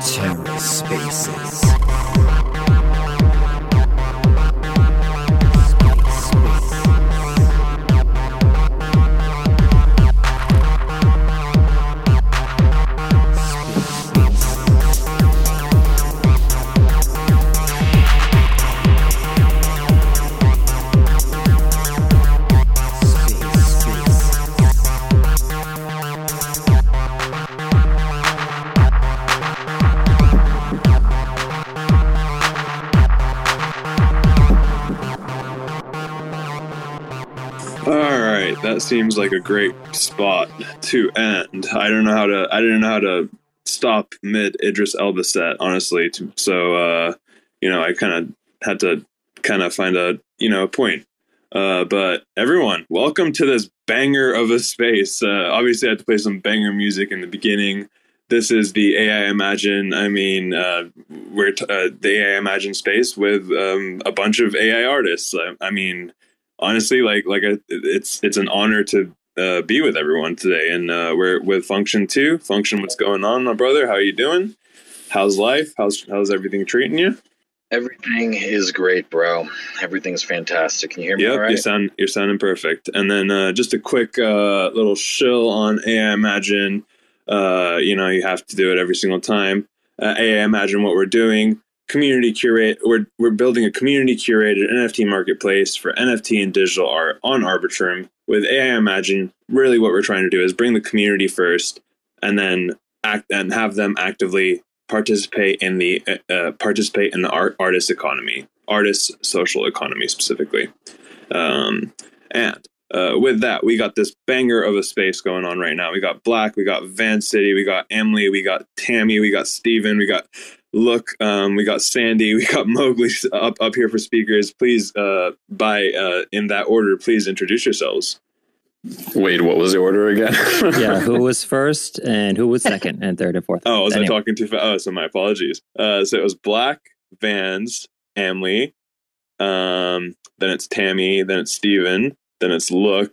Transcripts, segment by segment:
TerraSpaces. Seems like a great spot to end. I don't know how to. I didn't know how to stop mid Idris Elba set, honestly. So, uh, you know, I kind of had to kind of find a you know a point. Uh, but everyone, welcome to this banger of a space. Uh, obviously, I had to play some banger music in the beginning. This is the Aimagine. I mean, uh, we're t- uh, the Aimagine space with um, a bunch of AI artists. I, I mean, honestly, like like a, it's it's an honor to uh, be with everyone today, and uh, we're with Function Two. Function, what's going on, my brother? How are you doing? How's life? How's how's everything treating you? Everything is great, bro. Everything's fantastic. Can you hear me? Yep, you sound you're sounding perfect. And then uh, just a quick uh, little shill on Aimagine. Uh, you know, you have to do it every single time. Uh, Aimagine what we're doing community curate we're we're building a community curated NFT marketplace for NFT and digital art on Arbitrum with Aimagine. Really, what we're trying to do is bring the community first, and then act and have them actively participate in the uh, uh participate in the art artist economy, artist social economy specifically. Um, and uh, with that, we got this banger of a space going on right now. We got Black, we got Van City, we got Emily, we got Tammy, we got Steven, we got Look. Um, we got Sandy, we got Mowgli up up here for speakers. Please, uh, by uh, in that order, please introduce yourselves. Wait, what was the order again? yeah, who was first and who was second and third and fourth? Oh, I was anyway. I talking too fast? Oh, so my apologies. Uh, so it was Black, Vans, Emily, um, then it's Tammy, then it's Steven, then it's Look,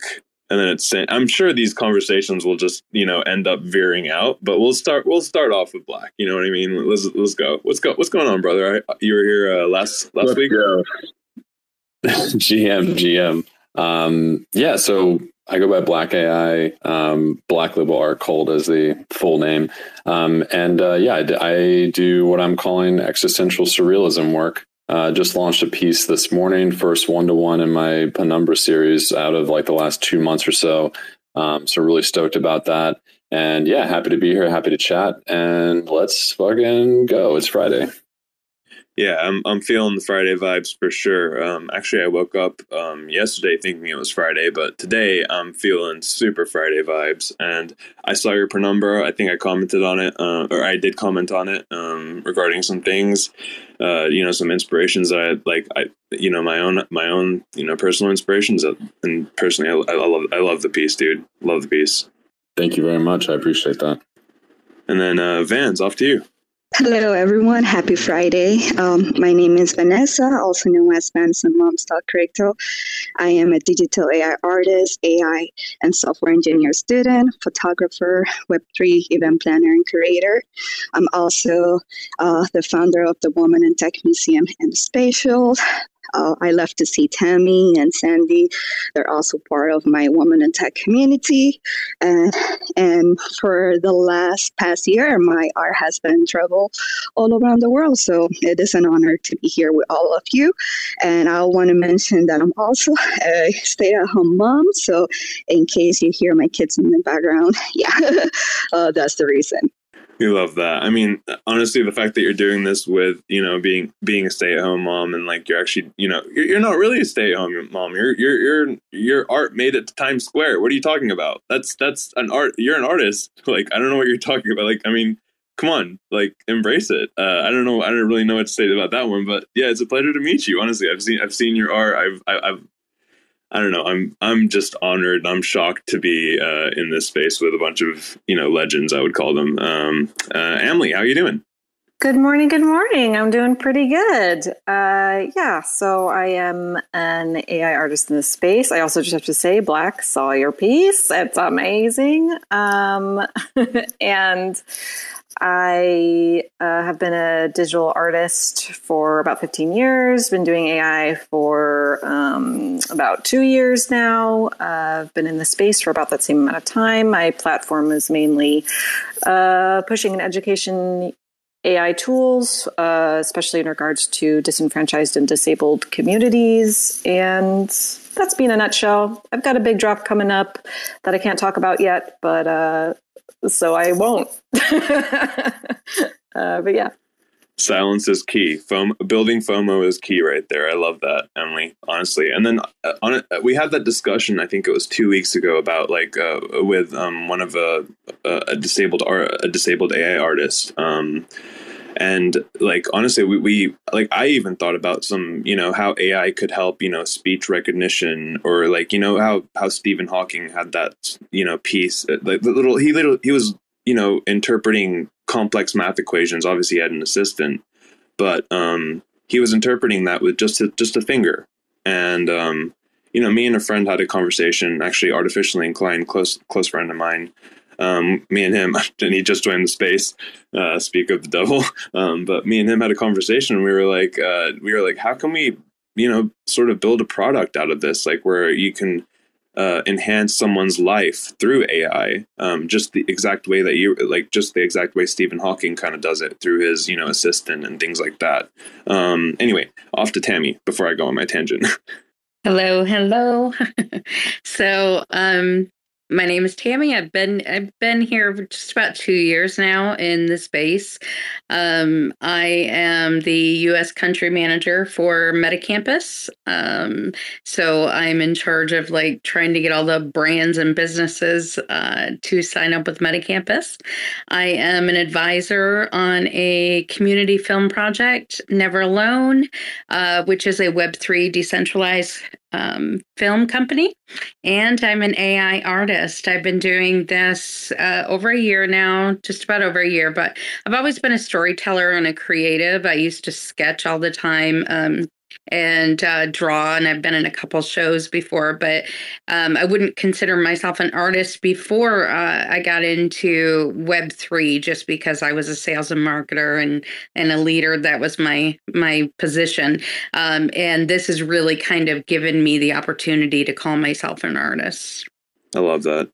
and then it's I'm sure these conversations will just you know end up veering out, but we'll start we'll start off with Black. You know what I mean? Let's let's go. What's go What's going on, brother? I, you were here uh, last last let's week. GM GM. Um, yeah, so I go by Black AI, um, Black Liberal Art Cult as the full name. Um, and uh, yeah, I, I, do what I'm calling existential surrealism work. Uh, just launched a piece this morning, first one to one in my Penumbra series out of like the last two months or so. Um, so really stoked about that. And yeah, happy to be here, happy to chat, and let's fucking go. It's Friday. Yeah, I'm I'm feeling the Friday vibes for sure. Um, actually, I woke up um, yesterday thinking it was Friday, but today I'm feeling super Friday vibes. And I saw your penumbra. I think I commented on it, uh, or I did comment on it um, regarding some things. Uh, you know, some inspirations that I like. I you know my own my own you know personal inspirations, and personally, I, I love I love the piece, dude. Love the piece. Thank you very much. I appreciate that. And then uh, Vans, off to you. Hello, everyone. Happy Friday. Um, my name is Vanessa, also known as Vanessa Crypto. I am a digital AI artist, AI and software engineer student, photographer, Web3 event planner, and curator. I'm also uh, the founder of the Woman in Tech Museum and Spatial, uh, I love to see Tammy and Sandy. They're also part of my Woman in Tech community. And, and for the last past year, my art has been travel all around the world. So it is an honor to be here with all of you. And I want to mention that I'm also a stay at home mom. So in case you hear my kids in the background, yeah, uh, that's the reason. We love that. I mean, honestly, the fact that you're doing this with you know being being a stay at home mom and like you're actually you know you're, you're not really a stay at home mom. You're you're you're your art made to Times Square. What are you talking about? That's that's an art. You're an artist. Like I don't know what you're talking about. Like I mean, come on, like embrace it. Uh, I don't know. I don't really know what to say about that one, but yeah, it's a pleasure to meet you. Honestly, I've seen I've seen your art. I've I've I don't know. I'm I'm just honored. I'm shocked to be uh, in this space with a bunch of you know legends. I would call them. Um, uh, Emily, how are you doing? Good morning. Good morning. I'm doing pretty good. Uh, yeah, so I am an AI artist in this space. I also just have to say, Black saw your piece. It's amazing. Um, and I uh, have been a digital artist for about 15 years, been doing AI for um, about two years now. Uh, I've been in the space for about that same amount of time. My platform is mainly uh, pushing an education AI tools, uh, especially in regards to disenfranchised and disabled communities. And that's been a nutshell. I've got a big drop coming up that I can't talk about yet, but uh, so I won't. uh, but yeah. Silence is key. Foam, building FOMO is key right there. I love that, Emily. Honestly, and then uh, on it, we had that discussion. I think it was two weeks ago about like uh, with um, one of a, a disabled art, a disabled AI artist. Um, and like honestly we, we like i even thought about some you know how ai could help you know speech recognition or like you know how how stephen hawking had that you know piece uh, like the little he little he was you know interpreting complex math equations. Obviously he had an assistant but um he was interpreting that with just a just a finger. And um you know me and a friend had a conversation actually artificially inclined close close friend of mine um, me and him, and he just joined the space. Uh, speak of the devil. Um, but me and him had a conversation. And we were like, uh, we were like, how can we, you know, sort of build a product out of this, like where you can uh, enhance someone's life through AI, um, just the exact way that you like, just the exact way Stephen Hawking kind of does it through his, you know, assistant and things like that. Um, anyway, off to Tammy before I go on my tangent. hello, hello. so, um, my name is Tammy. I've been I've been here just about two years now in the space. Um, I am the U.S. country manager for MetaCampus. Um, so I'm in charge of like trying to get all the brands and businesses uh, to sign up with MetaCampus. I am an advisor on a community film project, Never Alone, uh, which is a Web three decentralized um, film company, and I'm an AI artist. I've been doing this uh, over a year now, just about over a year, but I've always been a storyteller and a creative. I used to sketch all the time. Um, and uh, draw, and I've been in a couple shows before, but um, I wouldn't consider myself an artist before uh, I got into Web three, just because I was a sales and marketer and and a leader. That was my my position, um, and this has really kind of given me the opportunity to call myself an artist. I love that.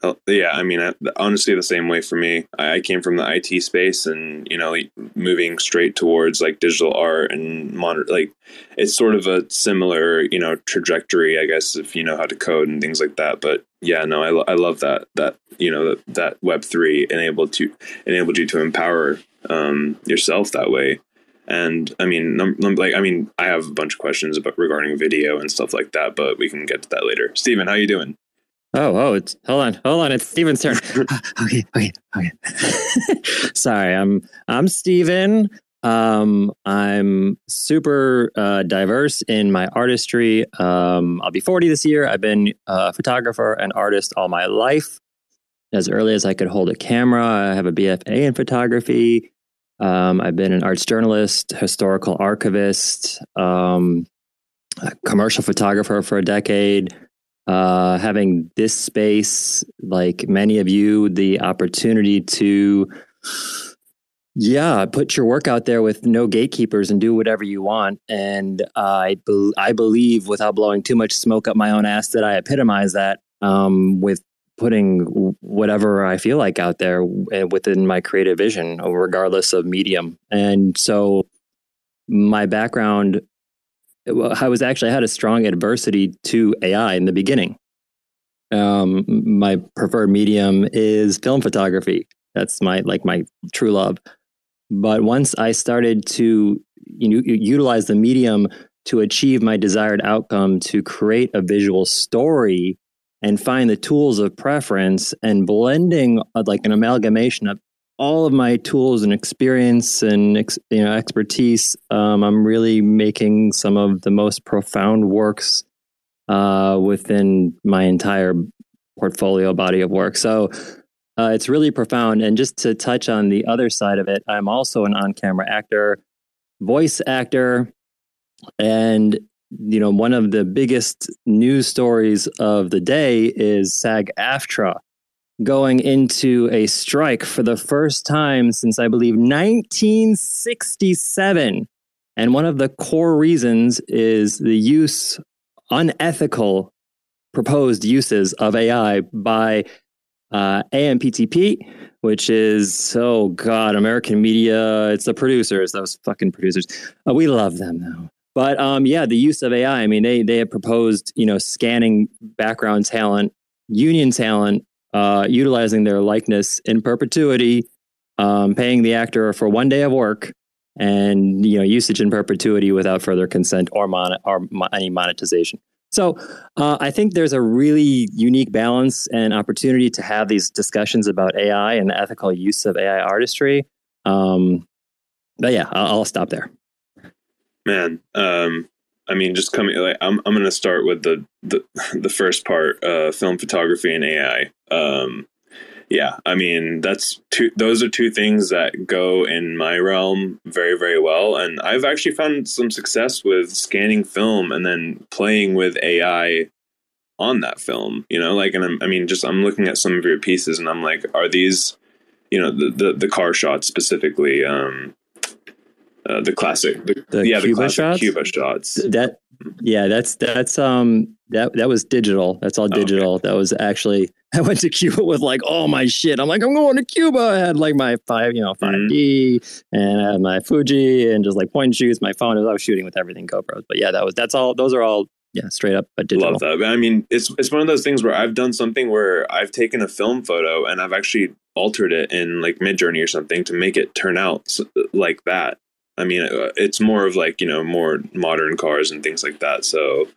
Oh, yeah, I mean, honestly, the same way for me. I came from the IT space, and you know, moving straight towards like digital art and modern, like it's sort of a similar, you know, trajectory, I guess, if you know how to code and things like that. But yeah, no, I, I love that that you know that, that Web three enabled to enabled you to empower um, yourself that way. And I mean, num- num- like I mean, I have a bunch of questions about regarding video and stuff like that, but we can get to that later. Steven, how you doing? Oh, oh, it's hold on, hold on. It's Steven's turn. okay, okay, okay. Sorry, I'm I'm Steven. Um, I'm super uh, diverse in my artistry. Um, I'll be 40 this year. I've been a photographer and artist all my life. As early as I could hold a camera, I have a BFA in photography. Um, I've been an arts journalist, historical archivist, um, commercial photographer for a decade uh, having this space, like many of you, the opportunity to, yeah, put your work out there with no gatekeepers and do whatever you want. And I, be- I believe, without blowing too much smoke up my own ass, that I epitomize that um, with putting whatever I feel like out there within my creative vision, regardless of medium. And so, my background I was actually I had a strong adversity to AI in the beginning. Um, my preferred medium is film photography. That's my like my true love. But once I started to you know, utilize the medium to achieve my desired outcome, to create a visual story and find the tools of preference and blending uh, like an amalgamation of all of my tools and experience and you know expertise, um, I'm really making some of the most profound works uh, within my entire portfolio body of work. So uh, it's really profound. And just to touch on the other side of it, I'm also an on camera actor, voice actor. And, you know, one of the biggest news stories of the day is SAG AFTRA going into a strike for the first time since I believe 1967. And one of the core reasons is the use, unethical proposed uses of AI by uh, AMPTP, which is, oh God, American media. It's the producers, those fucking producers. Uh, we love them though. But um, yeah, the use of AI. I mean, they they have proposed, you know, scanning background talent, union talent, uh, utilizing their likeness in perpetuity, um, paying the actor for one day of work, and you know, usage in perpetuity without further consent or mon- or mo- any monetization. So uh, I think there's a really unique balance and opportunity to have these discussions about AI and the ethical use of AI artistry. Um, but yeah, I'll, I'll stop there. Man, um, I mean, just coming like I'm I'm gonna start with the the the first part, uh, film photography and AI. Um, yeah, I mean that's two. Those are two things that go in my realm very very well, and I've actually found some success with scanning film and then playing with AI on that film. You know, like, and I'm, I mean, just I'm looking at some of your pieces, and I'm like, are these, you know, the the, the car shots specifically? Um, uh, the classic, the, The yeah, the Cuba classic shots? Cuba shots. That yeah, that's that's um that that was digital. That's all Okay. digital. That was actually I went to Cuba with like all my shit. I'm like I'm going to Cuba. I had like my five you know Mm-hmm. 5D and I had my Fuji and just like point and shoots. My phone. I was shooting with everything GoPros. But yeah, that was that's all. Those are all yeah straight up but digital. I love that. But I mean, it's it's one of those things where I've done something where I've taken a film photo and I've actually altered it in like Midjourney or something to make it turn out like that. I mean, uh, it's more of like you know more modern cars and things like that. So,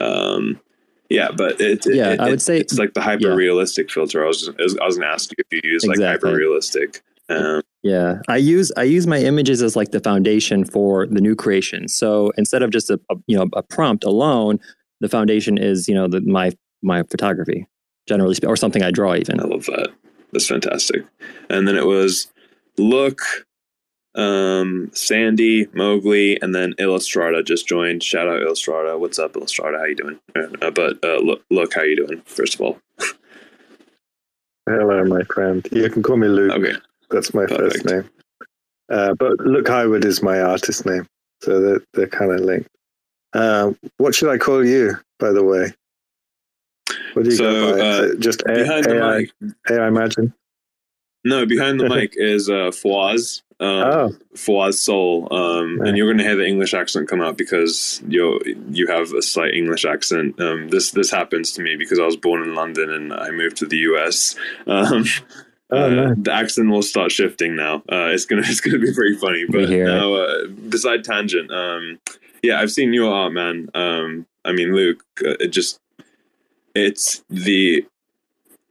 um, yeah, but it, it- Yeah, it- I would it- say- it's like the hyper realistic filter. I was just, I was, going to ask you if you use like hyper realistic. Um, Yeah, I use I use my images as like the foundation for the new creation. So instead of just a, a you know a prompt alone, the foundation is you know the, my my photography generally or something I draw even. I love that. That's fantastic. And then it was look, um, Sandy, Mowgli, and then Illustrata just joined. Shout out Illustrata. What's up, Illustrata? How you doing? Uh, but uh, look, look, how you doing? First of all, Hello, my friend. You can call me Luke. okay. That's my Perfect. first name. Uh, but Look Highward is my artist name, so they're they're kind of linked. Uh, what should I call you, by the way? What do you So, go by? Uh, just A- Behind the AI, mic, Aimagine. no, behind the mic is uh. Um, Oh, Fawaz Soul, um, Right. and you're going to hear the English accent come out because you you have a slight English accent. Um, this this happens to me because I was born in London and I moved to the US. Um, Oh, uh, nice. The accent will start shifting now. Uh, it's gonna it's gonna be very funny. But hear it. now, uh, beside tangent, um, yeah, I've seen your art, man. Um, I mean, Luke, uh, it just it's the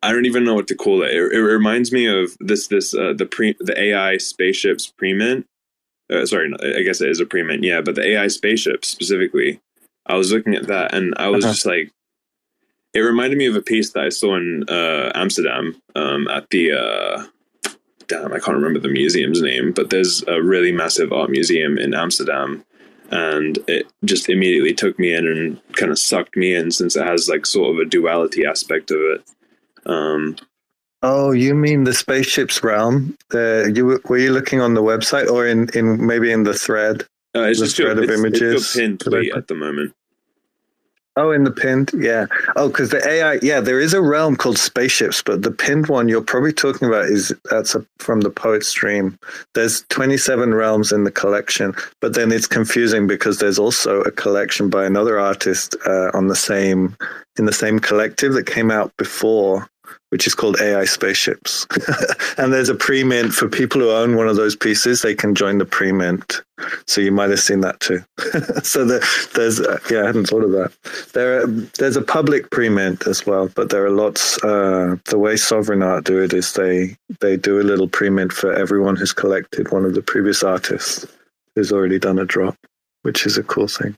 I don't even know what to call it. It, it reminds me of this this uh, the pre the AI spaceships pre-mint. Uh, sorry, I guess it is a pre-mint. Yeah, but the AI spaceship specifically. I was looking at that and I was Uh-huh. just like, it reminded me of a piece that I saw in uh, Amsterdam um, at the. Uh, damn, I can't remember the museum's name, but there's a really massive art museum in Amsterdam, and it just immediately took me in and kind of sucked me in since it has like sort of a duality aspect of it. Um, oh, you mean the spaceships realm? Uh, you were- you looking on the website or in, in maybe in the thread? uh, it's The just your, thread of it's, images it's pinned tweet at the moment. Oh, in the pinned, yeah. Oh, because the AI, yeah, there is a realm called spaceships, but the pinned one you're probably talking about is that's a, from the poet stream. There's 27 realms in the collection, but then it's confusing because there's also a collection by another artist uh, on the same in the same collective that came out before, which is called AI Spaceships. and there's a pre-mint for people who own one of those pieces. They can join the pre-mint. So you might have seen that too. so the, there's uh, yeah, I hadn't thought of that. There, are, there's a public pre-mint as well, but there are lots. Uh, the way Sovereign Art do it is they they do a little pre-mint for everyone who's collected one of the previous artists who's already done a drop, which is a cool thing.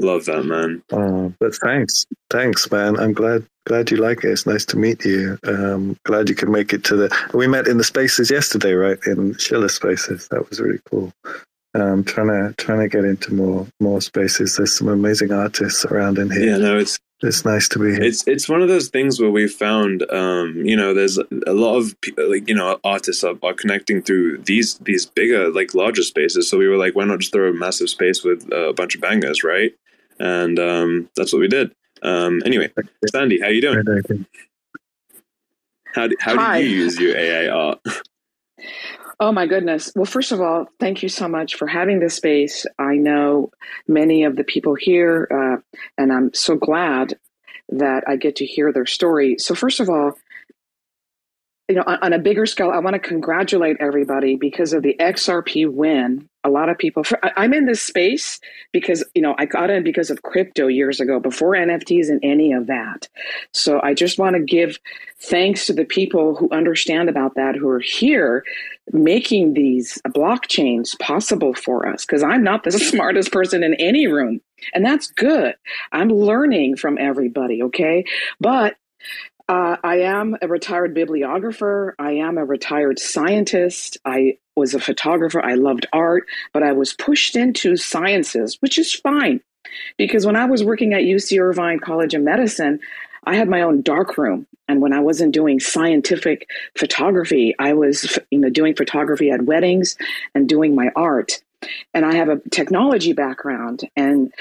Love that, man. Uh, but thanks, thanks, man. I'm glad glad you like it. It's nice to meet you. Um, glad you could make it to the. We met in the spaces yesterday, right? In Schiller Spaces. That was really cool. Um, trying to trying to get into more more spaces. There's some amazing artists around in here. Yeah, no, it's it's nice to be here. It's it's one of those things where we've found, um, you know, there's a lot of like you know artists are, are, connecting through these these bigger, like larger spaces. So we were like, why not just throw a massive space with a bunch of bangers, right? And um, that's what we did. Um, anyway, Sandy, how you doing? How do, how Hi. do you use your AI art? Oh my goodness. Well, first of all, thank you so much for having this space. I know many of the people here, uh, and I'm so glad that I get to hear their story. So, first of all, you know, on, on a bigger scale, I want to congratulate everybody because of the XRP win. A lot of people, for, I'm in this space because, you know, I got in because of crypto years ago, before NFTs and any of that. So I just want to give thanks to the people who understand about that, who are here making these blockchains possible for us. Because I'm not the smartest person in any room. And that's good. I'm learning from everybody, okay? But uh, I am a retired bibliographer. I am a retired scientist. I was a photographer. I loved art, but I was pushed into sciences, which is fine. Because when I was working at UC Irvine College of Medicine, I had my own dark room. And when I wasn't doing scientific photography, I was you know, doing photography at weddings and doing my art. And I have a technology background. And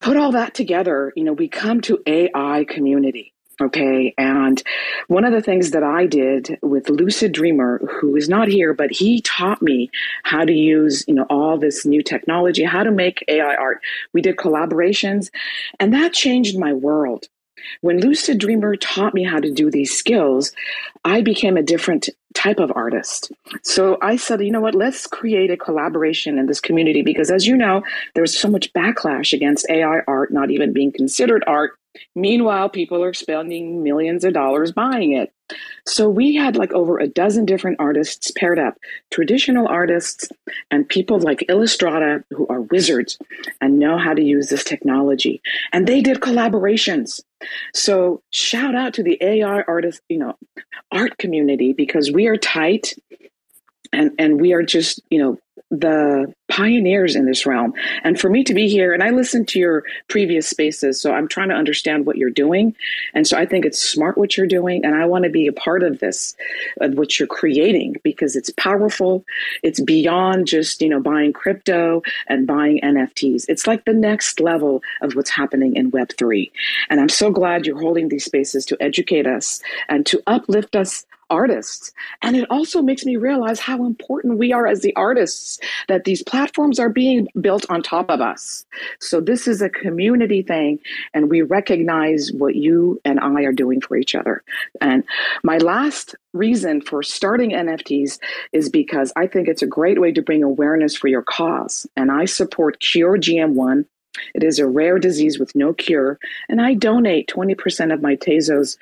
put all that together, you know, we come to AI community. Okay. And one of the things that I did with Lucid Dreamer, who is not here, but he taught me how to use, you know, all this new technology, how to make AI art. We did collaborations and that changed my world. When Lucid Dreamer taught me how to do these skills, I became a different type of artist. So I said, you know what, let's create a collaboration in this community because, as you know, there's so much backlash against AI art not even being considered art. Meanwhile, people are spending millions of dollars buying it. So we had like over a dozen different artists paired up traditional artists and people like Illustrata, who are wizards and know how to use this technology. And they did collaborations. So shout out to the AI artist, you know, art community because we are tight and and we are just, you know, the pioneers in this realm. And for me to be here, and I listened to your previous spaces, so I'm trying to understand what you're doing. And so I think it's smart what you're doing, and I want to be a part of this, of what you're creating, because it's powerful. It's beyond just, you know, buying crypto and buying NFTs. It's like the next level of what's happening in Web3. And I'm so glad you're holding these spaces to educate us and to uplift us artists. And it also makes me realize how important we are as the artists, that these platforms are being built on top of us. So this is a community thing, and we recognize what you and I are doing for each other. And my last reason for starting NFTs is because I think it's a great way to bring awareness for your cause. And I support Cure GM1 it is a rare disease with no cure, and I donate 20% of my Tezos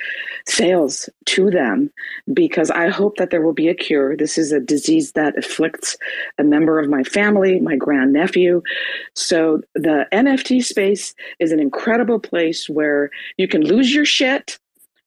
sales to them because I hope that there will be a cure. This is a disease that afflicts a member of my family, my grandnephew. So the NFT space is an incredible place where you can lose your shit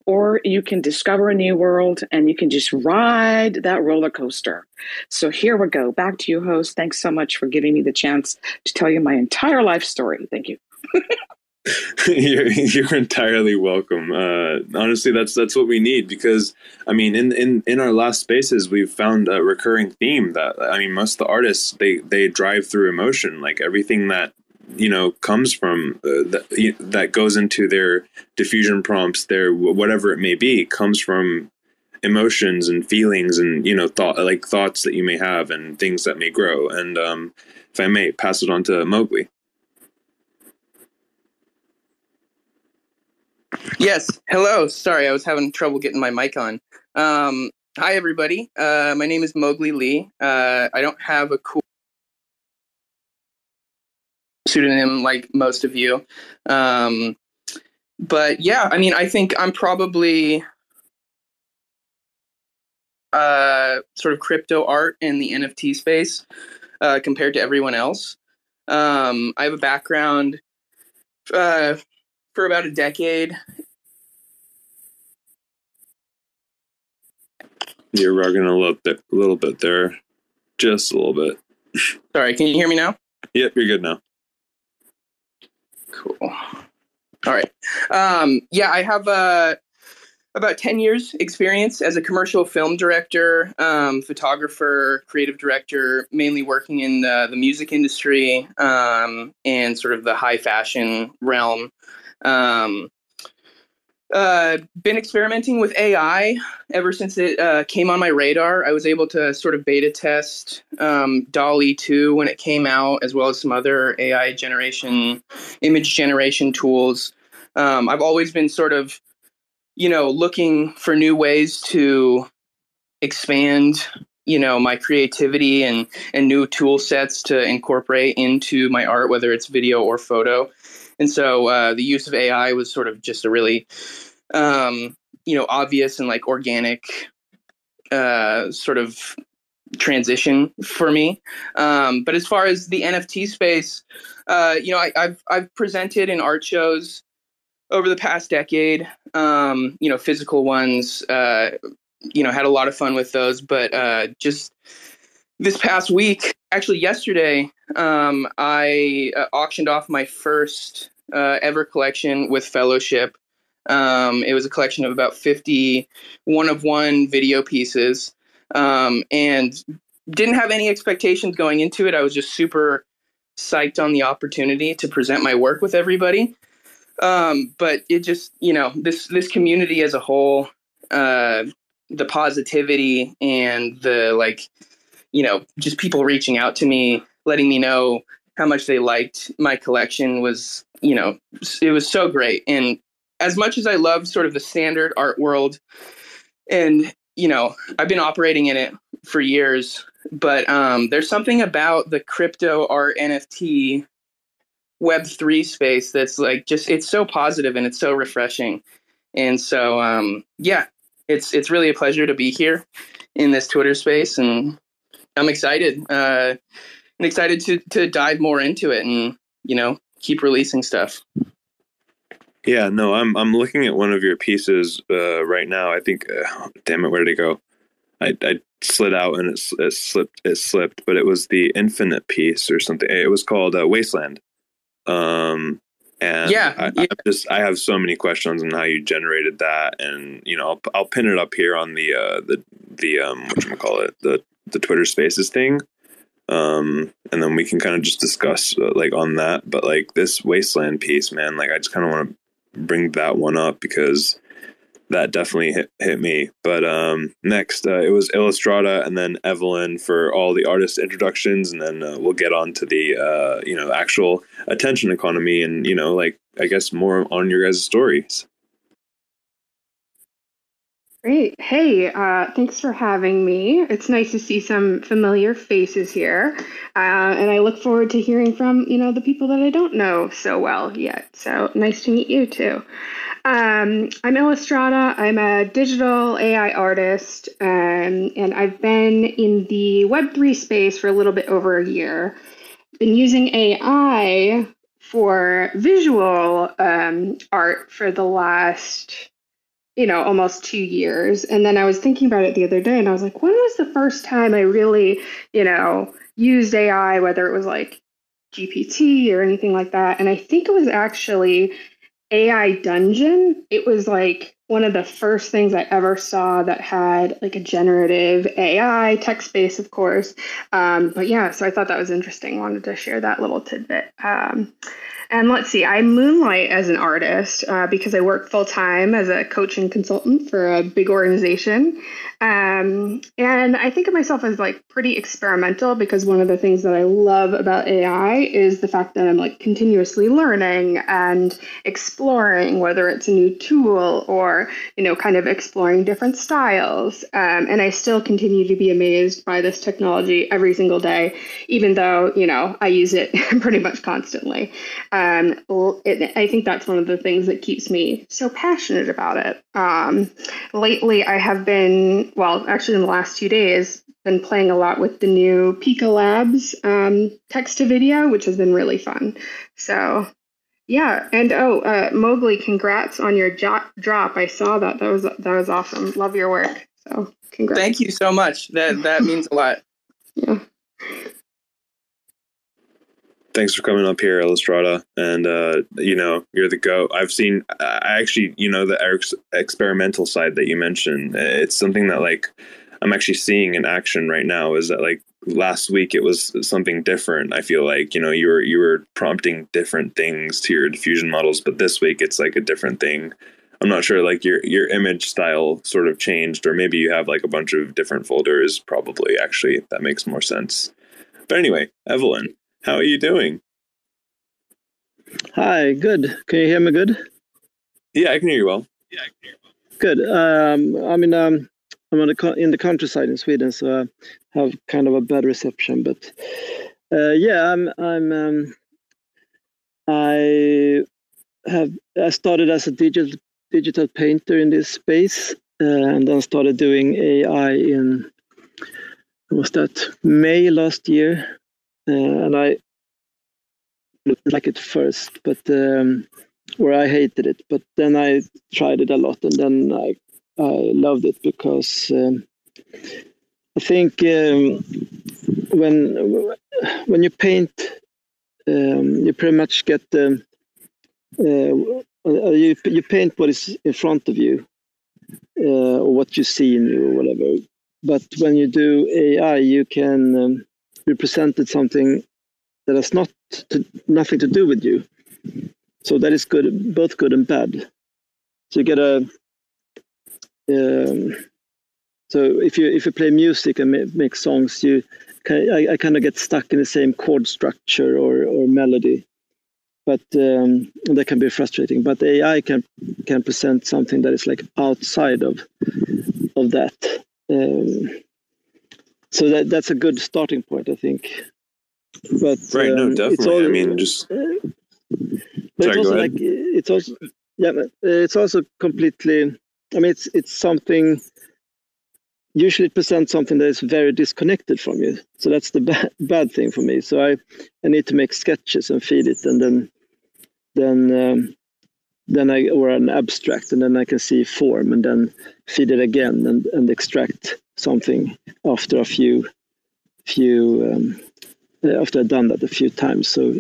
or you can discover a new world and you can just ride that roller coaster. So here we go. Back to you, host. Thanks so much for giving me the chance to tell you my entire life story. Thank you. you're, you're entirely welcome. Uh, honestly, that's that's what we need because I mean, in in in our last spaces, we've found a recurring theme that I mean, most of the artists they they drive through emotion, like everything that you know comes from uh, that that goes into their diffusion prompts, their whatever it may be, comes from emotions and feelings and you know thought like thoughts that you may have and things that may grow. And um, if I may pass it on to Mowgli. Yes. Hello. Sorry, I was having trouble getting my mic on. Um, hi, everybody. Uh, my name is Mowgli Lee. Uh, I don't have a cool pseudonym like most of you. Um, but yeah, I mean, I think I'm probably uh, sort of crypto art in the NFT space uh, compared to everyone else. Um, I have a background uh, for about a decade. You're rugging a little bit, a little bit there, just a little bit. Sorry, can you hear me now? Yep, you're good now. Cool. All right. Um, yeah, I have uh, about 10 years experience as a commercial film director, um, photographer, creative director, mainly working in the, the music industry um, and sort of the high fashion realm. Um, uh, been experimenting with AI ever since it uh, came on my radar. I was able to sort of beta test um, DALL-E 2 when it came out, as well as some other AI generation, image generation tools. Um, I've always been sort of, you know, looking for new ways to expand, you know, my creativity and and new tool sets to incorporate into my art, whether it's video or photo. And so uh, the use of AI was sort of just a really, um, you know, obvious and like organic uh, sort of transition for me. Um, but as far as the NFT space, uh, you know, I, have I've presented in art shows over the past decade. Um, you know, physical ones. Uh, you know, had a lot of fun with those. But uh, just this past week, actually yesterday, um, I uh, auctioned off my first uh, ever collection with Fellowship. Um, it was a collection of about 50 one of one video pieces um, and didn't have any expectations going into it. I was just super psyched on the opportunity to present my work with everybody. Um, but it just, you know, this this community as a whole, uh, the positivity and the like, you know, just people reaching out to me, letting me know how much they liked my collection was, you know, it was so great. And as much as I love sort of the standard art world, and you know, I've been operating in it for years, but um, there's something about the crypto art NFT web 3 space that's like just it's so positive and it's so refreshing and so um, yeah it's it's really a pleasure to be here in this twitter space and i'm excited uh, and excited to to dive more into it and you know keep releasing stuff. Yeah no i'm i'm looking at one of your pieces uh, right now. I think uh, damn it where did it go? I, I slid out and it, it slipped it slipped but it was the infinite piece or something. It was called uh, wasteland. Um, and yeah, I, yeah. Just I have so many questions on how you generated that, and you know I'll, I'll pin it up here on the uh, the the um what call it the the Twitter Spaces thing, um, and then we can kind of just discuss uh, like on that. But like this wasteland piece, man, like I just kind of want to bring that one up because that definitely hit, hit me. But um, next, uh, it was Illustrata and then Evelyn for all the artist introductions, and then uh, we'll get on to the uh, you know actual attention economy and you know like I guess more on your guys' stories. Great. Hey, uh, thanks for having me. It's nice to see some familiar faces here, uh, and I look forward to hearing from you know the people that I don't know so well yet. So nice to meet you too. Um, I'm Illustrata. I'm a digital AI artist, um, and I've been in the Web3 space for a little bit over a year. Been using AI for visual um, art for the last, you know, almost two years. And then I was thinking about it the other day, and I was like, when was the first time I really, you know, used AI, whether it was like GPT or anything like that? And I think it was actually AI Dungeon. It was like one of the first things I ever saw that had like a generative AI text base, of course. Um, but yeah, so I thought that was interesting. Wanted to share that little tidbit. Um, and let's see, I moonlight as an artist uh, because I work full time as a coach and consultant for a big organization. Um, and I think of myself as like pretty experimental because one of the things that I love about AI is the fact that I'm like continuously learning and exploring whether it's a new tool or, you know, kind of exploring different styles. Um, and I still continue to be amazed by this technology every single day, even though, you know, I use it pretty much constantly. Um, it, I think that's one of the things that keeps me so passionate about it. Um, lately, I have been been, well, actually, in the last two days, been playing a lot with the new Pika Labs um, text to video, which has been really fun. So, yeah, and oh, uh, Mowgli, congrats on your jo- drop. I saw that. That was that was awesome. Love your work. So, congrats. Thank you so much. That that means a lot. Yeah. Thanks for coming up here, Illustrata. And uh, you know, you're the go. I've seen. I actually, you know, the ex- experimental side that you mentioned. It's something that like I'm actually seeing in action right now. Is that like last week it was something different. I feel like you know you were you were prompting different things to your diffusion models, but this week it's like a different thing. I'm not sure like your your image style sort of changed, or maybe you have like a bunch of different folders. Probably actually that makes more sense. But anyway, Evelyn, how are you doing? Hi, good. Can you hear me good? Yeah, I can hear you well. Yeah, I can hear you well. Good. Um, I mean, um, I'm on the in the countryside in Sweden, so I have kind of a bad reception. But uh, yeah, I'm. I'm. Um, I have. I started as a digital digital painter in this space, uh, and then started doing AI in. what Was that May last year? Uh, and I like it first, but um, I hated it. But then I tried it a lot, and then I I loved it because um, I think um, when when you paint, um, you pretty much get the uh, uh, you you paint what is in front of you uh, or what you see in you or whatever. But when you do AI, you can represent it something that has not to, nothing to do with you. So that is good, both good and bad. So you get a. Um, so if you if you play music and make, make songs, you I, I kind of get stuck in the same chord structure or or melody, but um, that can be frustrating. But AI can can present something that is like outside of of that. Um, so that that's a good starting point, I think. But right, no, um, it's definitely. all- I mean, just but Sorry, it's also like it's also yeah, but, uh, it's also completely. I mean, it's it's something. Usually, it presents something that is very disconnected from you. So that's the bad bad thing for me. So I I need to make sketches and feed it, and then then um, then I or an abstract, and then I can see form, and then feed it again, and and extract something after a few few um, uh, after I've done that a few times. So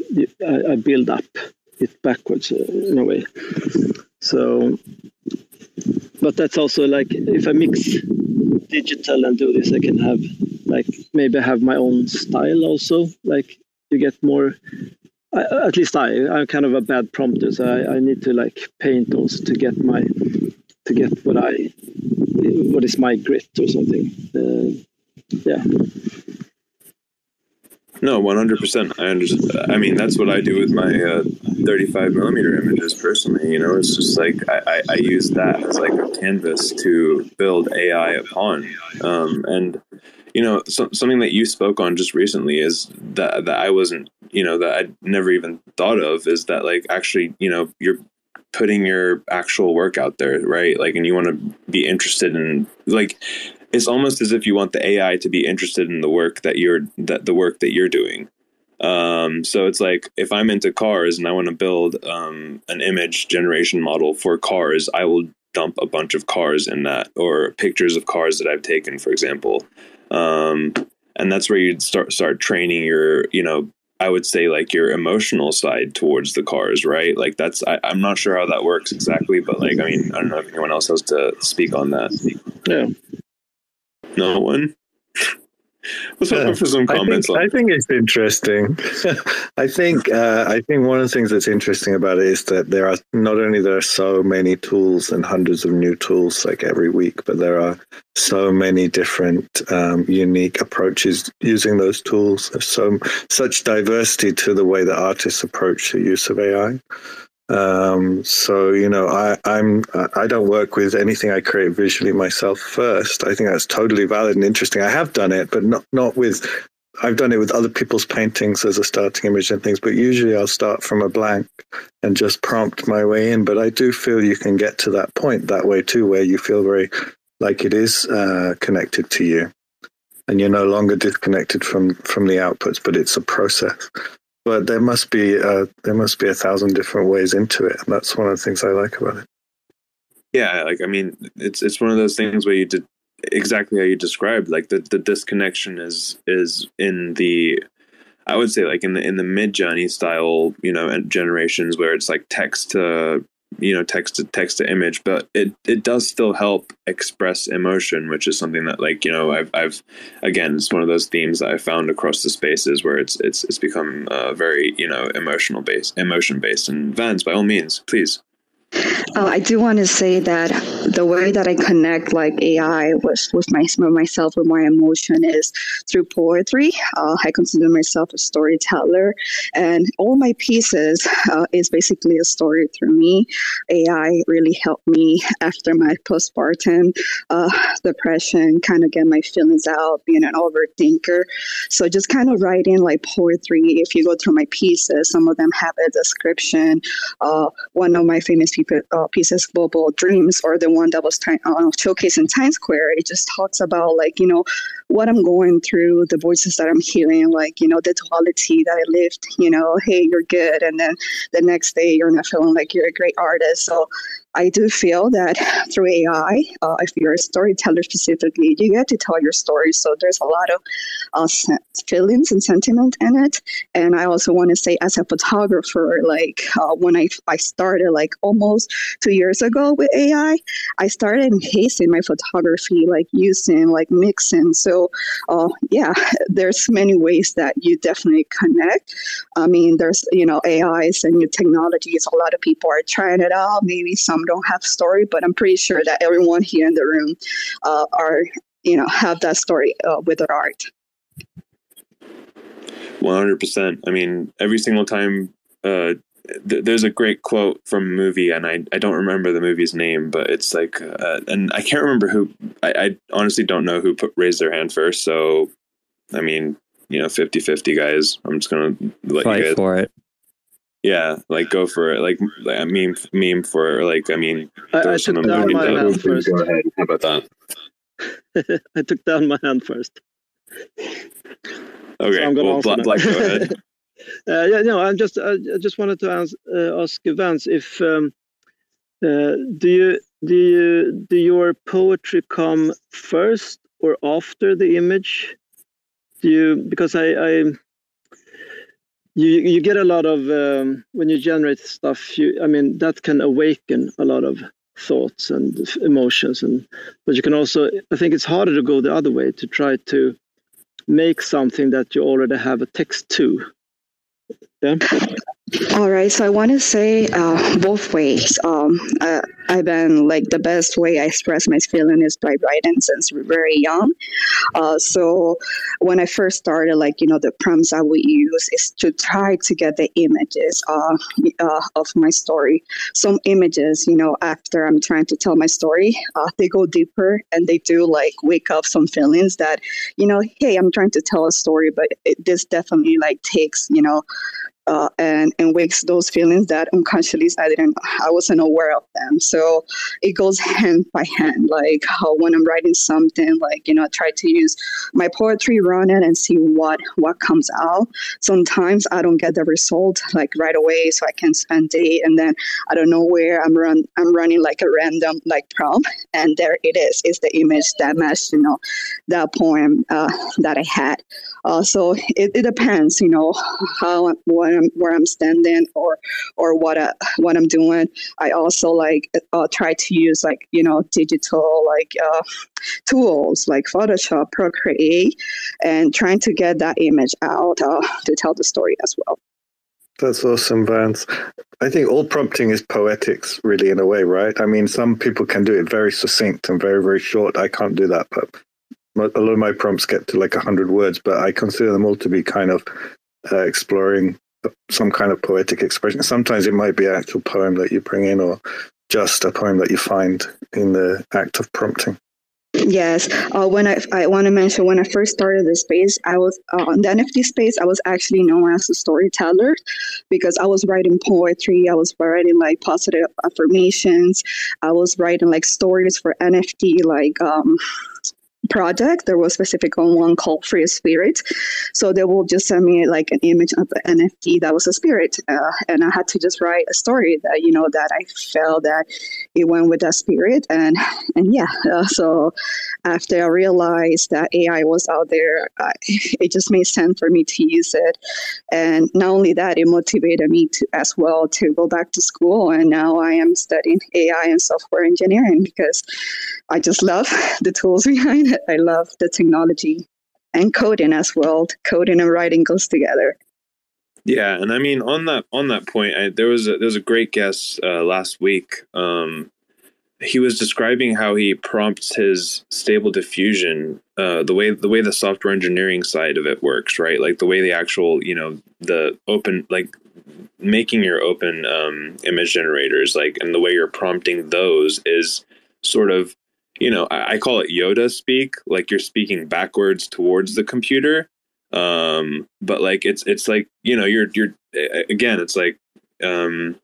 I, I build up it backwards uh, in a way. So, but that's also like if I mix digital and do this, I can have like maybe have my own style also. Like you get more. I, at least I, I'm kind of a bad prompter, so I, I need to like paint also to get my to get what I what is my grit or something. Uh, yeah. No, one hundred percent. I understand. I mean, that's what I do with my uh, thirty-five millimeter images personally. You know, it's just like I, I, I use that as like a canvas to build AI upon. Um, and you know, so, something that you spoke on just recently is that that I wasn't, you know, that I'd never even thought of is that like actually, you know, you're putting your actual work out there, right? Like, and you want to be interested in like it's almost as if you want the AI to be interested in the work that you're that the work that you're doing. Um, so it's like if I'm into cars and I want to build um, an image generation model for cars, I will dump a bunch of cars in that or pictures of cars that I've taken, for example. Um, and that's where you start start training your, you know, I would say like your emotional side towards the cars, right? Like that's I, I'm not sure how that works exactly, but like I mean I don't know if anyone else has to speak on that. Yeah. No one. Let's open for some I comments. think, I think it's interesting. I think uh, I think one of the things that's interesting about it is that there are not only there are so many tools and hundreds of new tools like every week, but there are so many different um, unique approaches using those tools. There's so such diversity to the way that artists approach the use of AI. Um, so you know, I, I'm I don't work with anything I create visually myself first. I think that's totally valid and interesting. I have done it, but not not with. I've done it with other people's paintings as a starting image and things, but usually I'll start from a blank and just prompt my way in. But I do feel you can get to that point that way too, where you feel very like it is uh, connected to you, and you're no longer disconnected from from the outputs, but it's a process. But there must be uh, there must be a thousand different ways into it, and that's one of the things I like about it. Yeah, like I mean, it's it's one of those things where you did exactly how you described. Like the the disconnection is is in the I would say like in the in the Midjourney style, you know, generations where it's like text to you know text to text to image but it it does still help express emotion which is something that like you know i've i've again it's one of those themes that i found across the spaces where it's it's it's become uh, very you know emotional based emotion based and vans by all means please Oh, I do want to say that the way that I connect like AI with with my with myself with my emotion is through poetry. Uh, I consider myself a storyteller, and all my pieces uh, is basically a story through me. AI really helped me after my postpartum uh, depression, kind of get my feelings out, being an overthinker. So just kind of writing like poetry. If you go through my pieces, some of them have a description. Uh, one of my famous uh, pieces, Global Dreams, or the one that was t- uh, showcased in Times Square, it just talks about like, you know, what I'm going through, the voices that I'm hearing, like, you know, the duality that I lived, you know, hey, you're good. And then the next day you're not feeling like you're a great artist. So I do feel that through AI, uh, if you're a storyteller specifically, you get to tell your story. So there's a lot of uh, feelings and sentiment in it. And I also want to say, as a photographer, like uh, when I, I started like almost two years ago with AI, I started enhancing my photography, like using like mixing. So uh, yeah, there's many ways that you definitely connect. I mean, there's you know AIs and new technologies. A lot of people are trying it out. Maybe some don't have story, but I'm pretty sure that everyone here in the room uh, are you know have that story uh, with their art. One hundred percent. I mean, every single time. Uh, th- there's a great quote from a movie, and I, I don't remember the movie's name, but it's like, uh, and I can't remember who. I, I honestly don't know who put raised their hand first. So, I mean, you know, 50-50 guys. I'm just gonna let Fight you guys for it. Yeah, like go for it. Like, like a meme, meme for like. I mean, I, throw I took down my down. hand first. Go ahead. How about that? I took down my hand first. Okay, I'm well, answer Black. Black, go ahead. Uh, yeah, no, I'm just I, just wanted to ask, uh, ask Vance if um, uh, do you do you do your poetry come first or after the image? Because you you get a lot of um, when you generate stuff. I mean that can awaken a lot of thoughts and emotions and but you can also I think it's harder to go the other way to try to make something that you already have a text to. Yeah. All right, so I want to say uh, both ways. Um, uh, I've been like the best way I express my feeling is by writing since very young. Uh, so when I first started, like you know, the prompts I would use is to try to get the images uh, uh, of my story. Some images, you know, after I'm trying to tell my story, uh, they go deeper and they do like wake up some feelings that, you know, hey, I'm trying to tell a story, but it, this definitely like takes, you know uh, and and wakes those feelings that unconsciously I didn't I wasn't aware of them. So it goes hand by hand. Like how when I'm writing something, like you know, I try to use my poetry, run it, and see what what comes out. Sometimes I don't get the result like right away, so I can spend day, and then I don't know where I'm run I'm running like a random like prompt, and there it is. It's the image that matched you know that poem uh, that I had. Uh, so it, it depends, you know, how what I'm, where I'm standing or or what I, what I'm doing. I also like uh, try to use like you know digital like uh, tools like Photoshop, Procreate, and trying to get that image out uh, to tell the story as well. That's awesome, Vance. I think all prompting is poetics, really, in a way, right? I mean, some people can do it very succinct and very, very short. I can't do that, but a lot of my prompts get to like 100 words, but I consider them all to be kind of uh, exploring some kind of poetic expression. Sometimes it might be an actual poem that you bring in, or just a poem that you find in the act of prompting. Yes. Uh, when I, I want to mention when I first started the space, I was uh, on the NFT space. I was actually known as a storyteller because I was writing poetry. I was writing like positive affirmations. I was writing like stories for NFT, like um, project. There was specific on one called Free Spirit. So they will just send me like an image of an NFT that was a spirit. Uh, and I had to just write a story that, you know, that I felt that it went with that spirit. And, and yeah, uh, so after I realized that AI was out there, uh, it just made sense for me to use it. And not only that, it motivated me to, as well to go back to school. And now I am studying AI and software engineering because I just love the tools behind it. I love the technology and coding as well. Coding and writing goes together. Yeah, and I mean on that on that point, I, there was a, there was a great guest uh, last week. Um, he was describing how he prompts his stable diffusion, uh, the way the way the software engineering side of it works, right? Like the way the actual, you know, the open like making your open um, image generators, like and the way you're prompting those is sort of you know, I, I call it Yoda speak, like you're speaking backwards towards the computer. Um, but like it's it's like you know you're you're again it's like um,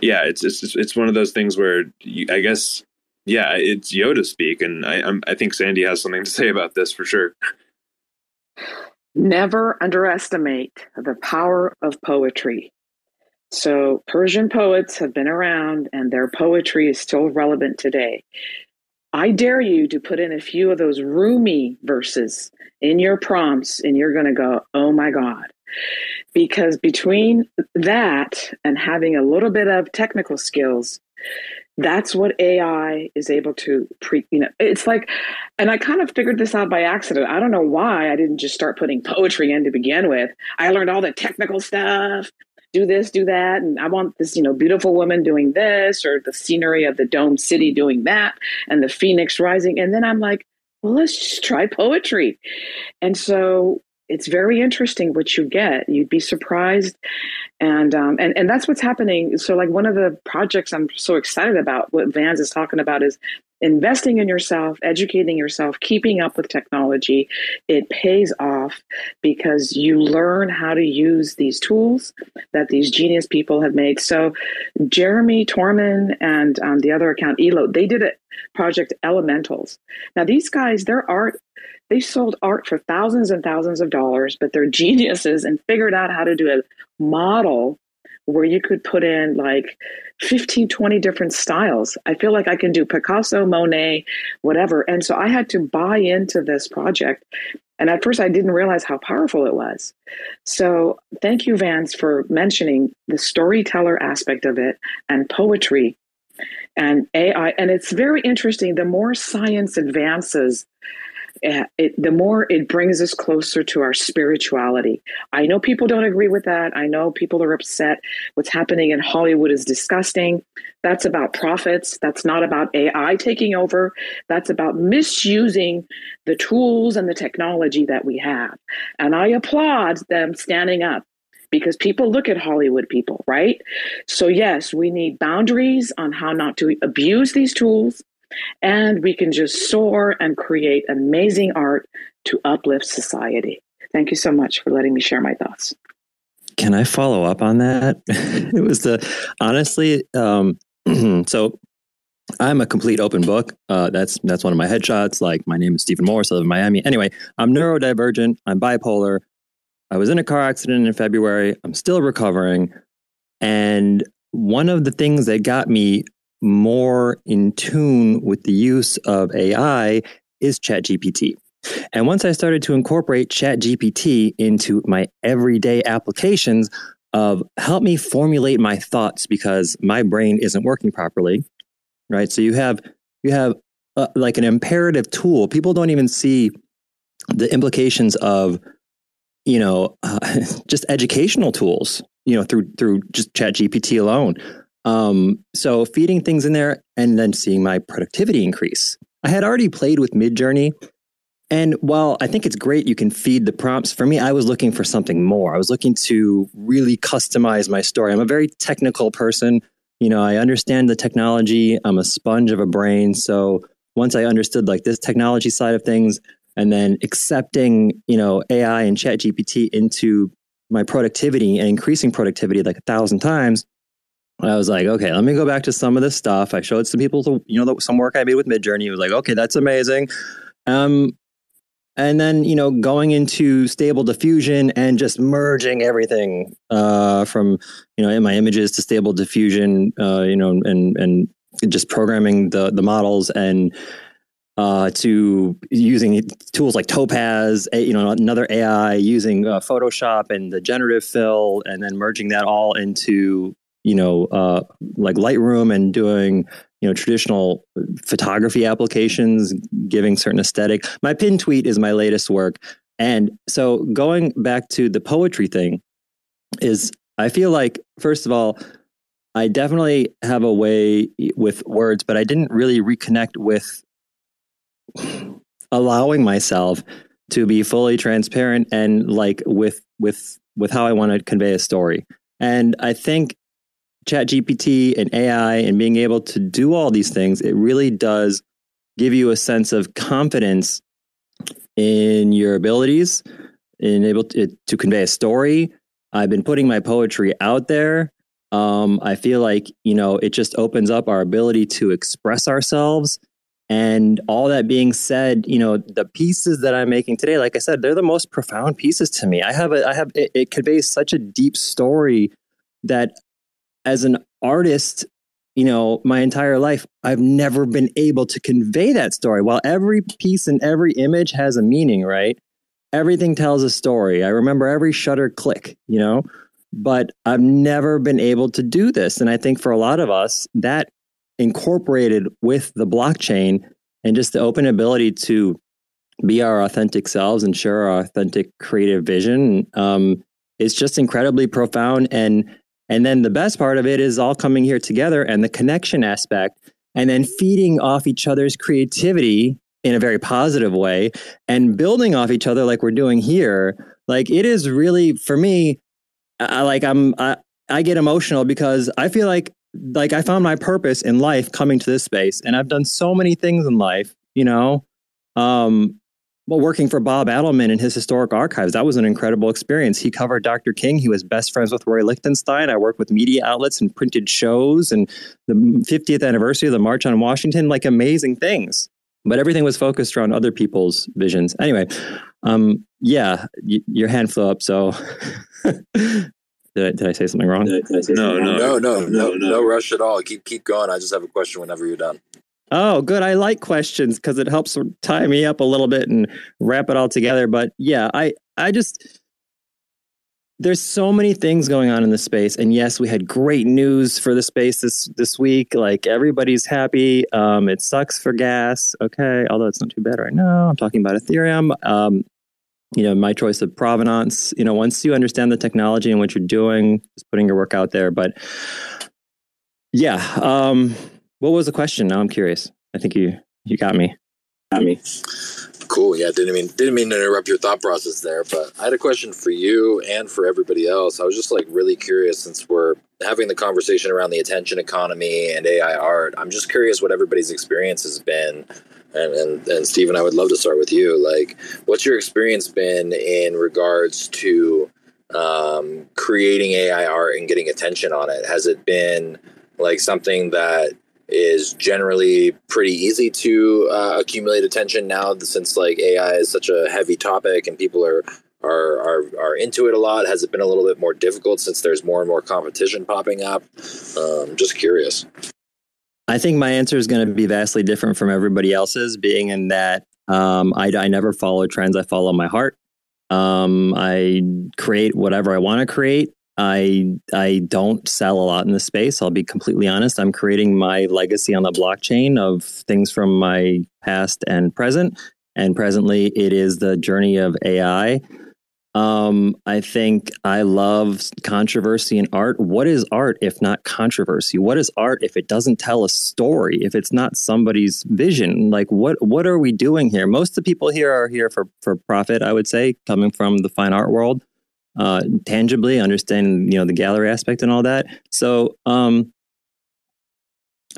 yeah it's it's it's one of those things where you, I guess yeah it's Yoda speak, and I I'm, I think Sandy has something to say about this for sure. Never underestimate the power of poetry. So, Persian poets have been around and their poetry is still relevant today. I dare you to put in a few of those Rumi verses in your prompts, and you're going to go, oh my God. Because between that and having a little bit of technical skills, that's what AI is able to pre, you know, it's like, and I kind of figured this out by accident. I don't know why I didn't just start putting poetry in to begin with. I learned all the technical stuff do this, do that, and I want this, you know, beautiful woman doing this, or the scenery of the dome city doing that, and the phoenix rising. And then I'm like, well, let's just try poetry. And so it's very interesting what you get. You'd be surprised, and um, and and that's what's happening. So, like one of the projects I'm so excited about, what Vans is talking about, is investing in yourself, educating yourself, keeping up with technology, it pays off because you learn how to use these tools that these genius people have made. So, Jeremy Torman and um, the other account, Elo, they did a project Elementals. Now, these guys, their art, they sold art for thousands and thousands of dollars, but they're geniuses and figured out how to do a model where you could put in like 15, 20 different styles. I feel like I can do Picasso, Monet, whatever. And so I had to buy into this project. And at first, I didn't realize how powerful it was. So, thank you, Vance, for mentioning the storyteller aspect of it and poetry and AI. And it's very interesting. The more science advances, it, the more it brings us closer to our spirituality. I know people don't agree with that. I know people are upset. What's happening in Hollywood is disgusting. That's about profits. That's not about AI taking over. That's about misusing the tools and the technology that we have. And I applaud them standing up because people look at Hollywood people, right? So, yes, we need boundaries on how not to abuse these tools and we can just soar and create amazing art to uplift society. Thank you so much for letting me share my thoughts. Can I follow up on that? it was the honestly, um, so I'm a complete open book. Uh, that's that's one of my headshots. Like my name is Steven Morse. I live in Miami. Anyway, I'm neurodivergent. I'm bipolar. I was in a car accident in February. I'm still recovering. And one of the things that got me more in tune with the use of AI is ChatGPT. And once I started to incorporate ChatGPT into my everyday applications of help me formulate my thoughts because my brain isn't working properly, right? So you have you have uh, like an imperative tool. People don't even see the implications of you know uh, just educational tools, you know, through through just ChatGPT alone. Um, so feeding things in there and then seeing my productivity increase. I had already played with Midjourney. And while I think it's great, you can feed the prompts. For me, I was looking for something more. I was looking to really customize my story. I'm a very technical person. You know, I understand the technology. I'm a sponge of a brain. So once I understood like this technology side of things, and then accepting you know AI and Chat GPT into my productivity and increasing productivity like a thousand times, I was like, okay, let me go back to some of this stuff. I showed some people, you know, some work I made with Midjourney. He was like, okay, that's amazing. Um, and then you know going into stable diffusion and just merging everything uh, from you know in my images to stable diffusion uh, you know and and just programming the the models and uh, to using tools like Topaz, you know, another AI, using uh, Photoshop and the generative fill, and then merging that all into you know uh, like Lightroom and doing you know traditional photography applications, giving certain aesthetic. My pin tweet is my latest work, and so going back to the poetry thing is I feel like first of all. I definitely have a way with words, but I didn't really reconnect with allowing myself to be fully transparent and like with with with how I want to convey a story. And I think chat gpt and ai and being able to do all these things it really does give you a sense of confidence in your abilities in able to, to convey a story. I've been putting my poetry out there. Um, i feel like you know it just opens up our ability to express ourselves. And all that being said, you know, the pieces that I'm making today, like I said, they're the most profound pieces to me. I have a, I have, it, it conveys such a deep story that as an artist, you know, my entire life, I've never been able to convey that story. While every piece and every image has a meaning, right? Everything tells a story. I remember every shutter click, you know, but I've never been able to do this. And I think for a lot of us, that incorporated with the blockchain and just the open ability to be our authentic selves and share our authentic creative vision um, is just incredibly profound and and then the best part of it is all coming here together and the connection aspect and then feeding off each other's creativity in a very positive way and building off each other like we're doing here like it is really for me I, like i'm I, I get emotional because i feel like like I found my purpose in life coming to this space, and I've done so many things in life, you know. Um, well, working for Bob Adelman in his historic archives, that was an incredible experience. He covered Dr. King. He was best friends with Roy Lichtenstein. I worked with media outlets and printed shows and the 50th anniversary of the March on Washington, like amazing things. But everything was focused around other people's visions. Anyway, um, yeah, y- your hand flew up. So Did I, did I say something wrong? Say no, something no, no, no, no, no, no rush at all. Keep keep going. I just have a question whenever you're done. Oh, good. I like questions because it helps tie me up a little bit and wrap it all together. But yeah, I I just there's so many things going on in the space, and yes, we had great news for the space this this week. Like everybody's happy. Um, it sucks for gas. Okay, although it's not too bad right now. I'm talking about Ethereum. Um, you know my choice of provenance you know once you understand the technology and what you're doing just putting your work out there but yeah um what was the question? Now i'm curious. I think you you got me. Got me. Cool. Yeah didn't mean didn't mean to interrupt your thought process there but i had a question for you and for everybody else. I was just like really curious since we're having the conversation around the attention economy and ai art i'm just curious what everybody's experience has been. And, and, and Steven, I would love to start with you. Like, what's your experience been in regards to um, creating AI art and getting attention on it? Has it been like something that is generally pretty easy to uh, accumulate attention now since like AI is such a heavy topic and people are are, are are into it a lot? Has it been a little bit more difficult since there's more and more competition popping up? Um, just curious. I think my answer is going to be vastly different from everybody else's, being in that um, I, I never follow trends. I follow my heart. Um, I create whatever I want to create. I I don't sell a lot in the space. I'll be completely honest. I'm creating my legacy on the blockchain of things from my past and present. And presently, it is the journey of AI. Um, I think I love controversy in art. What is art if not controversy? What is art if it doesn't tell a story? If it's not somebody's vision? Like what what are we doing here? Most of the people here are here for for profit. I would say, coming from the fine art world, uh, tangibly understanding you know the gallery aspect and all that. So um,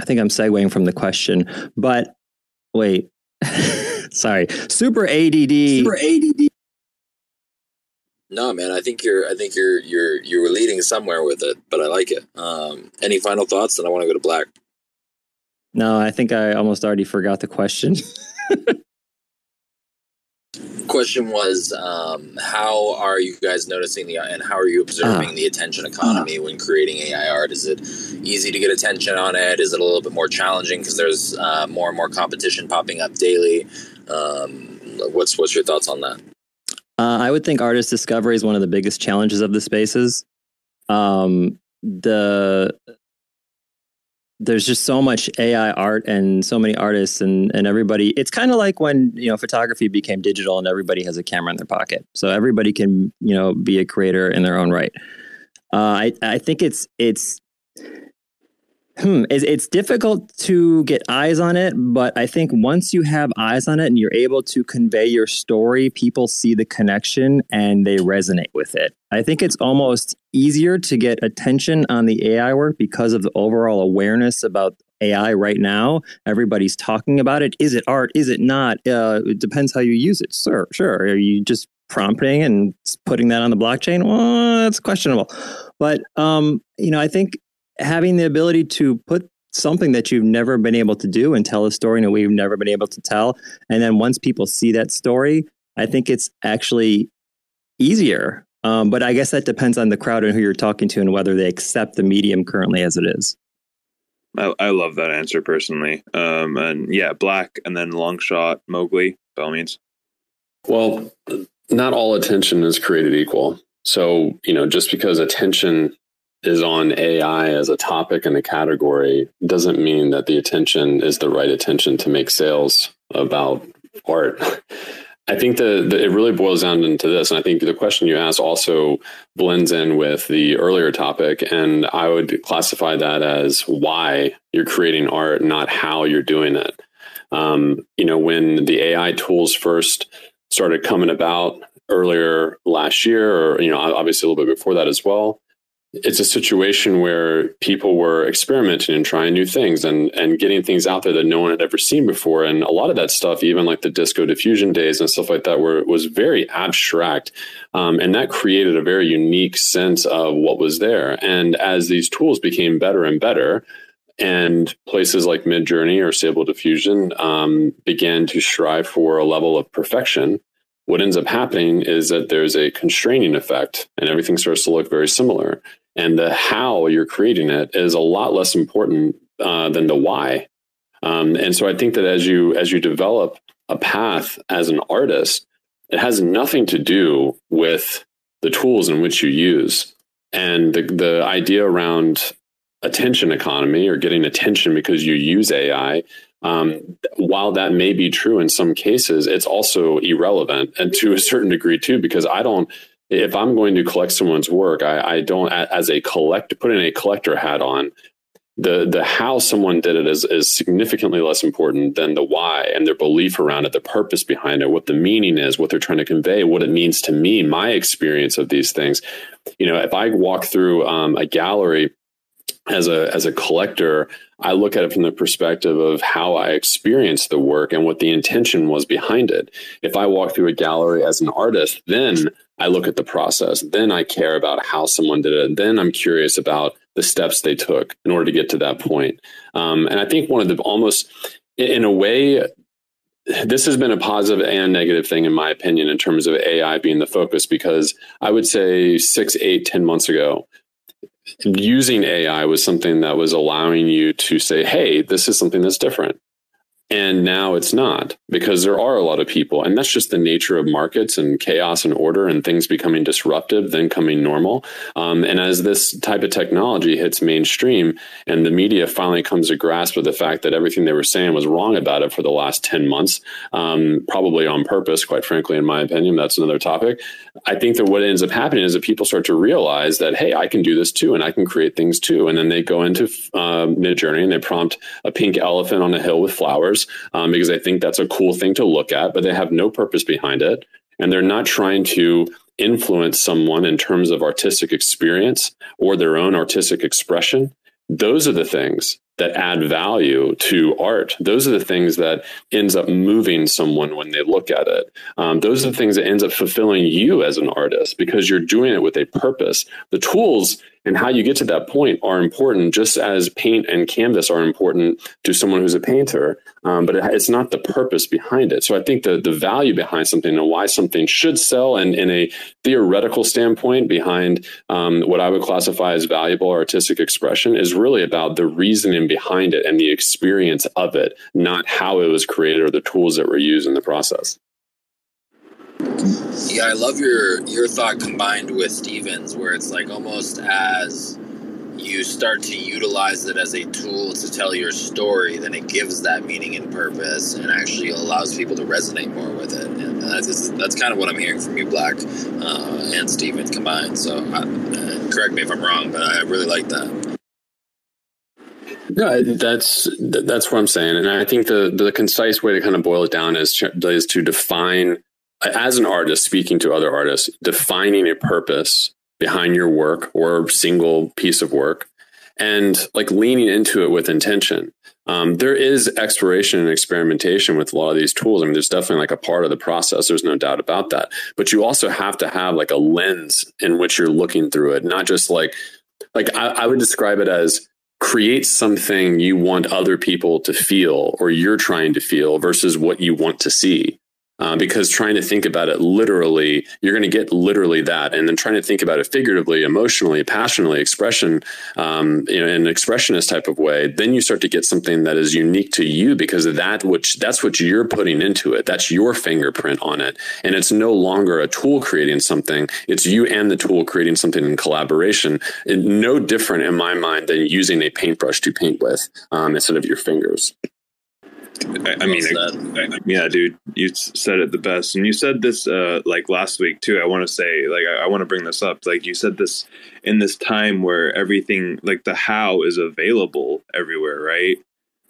I think I'm segueing from the question, but wait. Sorry. Super ADD. Super ADD. No, man, I think you're I think you're you're you were leading somewhere with it, but I like it. Um any final thoughts? Then I want to go to black. No, I think I almost already forgot the question. question was um, how are you guys noticing the and how are you observing Ah. the attention economy when creating AI art? Is it easy to get attention on it? Is it a little bit more challenging because there's uh, more and more competition popping up daily? Um, what's what's your thoughts on that? Uh, I would think artist discovery is one of the biggest challenges of the spaces. Um, the there's just so much AI art and so many artists and and everybody. It's kind of like when you know photography became digital and everybody has a camera in their pocket, so everybody can you know be a creator in their own right. Uh, I I think it's it's Hmm, it's, it's difficult to get eyes on it, but I think once you have eyes on it and you're able to convey your story, people see the connection and they resonate with it. I think it's almost easier to get attention on the AI work because of the overall awareness about AI right now. Everybody's talking about it. Is it art? Is it not? Uh, it depends how you use it. Sure, sure. Are you just prompting and putting that on the blockchain? Well, that's questionable. But um, you know, I think having the ability to put something that you've never been able to do and tell a story in a way you've never been able to tell, and then once people see that story, I think it's actually easier. Um, but I guess that depends on the crowd and who you're talking to and whether they accept the medium currently as it is. I, I love that answer personally. Um, and yeah, black and then long shot Mowgly by all means. Well, not all attention is created equal. So, you know, just because attention is on AI as a topic and a category doesn't mean that the attention is the right attention to make sales about art. I think the, the it really boils down into this, and I think the question you asked also blends in with the earlier topic, and I would classify that as why you're creating art, not how you're doing it. Um, you know, when the AI tools first started coming about earlier last year, or you know, obviously a little bit before that as well. It's a situation where people were experimenting and trying new things and and getting things out there that no one had ever seen before. And a lot of that stuff, even like the disco diffusion days and stuff like that, were was very abstract, um, and that created a very unique sense of what was there. And as these tools became better and better, and places like Midjourney or Stable Diffusion um, began to strive for a level of perfection. What ends up happening is that there's a constraining effect, and everything starts to look very similar. And the how you're creating it is a lot less important uh, than the why. Um, and so I think that as you as you develop a path as an artist, it has nothing to do with the tools in which you use. And the the idea around attention economy or getting attention because you use AI, um, while that may be true in some cases, it's also irrelevant and to a certain degree too, because I don't. If I'm going to collect someone's work, I, I don't, as a collect put in a collector hat on. The the how someone did it is is significantly less important than the why and their belief around it, the purpose behind it, what the meaning is, what they're trying to convey, what it means to me, my experience of these things. You know, if I walk through um, a gallery as a as a collector, I look at it from the perspective of how I experienced the work and what the intention was behind it. If I walk through a gallery as an artist, then I look at the process. Then I care about how someone did it. Then I'm curious about the steps they took in order to get to that point. Um, and I think one of the almost, in a way, this has been a positive and negative thing in my opinion in terms of AI being the focus because I would say six, eight, ten months ago, using AI was something that was allowing you to say, hey, this is something that's different. And now it's not because there are a lot of people, and that's just the nature of markets and chaos and order and things becoming disruptive, then coming normal. Um, and as this type of technology hits mainstream and the media finally comes to grasp with the fact that everything they were saying was wrong about it for the last 10 months, um, probably on purpose, quite frankly, in my opinion, that's another topic. I think that what ends up happening is that people start to realize that, hey, I can do this too, and I can create things too. And then they go into uh, Midjourney and they prompt a pink elephant on a hill with flowers um, because they think that's a cool thing to look at, but they have no purpose behind it. And they're not trying to influence someone in terms of artistic experience or their own artistic expression. Those are the things that add value to art. Those are the things that ends up moving someone when they look at it. Um, those are the things that ends up fulfilling you as an artist because you're doing it with a purpose. The tools and how you get to that point are important, just as paint and canvas are important to someone who's a painter. Um, but it, it's not the purpose behind it. So I think the the value behind something and why something should sell, and in a theoretical standpoint behind um, what I would classify as valuable artistic expression, is really about the reasoning behind it and the experience of it, not how it was created or the tools that were used in the process. Yeah, I love your your thought combined with Stevens, where it's like almost as you start to utilize it as a tool to tell your story, then it gives that meaning and purpose, and actually allows people to resonate more with it. And that's that's kind of what I'm hearing from you, Black uh, and Stevens combined. So, uh, correct me if I'm wrong, but I really like that. No, that's that's what I'm saying, and I think the the concise way to kind of boil it down is is to define as an artist speaking to other artists, defining a purpose behind your work or single piece of work and like leaning into it with intention. Um, there is exploration and experimentation with a lot of these tools. I mean, there's definitely like a part of the process. There's no doubt about that. But you also have to have like a lens in which you're looking through it, not just like, like I, I would describe it as create something you want other people to feel or you're trying to feel versus what you want to see. Uh, because trying to think about it literally, you're going to get literally that, and then trying to think about it figuratively, emotionally, passionately, expression, um, you know, in an expressionist type of way, then you start to get something that is unique to you because that, which that's what you're putting into it. That's your fingerprint on it, and it's no longer a tool creating something. It's you and the tool creating something in collaboration. No different in my mind than using a paintbrush to paint with um, instead of your fingers. I, I mean, I, I, yeah, dude, you said it the best, and you said this uh, like last week too. I want to say, like, I, want to bring this up. Like, you said this in this time where everything, like, the how is available everywhere, right?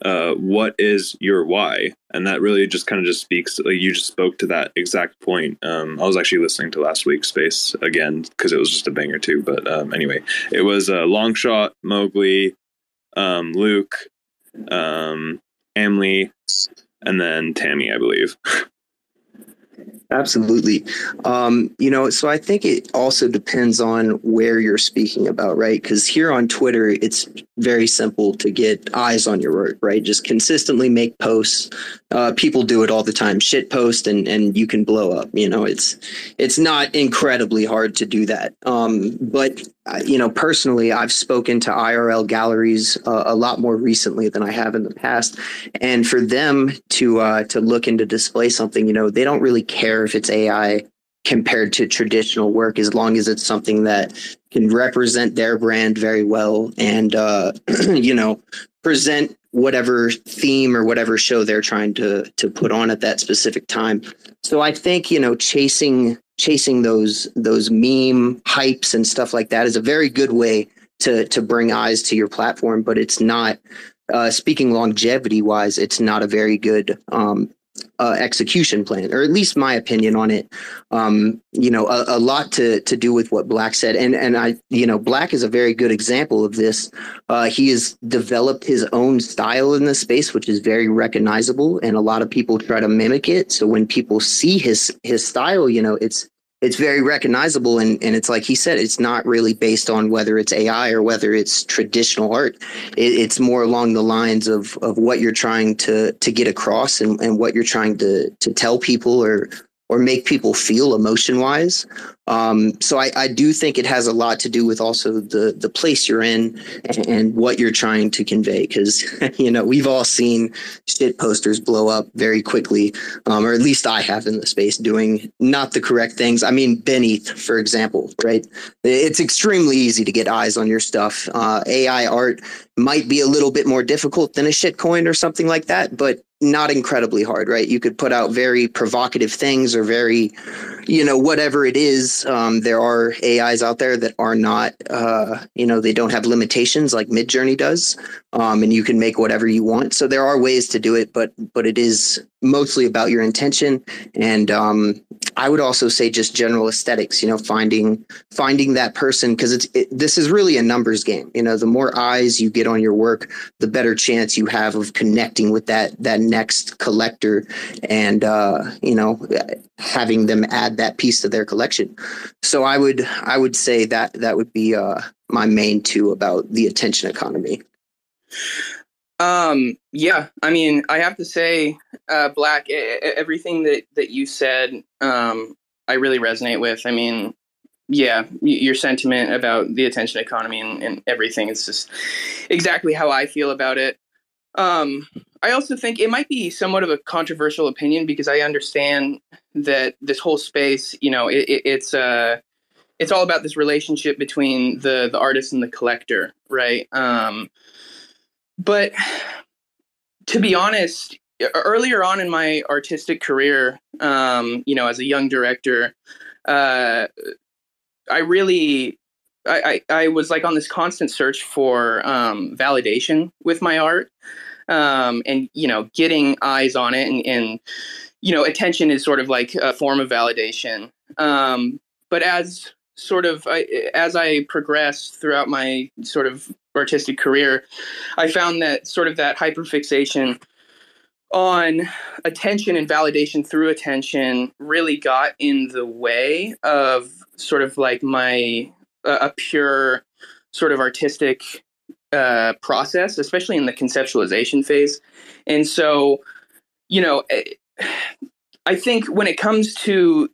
Uh, what is your why? And that really just kind of just speaks. Like, you just spoke to that exact point. Um, I was actually listening to last week's space again because it was just a banger too. But um, anyway, it was a uh, long shot, Mowgly, um, Luke. Um, Emily, and then Tammy, I believe. Absolutely. Um, you know, so I think it also depends on where you're speaking about, right? Because here on Twitter, it's very simple to get eyes on your work, right? Just consistently make posts. Uh, people do it all the time. Shit post and and you can blow up. You know, it's it's not incredibly hard to do that. Um, but uh, you know, personally, I've spoken to IRL galleries uh, a lot more recently than I have in the past, and for them to uh, to look and to display something, you know, they don't really care if it's AI compared to traditional work as long as it's something that can represent their brand very well and uh, you know present whatever theme or whatever show they're trying to to put on at that specific time. So i think you know chasing chasing those those meme hypes and stuff like that is a very good way to to bring eyes to your platform but it's not uh, speaking longevity wise, it's not a very good um, uh, execution plan, or at least my opinion on it. Um, you know, a, a, lot to to do with what Black said, and and I, you know, Black is a very good example of this. Uh, he has developed his own style in this space, which is very recognizable, and a lot of people try to mimic it. So when people see his his style, you know, it's it's very recognizable and, and it's like he said it's not really based on whether it's ai or whether it's traditional art. It, it's more along the lines of of what you're trying to to get across and, and what you're trying to to tell people or or make people feel emotion wise. Um, so I, I, do think it has a lot to do with also the the place you're in and, and what you're trying to convey. Because you know we've all seen shit posters blow up very quickly, um, or at least I have in the space doing not the correct things. I mean, Beneath, for example, right? It's extremely easy to get eyes on your stuff. Uh, AI art might be a little bit more difficult than a shitcoin or something like that, but not incredibly hard, right? You could put out very provocative things or very, you know, whatever it is. Um, there are AIs out there that are not, uh, you know, they don't have limitations like Midjourney does, um, and you can make whatever you want. So there are ways to do it, but but it is mostly about your intention. And um, i would also say just general aesthetics you know finding finding that person because it's it, this is really a numbers game. You know the more eyes you get on your work the better chance you have of connecting with that that next collector and uh, you know having them add that piece to their collection. So i would i would say that that would be uh, my main two about the attention economy um, yeah, I mean, I have to say, uh, Black, everything that, that you said, um, I really resonate with. I mean, yeah, your sentiment about the attention economy and, and everything is just exactly how I feel about it. Um, I also think it might be somewhat of a controversial opinion because I understand that this whole space, you know, it, it, it's uh, it's all about this relationship between the the artist and the collector, right? Um, but to be honest, earlier on in my artistic career, um, you know, as a young director, uh, I really, I, I, I, was like on this constant search for um, validation with my art, um, and you know, getting eyes on it, and, and, you know, attention is sort of like a form of validation. Um, but as sort of I, as I progressed throughout my sort of artistic career, I found that sort of that hyperfixation on attention and validation through attention really got in the way of sort of like my uh, a pure sort of artistic uh, process, especially in the conceptualization phase. And so, you know, eh, I think when it comes to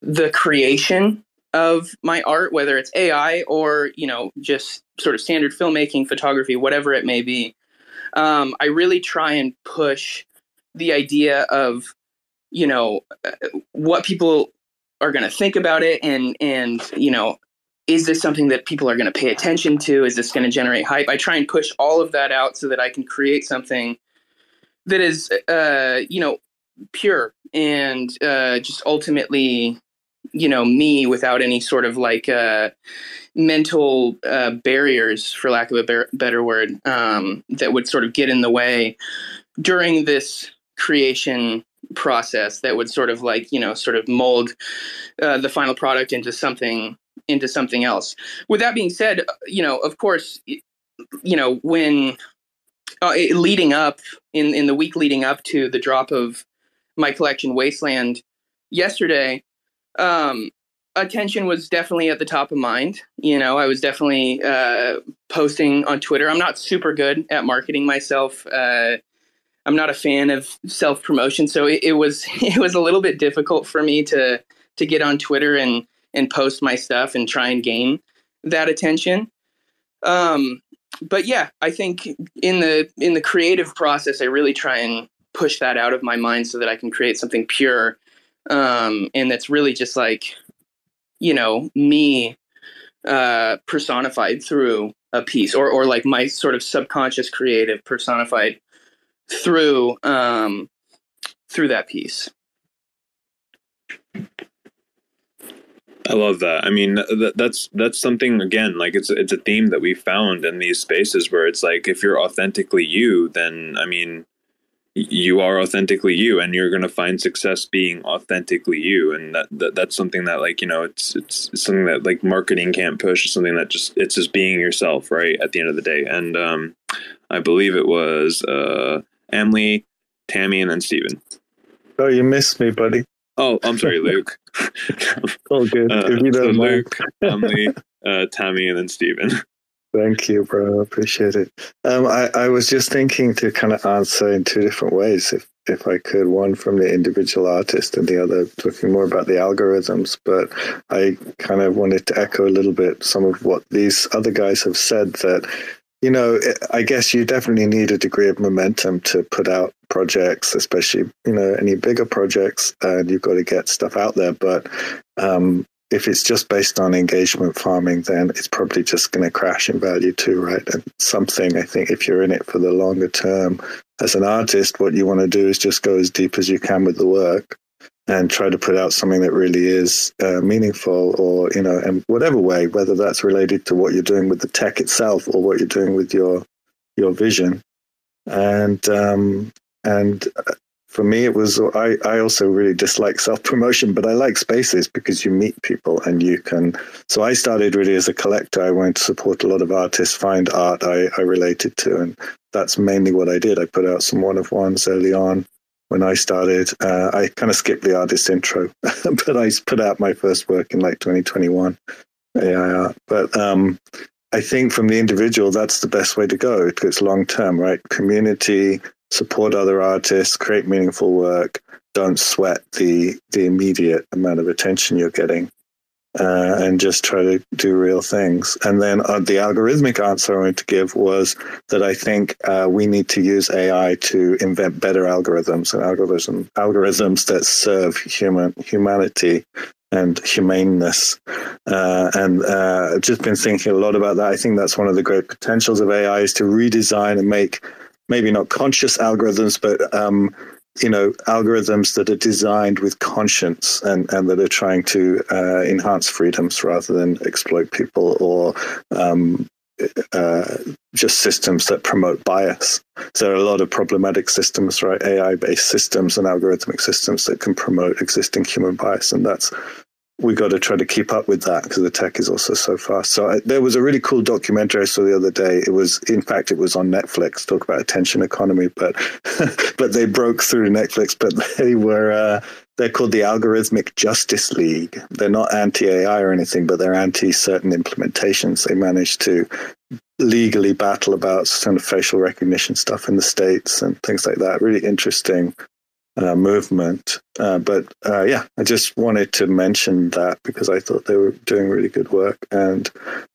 the creation of my art, whether it's AI or you know just sort of standard filmmaking, photography, whatever it may be. Um, I really try and push the idea of you know uh, what people are going to think about it, and and you know is this something that people are going to pay attention to? Is this going to generate hype? I try and push all of that out so that I can create something that is, uh, you know, pure and uh, just ultimately you know me without any sort of like uh, mental uh, barriers, for lack of a be- better word, um, that would sort of get in the way during this creation process that would sort of like you know sort of mold uh, the final product into something into something else. With that being said, you know, of course, you know when uh, leading up in in the week leading up to the drop of my collection Wasteland yesterday um, attention was definitely at the top of mind. You know, I was definitely uh, posting on Twitter. I'm not super good at marketing myself. Uh, I'm not a fan of self promotion, so it, it, was it was a little bit difficult for me to to get on Twitter and and post my stuff and try and gain that attention. Um, but yeah, I think in the in the creative process, I really try and push that out of my mind so that I can create something pure um, and that's really just like you know me uh, personified through a piece or or like my sort of subconscious creative personified through um, through that piece. I love that. I mean, th- that's that's something again. Like it's it's a theme that we found in these spaces where it's like if you're authentically you, then I mean, you are authentically you and you're going to find success being authentically you. And that, that that's something that like you know it's, it's, it's something that like marketing can't push. It's something that just it's just being yourself right at the end of the day. And um i believe it was uh emily tammy and then steven. Oh you missed me buddy. Oh i'm sorry luke. Oh good. Uh, if you don't so luke emily uh tammy and then steven Thank you, bro. Appreciate it. Um, I, I was just thinking to kind of answer in two different ways, if if I could. One from the individual artist, and the other talking more about the algorithms. But I kind of wanted to echo a little bit some of what these other guys have said. That you know, I guess you definitely need a degree of momentum to put out projects, especially you know any bigger projects, and you've got to get stuff out there. But um, if it's just based on engagement farming, then it's probably just going to crash in value too, right? And something I think if you're in it for the longer term as an artist, what you want to do is just go as deep as you can with the work and try to put out something that really is uh, meaningful or, you know, in whatever way, whether that's related to what you're doing with the tech itself or what you're doing with your, your vision. And, um, and uh, for me, it was I, I also really dislike self promotion, but I like spaces because you meet people and you can. So I started really as a collector. I went to support a lot of artists, find art I, I related to, and that's mainly what I did. I put out some one of ones early on when I started. Uh, I kind of skipped the artist intro, but I put out my first work in like 2021 Yeah. But um, I think from the individual, that's the best way to go. It's long term, right? Community, support other artists, create meaningful work. Don't sweat the the immediate amount of attention you're getting, uh, and just try to do real things. And then uh, the algorithmic answer I wanted to give was that I think uh, we need to use AI to invent better algorithms and algorithm algorithms that serve human humanity and humaneness. Uh, and uh, I've just been thinking a lot about that. I think that's one of the great potentials of AI is to redesign and make maybe not conscious algorithms, but um, you know algorithms that are designed with conscience and, and that are trying to uh, enhance freedoms rather than exploit people or um, uh, just systems that promote bias. So there are a lot of problematic systems, right? AI based systems and algorithmic systems that can promote existing human bias. And that's we got to try to keep up with that because the tech is also so fast. So I, there was a really cool documentary I saw the other day. It was, in fact, it was on Netflix. Talk about attention economy, but but they broke through Netflix. But they were uh, they're called the Algorithmic Justice League. They're not anti AI or anything, but they're anti certain implementations. They managed to legally battle about kind of facial recognition stuff in the states and things like that. Really interesting uh, movement. Uh, but uh, yeah, I just wanted to mention that because I thought they were doing really good work, and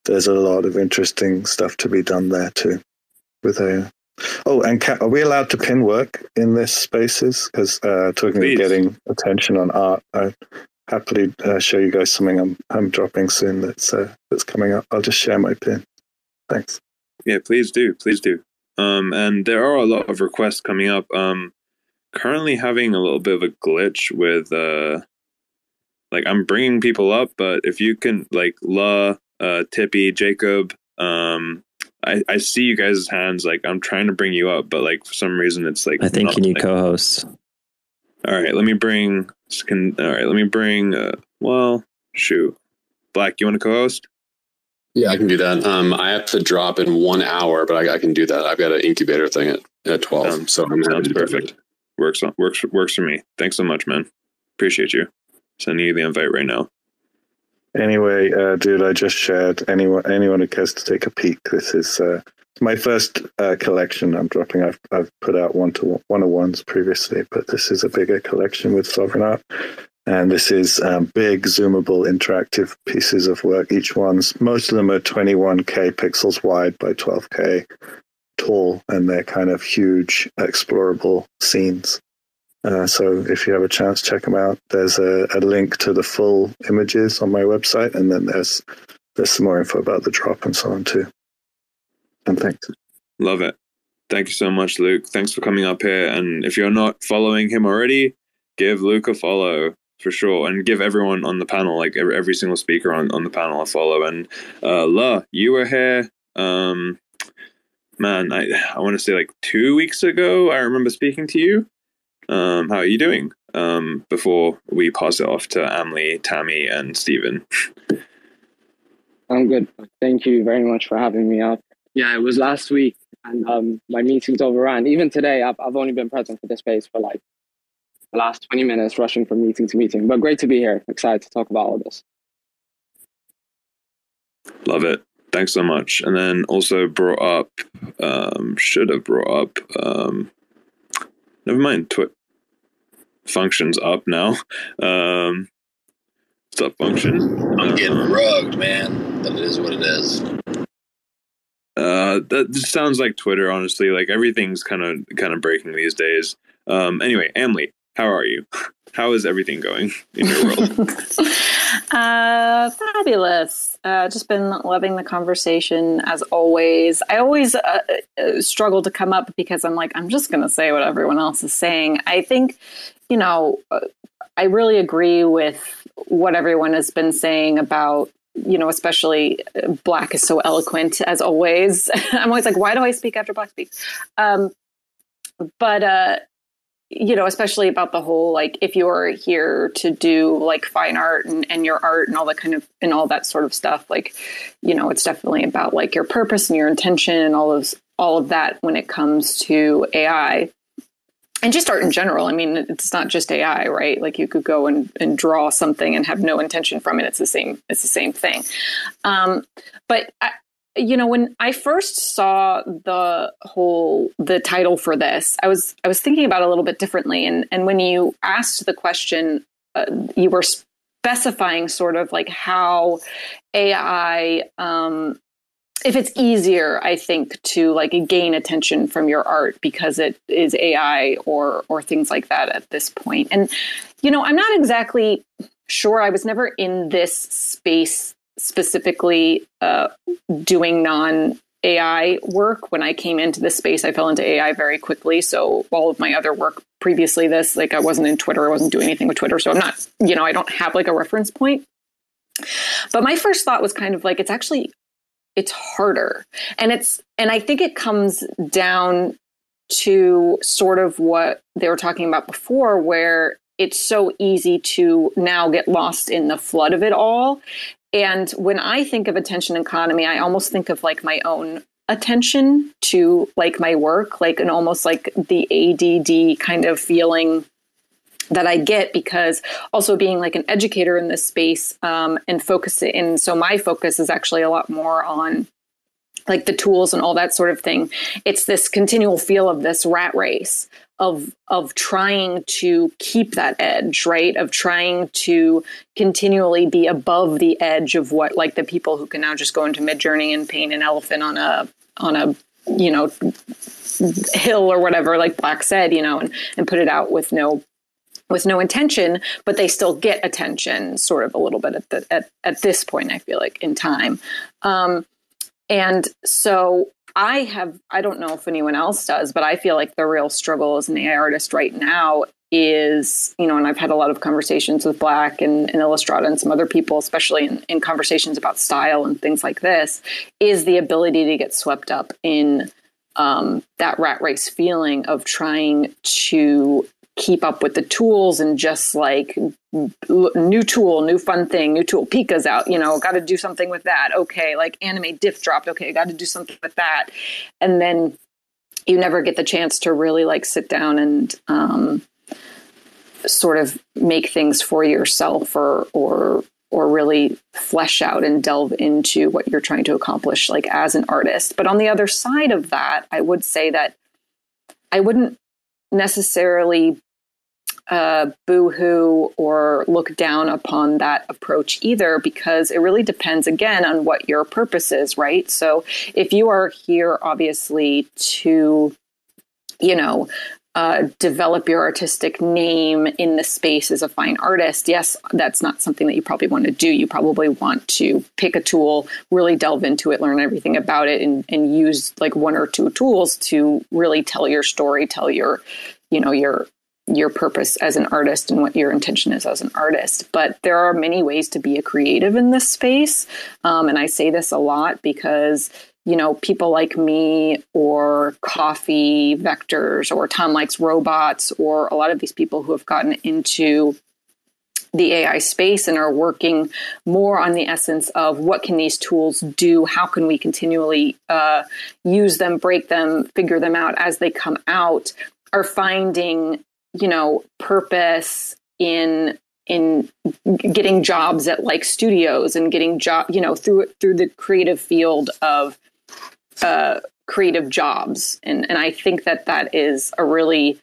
there's a lot of interesting stuff to be done there too. With a oh, and are we allowed to pin work in this spaces? Because uh, talking Please. about getting attention on art, I happily uh, show you guys something I'm I'm dropping soon that's uh, that's coming up. I'll just share my pin. Thanks. Yeah, please do, please do. Um, and there are a lot of requests coming up. Um, currently having a little bit of a glitch with uh like I'm bringing people up, but if you can like La, uh Tippy, Jacob, um I, I see you guys' hands like I'm trying to bring you up, but like for some reason it's like I think not, you need like- co-hosts. All right, let me bring can all right, let me bring uh well shoot. Black, you want to co-host? Yeah, I can do that. Um, I have to drop in one hour, but I, I can do that. I've got an incubator thing at, at 12. so I'm happy Sounds to do perfect. that. Works on works works for me. Thanks so much, man. Appreciate you. Sending you the invite right now. Anyway, uh, dude, I just shared. Anyone, anyone who cares to take a peek, this is uh, my first uh, collection. I'm dropping. I've I've put out one to one of ones previously, but this is a bigger collection with Sovereign Art, and this is um, big, zoomable, interactive pieces of work. Each one's most of them are 21k pixels wide by 12k tall, and they're kind of huge, explorable scenes. Uh, so if you have a chance, check them out. There's a, a link to the full images on my website, and then there's there's some more info about the drop and so on too. And thanks. Love it. Thank you so much, Luke. Thanks for coming up here. And if you're not following him already, give Luke a follow for sure. And give everyone on the panel, like every, single speaker on, on the panel, a follow. And uh, La, you were here. Um, man, I, I want to say like two weeks ago, I remember speaking to you. Um, how are you doing? Um, before we pass it off to Amli, Tammy, and Steven. I'm good. Thank you very much for having me up. Yeah, it was last week, and um, my meetings overran. Even today, I've, I've only been present for this space for like the last 20 minutes, rushing from meeting to meeting. But great to be here. Excited to talk about all this. Love it. Thanks so much. And then also brought up, um, should have brought up, um, never mind, twi- functions up now. Um, what's up, function? I'm getting rugged, man. But it is what it is. Uh, that sounds like Twitter, honestly. Like everything's kind of kind of breaking these days. Um, anyway, Emily, how are you? How is everything going in your world? Uh, fabulous. Uh, just been loving the conversation as always. I always uh, uh, struggle to come up because I'm like, I'm just going to say what everyone else is saying. I think, you know, uh, I really agree with what everyone has been saying about you know, especially uh, Black is so eloquent as always. I'm always like, why do I speak after Black speaks? Um, but uh, you know, especially about the whole like if you're here to do like fine art and, and your art and all that kind of and all that sort of stuff, like, you know, it's definitely about like your purpose and your intention and all of all of that when it comes to AI and just art in general. I mean, it's not just AI, right? Like you could go and, and draw something and have no intention from it. It's the same. It's the same thing. Um, but I, you know, when I first saw the whole the title for this, I was I was thinking about it a little bit differently. And and when you asked the question, uh, you were specifying sort of like how AI um, if it's easier i think to like gain attention from your art because it is ai or or things like that at this point and you know i'm not exactly sure i was never in this space specifically uh, doing non ai work. When i came into this space i fell into ai very quickly. So all of my other work previously this like i wasn't in twitter. I wasn't doing anything with twitter. So i'm not you know i don't have like a reference point. But my first thought was kind of like it's actually it's harder. And it's and i think it comes down to sort of what they were talking about before where it's so easy to now get lost in the flood of it all and when i think of attention economy i almost think of like my own attention to like my work like an almost like the add kind of feeling that I get because also being like an educator in this space um, and focusing. And so my focus is actually a lot more on like the tools and all that sort of thing. It's this continual feel of this rat race of of trying to keep that edge, right? Of trying to continually be above the edge of what like the people who can now just go into Midjourney and paint an elephant on a on a you know hill or whatever, like Black said, you know, and, and put it out with no with no intention, but they still get attention sort of a little bit at the, at, at this point, I feel like in time. Um, and so I have, I don't know if anyone else does, but I feel like the real struggle as an AI artist right now is, you know, and I've had a lot of conversations with Black and, and Illustrata and some other people, especially in, in conversations about style and things like this, is the ability to get swept up in um, that rat race feeling of trying to keep up with the tools and just like new tool, new fun thing, new tool. Pika's out, you know, got to do something with that. Okay, like AnimateDiff dropped. Okay, got to do something with that. And then you never get the chance to really like sit down and um, sort of make things for yourself or or or really flesh out and delve into what you're trying to accomplish like as an artist. But on the other side of that, I would say that I wouldn't necessarily uh, boohoo or look down upon that approach either, because it really depends again on what your purpose is, right? So if you are here, obviously, to, you know, uh, develop your artistic name in the space as a fine artist, yes, that's not something that you probably want to do. You probably want to pick a tool, really delve into it, learn everything about it, and, and use like one or two tools to really tell your story, tell your, you know, your your purpose as an artist and what your intention is as an artist. But there are many ways to be a creative in this space. Um, and I say this a lot because, you know, people like me or Coffee Vectors or Tom Likes Robots or a lot of these people who have gotten into the AI space and are working more on the essence of what can these tools do? How can we continually uh, use them, break them, figure them out as they come out? Are finding you know purpose in in getting jobs at like studios and getting job you know through through the creative field of uh, creative jobs and and I think that that is a really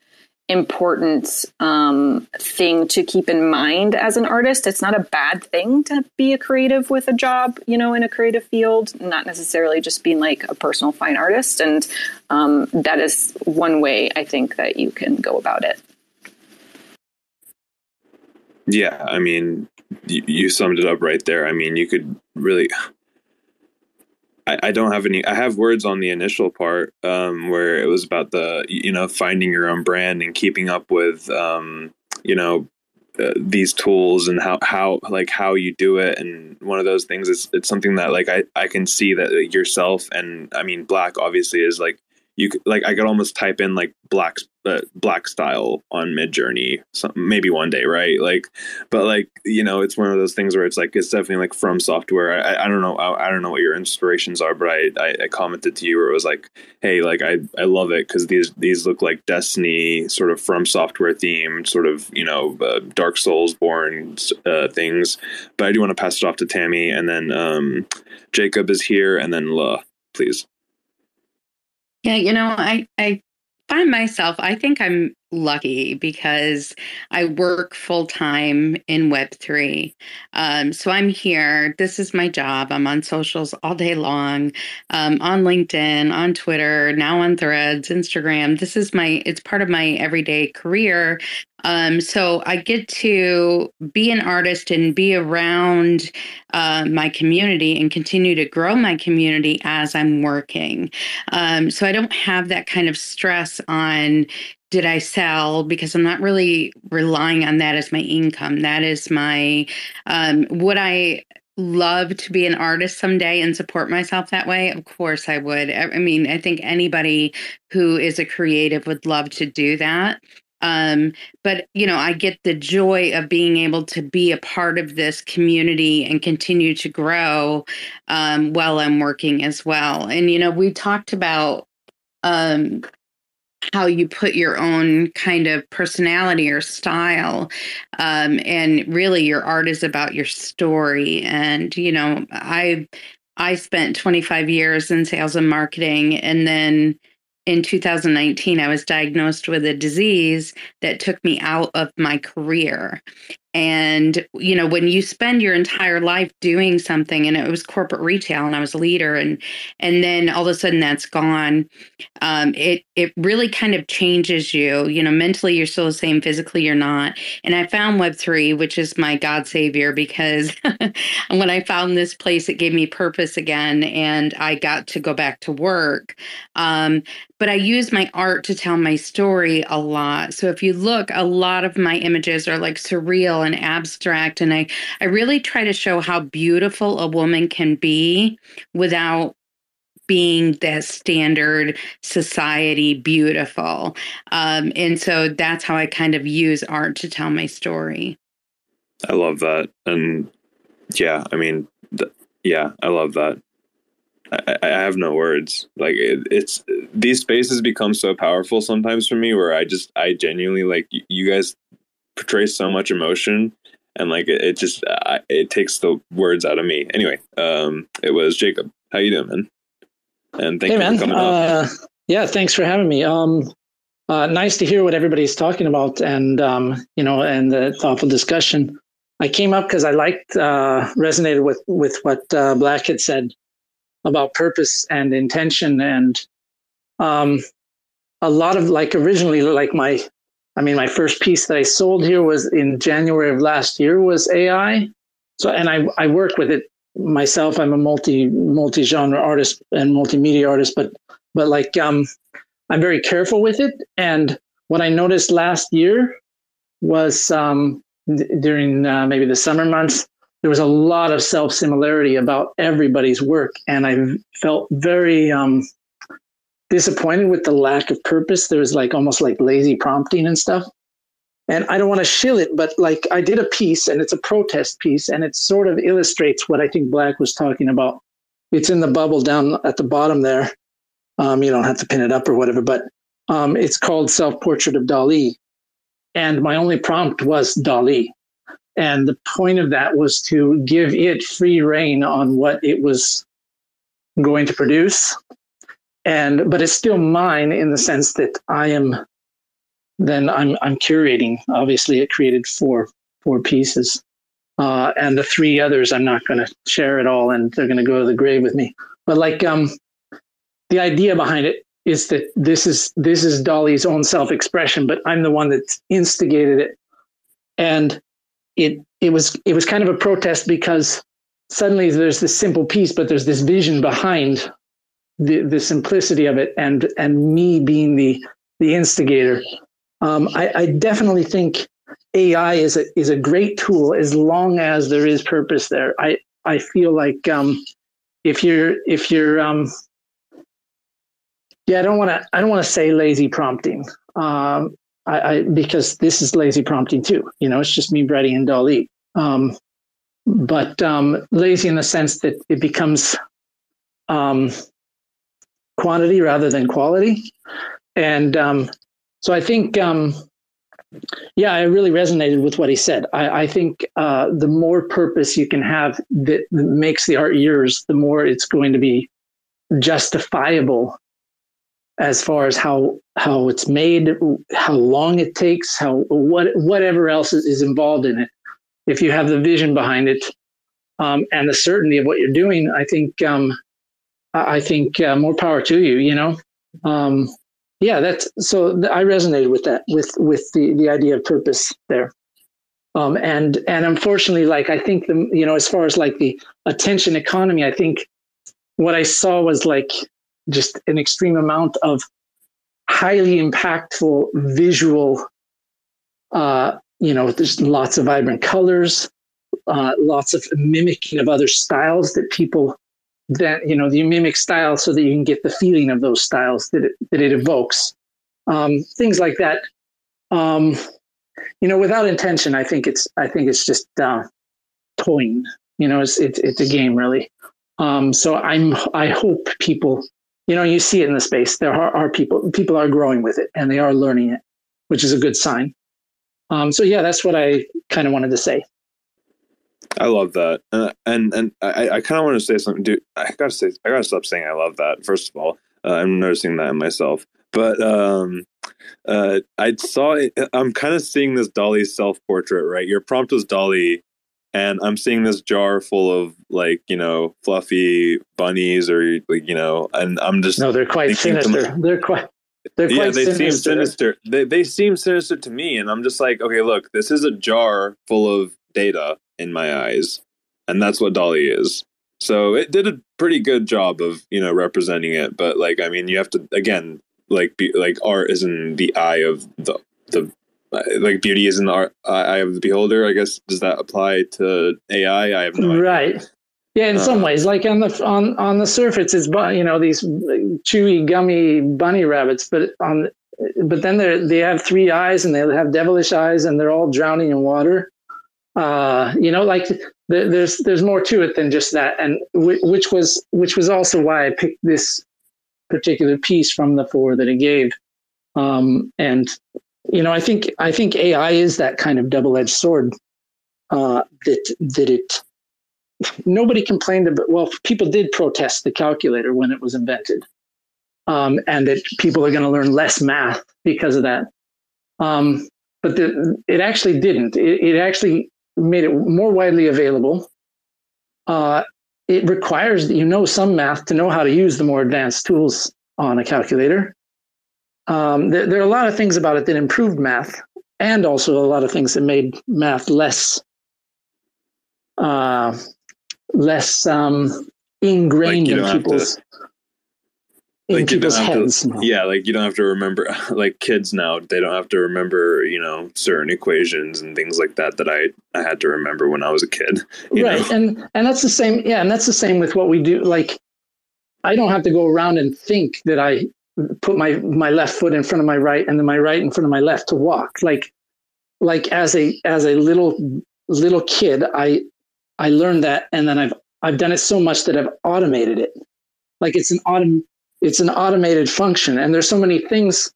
important um, thing to keep in mind as an artist. It's not a bad thing to be a creative with a job, you know, in a creative field, not necessarily just being like a personal fine artist. And um, that is one way I think that you can go about it. Yeah, I mean, you, you summed it up right there. I mean, you could really. I, I don't have any. I have words on the initial part um, where it was about the you know finding your own brand and keeping up with um, you know uh, these tools and how how like how you do it and one of those things is it's something that like I I can see that yourself and I mean Black obviously is like you could, like I could almost type in like black uh, black style on Midjourney, maybe one day, right? Like, but like you know, it's one of those things where it's like it's definitely like FromSoftware. I, I don't know, I, I don't know what your inspirations are, but I, I, I commented to you where it was like, hey, like I I love it because these these look like Destiny sort of FromSoftware themed, sort of you know uh, Dark Souls born uh, things. But I do want to pass it off to Tammy, and then um, Jacob is here, and then La, please. Yeah, you know, I I find myself, I think I'm lucky because I work full time in Web3. Um, so I'm here. This is my job. I'm on socials all day long, um, on LinkedIn, on Twitter, now on Threads, Instagram. This is my, it's part of my everyday career. Um, so I get to be an artist and be around uh, my community and continue to grow my community as I'm working. Um, so I don't have that kind of stress on did I sell? Because I'm not really relying on that as my income. That is my, um, would I love to be an artist someday and support myself that way? Of course I would. I mean, I think anybody who is a creative would love to do that. Um, but you know, I get the joy of being able to be a part of this community and continue to grow um, while I'm working as well. And you know, we talked about um, how you put your own kind of personality or style um, and really your art is about your story. And you know i i spent 25 years in sales and marketing and then in 2019 i was diagnosed with a disease that took me out of my career and you know when you spend your entire life doing something and it was corporate retail and i was a leader and and then all of a sudden that's gone um, it it really kind of changes you. You know mentally you're still the same physically you're not. And i found web3 which is my god savior because when i found this place it gave me purpose again and i got to go back to work. Um, but i use my art to tell my story a lot. So if you look a lot of my images are like surreal and abstract and i i really try to show how beautiful a woman can be without being that standard society beautiful. Um, and so that's how i kind of use art to tell my story. I love that. And yeah i mean th- yeah i love that. I, I have no words. Like it, it's these spaces become so powerful sometimes for me, where I just I genuinely like you guys portray so much emotion and like it, it just uh, it takes the words out of me. Anyway um it was jacob. How you doing man? And thank hey, you man. for coming uh, yeah thanks for having me. Um uh, nice to hear what everybody's talking about and um you know and the thoughtful discussion. I came up because i liked uh resonated with with what uh, black had said about purpose and intention and um a lot of like originally like my I mean, my first piece that I sold here was in January of last year was AI. So, and I, I work with it myself. I'm a multi, multi genre artist and multimedia artist, but, but like, um, I'm very careful with it. And what I noticed last year was, um, th- during uh, maybe the summer months, there was a lot of self similarity about everybody's work. And I felt very, um, disappointed with the lack of purpose. There was like almost like lazy prompting and stuff. And I don't want to shill it, but like I did a piece and it's a protest piece and it sort of illustrates what I think Black was talking about. It's in the bubble down at the bottom there. Um, you don't have to pin it up or whatever, but um, it's called Self Portrait of DALL-E. And my only prompt was DALL-E. And the point of that was to give it free reign on what it was going to produce and but it's still mine in the sense that I am then I'm I'm curating. Obviously, it created four four pieces, uh, and the three others I'm not going to share at all, and they're going to go to the grave with me. But like um, the idea behind it is that this is this is DALL-E's own self expression, but I'm the one that instigated it, and it it was it was kind of a protest because suddenly there's this simple piece, but there's this vision behind the, the simplicity of it and and me being the the instigator. Um, I, I definitely think AI is a is a great tool as long as there is purpose there. I I feel like um, if you're if you're um, yeah, I don't want to. I don't want to say lazy prompting, um, I, I, because this is lazy prompting too. You know, it's just me writing in DALL-E. Um, but um, lazy in the sense that it becomes um, quantity rather than quality, and um, so I think, um, yeah, I really resonated with what he said. I, I think uh, the more purpose you can have that makes the art yours, the more it's going to be justifiable as far as how how it's made, how long it takes, how what whatever else is involved in it. If you have the vision behind it um, and the certainty of what you're doing, I think um, I think uh, more power to you. You know, um, yeah, that's so. I resonated with that with with the the idea of purpose there. Um, and and unfortunately, like I think the you know as far as like the attention economy, I think what I saw was like just an extreme amount of highly impactful visual uh, you know there's lots of vibrant colors uh, lots of mimicking of other styles that people that you know you mimic style so that you can get the feeling of those styles that it, that it evokes um, things like that um, you know without intention i think it's i think it's just uh, toying you know it's, it's it's a game really um, so i'm i hope people you know, you see it in the space. There are, are people, people are growing with it and they are learning it, which is a good sign. Um, so yeah, that's what I kind of wanted to say. I love that, uh, and and I, I kind of want to say something. Dude, I gotta say, I gotta stop saying I love that. First of all, uh, I'm noticing that in myself, but um, uh, I saw it. I'm kind of seeing this DALL-E self portrait. Right, your prompt was DALL-E, and I'm seeing this jar full of like you know fluffy bunnies or like you know, and I'm just no, they're quite sinister. they're quite. They're quite yeah, they sinister. seem sinister. They they seem sinister to me, and I'm just like, okay, look, this is a jar full of data in my eyes, and that's what DALL-E is. So it did a pretty good job of you know representing it, but like I mean, you have to again like be like art is in the eye of the the like beauty is in the art, eye of the beholder. I guess does that apply to AI? I have no idea. Right. Yeah, in uh, some ways, like on the on on the surface, it's you know these chewy, gummy bunny rabbits, but on but then they they have three eyes and they have devilish eyes and they're all drowning in water. Uh, you know, like there's there's more to it than just that, and which was which was also why I picked this particular piece from the four that it gave. Um, and you know, I think I think AI is that kind of double-edged sword uh, that that it. Nobody complained about. Well, people did protest the calculator when it was invented, um, and that people are going to learn less math because of that. Um, but the, it actually didn't. It, it, actually made it more widely available. Uh, it requires that you know some math to know how to use the more advanced tools on a calculator. Um, there, there, are a lot of things about it that improved math, and also a lot of things that made math less uh, less um, ingrained like in people's to, like people's heads. To, yeah, like you don't have to remember. Like kids now, they don't have to remember, you know, certain equations and things like that that I I had to remember when I was a kid. Right, know? and and that's the same. Yeah, and that's the same with what we do. Like I don't have to go around and think that I put my my left foot in front of my right and then my right in front of my left to walk like like as a as a little little kid i i learned that and then i've i've done it so much that i've automated it like it's an autom it's an automated function and there's so many things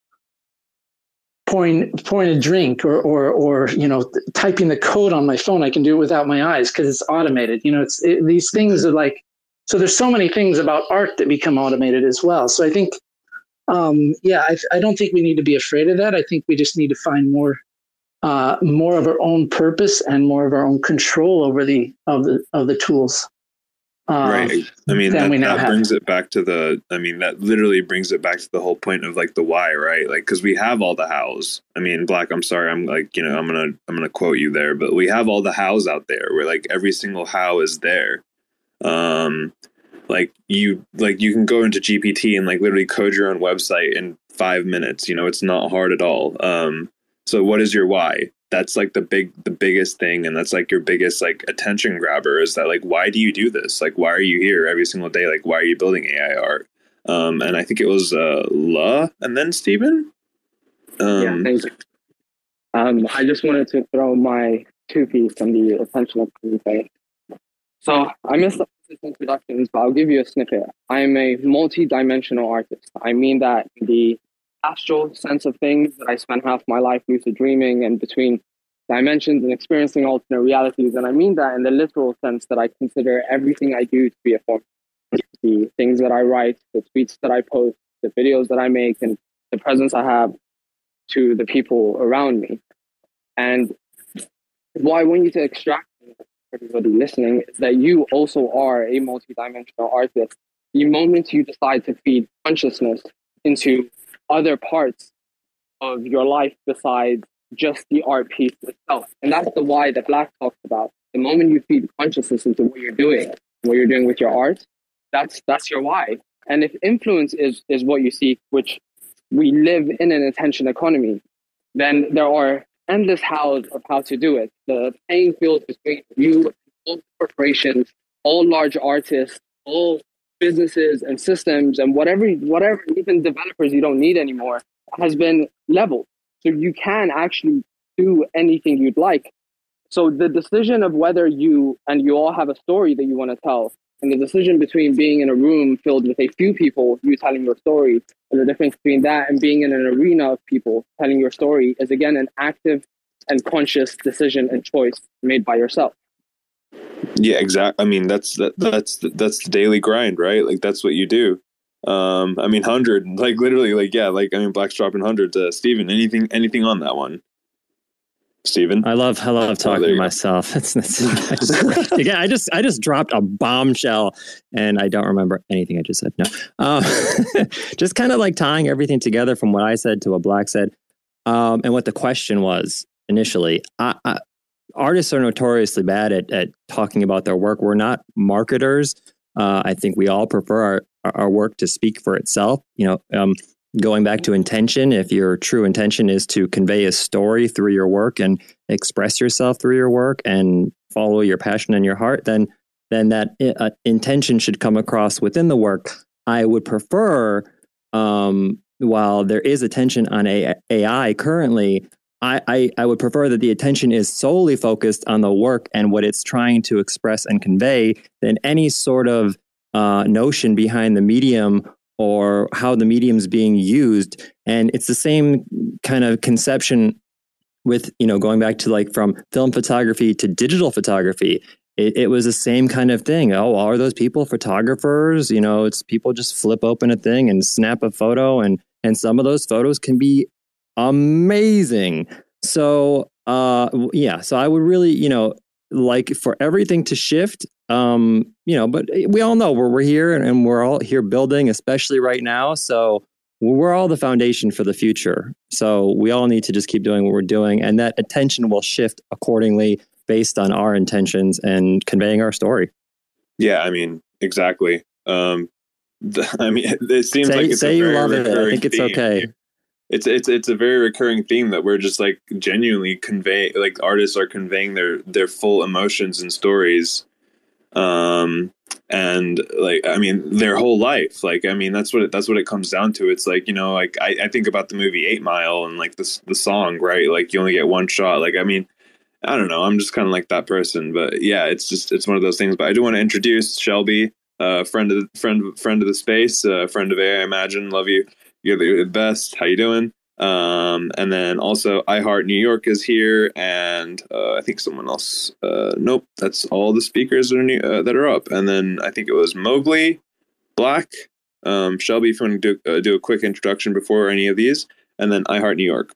pouring pouring a drink or or or you know typing the code on my phone i can do it without my eyes because it's automated you know it's it, these things are like so there's so many things about art that become automated as well so i think um, yeah, I, I, don't think we need to be afraid of that. I think we just need to find more, uh, more of our own purpose and more of our own control over the of the of the tools. Um, right. I mean, that, that brings it back to the. I mean, that literally brings it back to the whole point of like the why, right? Like, because we have all the hows. I mean, Black. I'm sorry. I'm like, you know, I'm gonna I'm gonna quote you there, but we have all the hows out there where like every single how is there. Um, like you like you can go into gpt and like literally code your own website in five minutes you know it's not hard at all um so what is your why that's like the big the biggest thing and that's like your biggest like attention grabber is that like why do you do this like why are you here every single day like why are you building ai art Um, and I think it was uh, La and then Steven. Um, yeah, thank you. Um, I just wanted to throw my two piece on the attention of. So I missed the introductions, but I'll give you a snippet. I am a multi-dimensional artist. I mean that the astral sense of things that I spent half my life lucid dreaming and between dimensions and experiencing alternate realities. And I mean that in the literal sense that I consider everything I do to be a form. Of the things that I write, the tweets that I post, the videos that I make, and the presence I have to the people around me. And what I want you to extract everybody listening is that you also are a multidimensional artist. The moment you decide to feed consciousness into other parts of your life besides just the art piece itself. And that's the why that Black talks about. The moment you feed consciousness into what you're doing, what you're doing with your art, that's that's your why. And if influence is is what you seek, which we live in an attention economy, then there are endless hows of how to do it. The playing field between you, all corporations, all large artists, all businesses and systems, and whatever, whatever, even developers you don't need anymore, has been leveled. So you can actually do anything you'd like. So the decision of whether you and you all have a story that you want to tell, and the decision between being in a room filled with a few people, you telling your story, and the difference between that and being in an arena of people telling your story is again an active and conscious decision and choice made by yourself. Yeah, exactly. I mean, that's that, that's that's the daily grind, right? Like that's what you do. Um, I mean, hundred, like literally, like yeah, like I mean, Black's dropping hundreds. Uh, Steven, anything, anything on that one? Steven? I love, I love talking oh, to myself. That's, that's I just, again, I just, I just dropped a bombshell, and I don't remember anything I just said. No, um, just kind of like tying everything together from what I said to what Black said, um, and what the question was initially. I, I, artists are notoriously bad at, at talking about their work. We're not marketers. Uh, I think we all prefer our, our work to speak for itself. You know, um, going back to intention, if your true intention is to convey a story through your work and express yourself through your work and follow your passion and your heart, then then that uh, intention should come across within the work. I would prefer, um, while there is attention on AI currently, I, I, I would prefer that the attention is solely focused on the work and what it's trying to express and convey than any sort of uh, notion behind the medium or how the medium is being used. And it's the same kind of conception with, you know, going back to like from film photography to digital photography. It, it was the same kind of thing. Oh, are those people photographers? You know, it's people just flip open a thing and snap a photo, and and some of those photos can be amazing. So, uh, yeah, so I would really, you know, like for everything to shift. Um, you know, but we all know we're we're here and, and we're all here building, especially right now. So we're all the foundation for the future. So we all need to just keep doing what we're doing, and that attention will shift accordingly based on our intentions and conveying our story. Yeah, I mean, exactly. Um, the, I mean, it seems say, like it's say you love it. I think it's theme. okay it's it's it's a very recurring theme that we're just like genuinely convey like artists are conveying their their full emotions and stories um and like i mean their whole life. Like i mean that's what it, that's what it comes down to. It's like you know like i, I think about the movie eight mile and like this the song right? Like you only get one shot. Like i mean i don't know. I'm just kind of like that person. But yeah it's just it's one of those things. But i do want to introduce shelby uh friend of the friend friend of the space uh, friend of Aimagine. Love you you're the best. How you doing? Um, and then also I Heart New York is here, and uh, I think someone else. Uh, nope, that's all the speakers that are new, uh, that are up. And then I think it was Mowgly, Black, um, Shelby. If you want to do, uh, do a quick introduction before any of these, and then I Heart New York.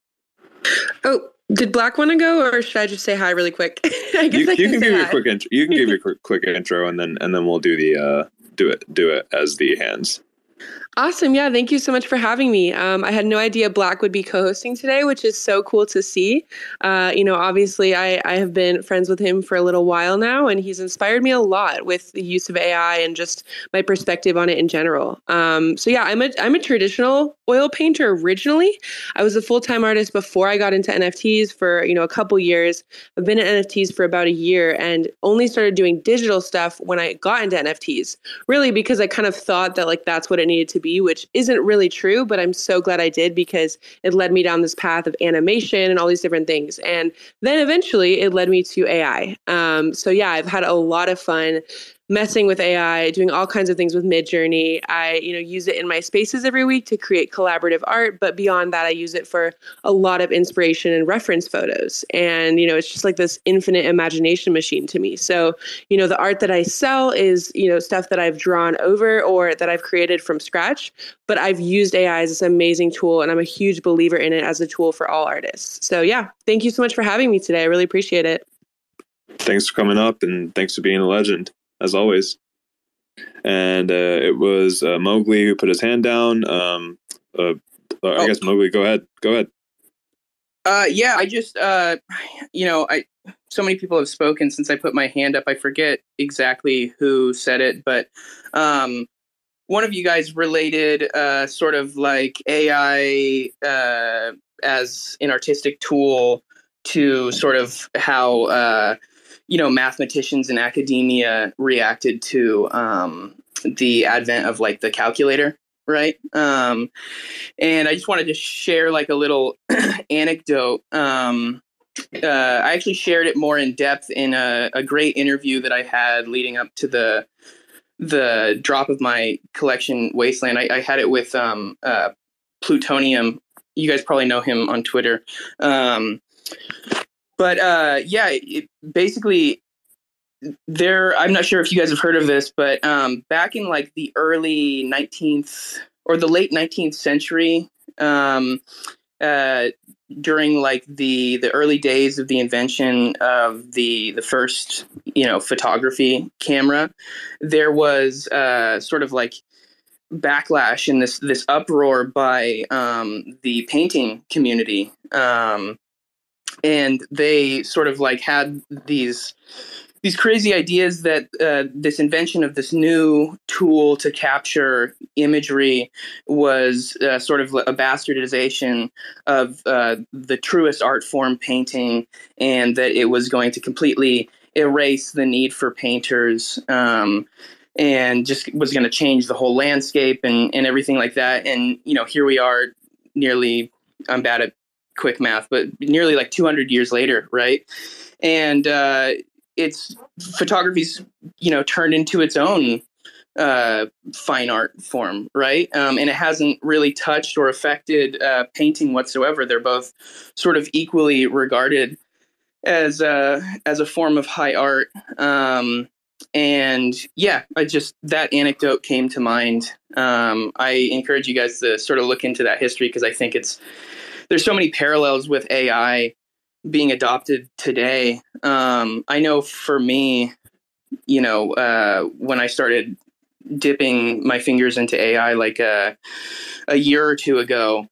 Oh, did Black want to go, or should I just say hi really quick? I guess you, I can, you can give your quick intro. You can give your quick, quick intro, and then and then we'll do the uh, do it do it as the hands. Awesome. Yeah. Thank you so much for having me. Um, I had no idea Black would be co hosting today, which is so cool to see. Uh, you know, obviously, I, I have been friends with him for a little while now, and he's inspired me a lot with the use of AI and just my perspective on it in general. Um, so, yeah, I'm a, I'm a traditional oil painter originally. I was a full time artist before I got into NFTs for, you know, a couple years. I've been at NFTs for about a year and only started doing digital stuff when I got into NFTs, really, because I kind of thought that like that's what it needed to to be, which isn't really true, but I'm so glad I did because it led me down this path of animation and all these different things. And then eventually it led me to AI. Um, so yeah, I've had a lot of fun messing with AI, doing all kinds of things with Midjourney. I, you know, use it in my spaces every week to create collaborative art, but beyond that I use it for a lot of inspiration and reference photos. And, you know, it's just like this infinite imagination machine to me. So, you know, the art that I sell is, you know, stuff that I've drawn over or that I've created from scratch, but I've used AI as this amazing tool and I'm a huge believer in it as a tool for all artists. So, yeah, thank you so much for having me today. I really appreciate it. Thanks for coming up and thanks for being a legend as always. And uh, it was uh, Mowgly who put his hand down. Um, uh, I oh. guess Mowgly, go ahead. Go ahead. Uh, yeah, I just, uh, you know, I so many people have spoken since I put my hand up. I forget exactly who said it, but um, one of you guys related uh, sort of like AI uh, as an artistic tool to sort of how uh, you know mathematicians in academia reacted to um, the advent of like the calculator right? Um, and i just wanted to share like a little anecdote. Um, uh, i actually shared it more in depth in a, a, great interview that i had leading up to the the drop of my collection wasteland. I, I had it with um, uh, plutonium. You guys probably know him on twitter. Um, but uh, yeah, it, basically, there. I'm not sure if you guys have heard of this, but um, back in like the early 19th or the late 19th century, um, uh, during like the the early days of the invention of the the first you know photography camera, there was uh, sort of like backlash and this this uproar by um, the painting community. Um, and they sort of like had these these crazy ideas that uh, this invention of this new tool to capture imagery was uh, sort of a bastardization of uh, the truest art form painting, and that it was going to completely erase the need for painters. Um, and just was going to change the whole landscape and, and everything like that. And, you know, here we are nearly, I'm bad at quick math, but nearly like 200 years later, right? And uh, it's photography's you know turned into its own uh, fine art form, right? Um, and it hasn't really touched or affected uh, painting whatsoever. They're both sort of equally regarded as a uh, as a form of high art. Um, and yeah, I just that anecdote came to mind. Um, I encourage you guys to sort of look into that history because I think it's there's so many parallels with AI being adopted today. Um, I know for me, you know, uh, when I started dipping my fingers into AI like a, a year or two ago,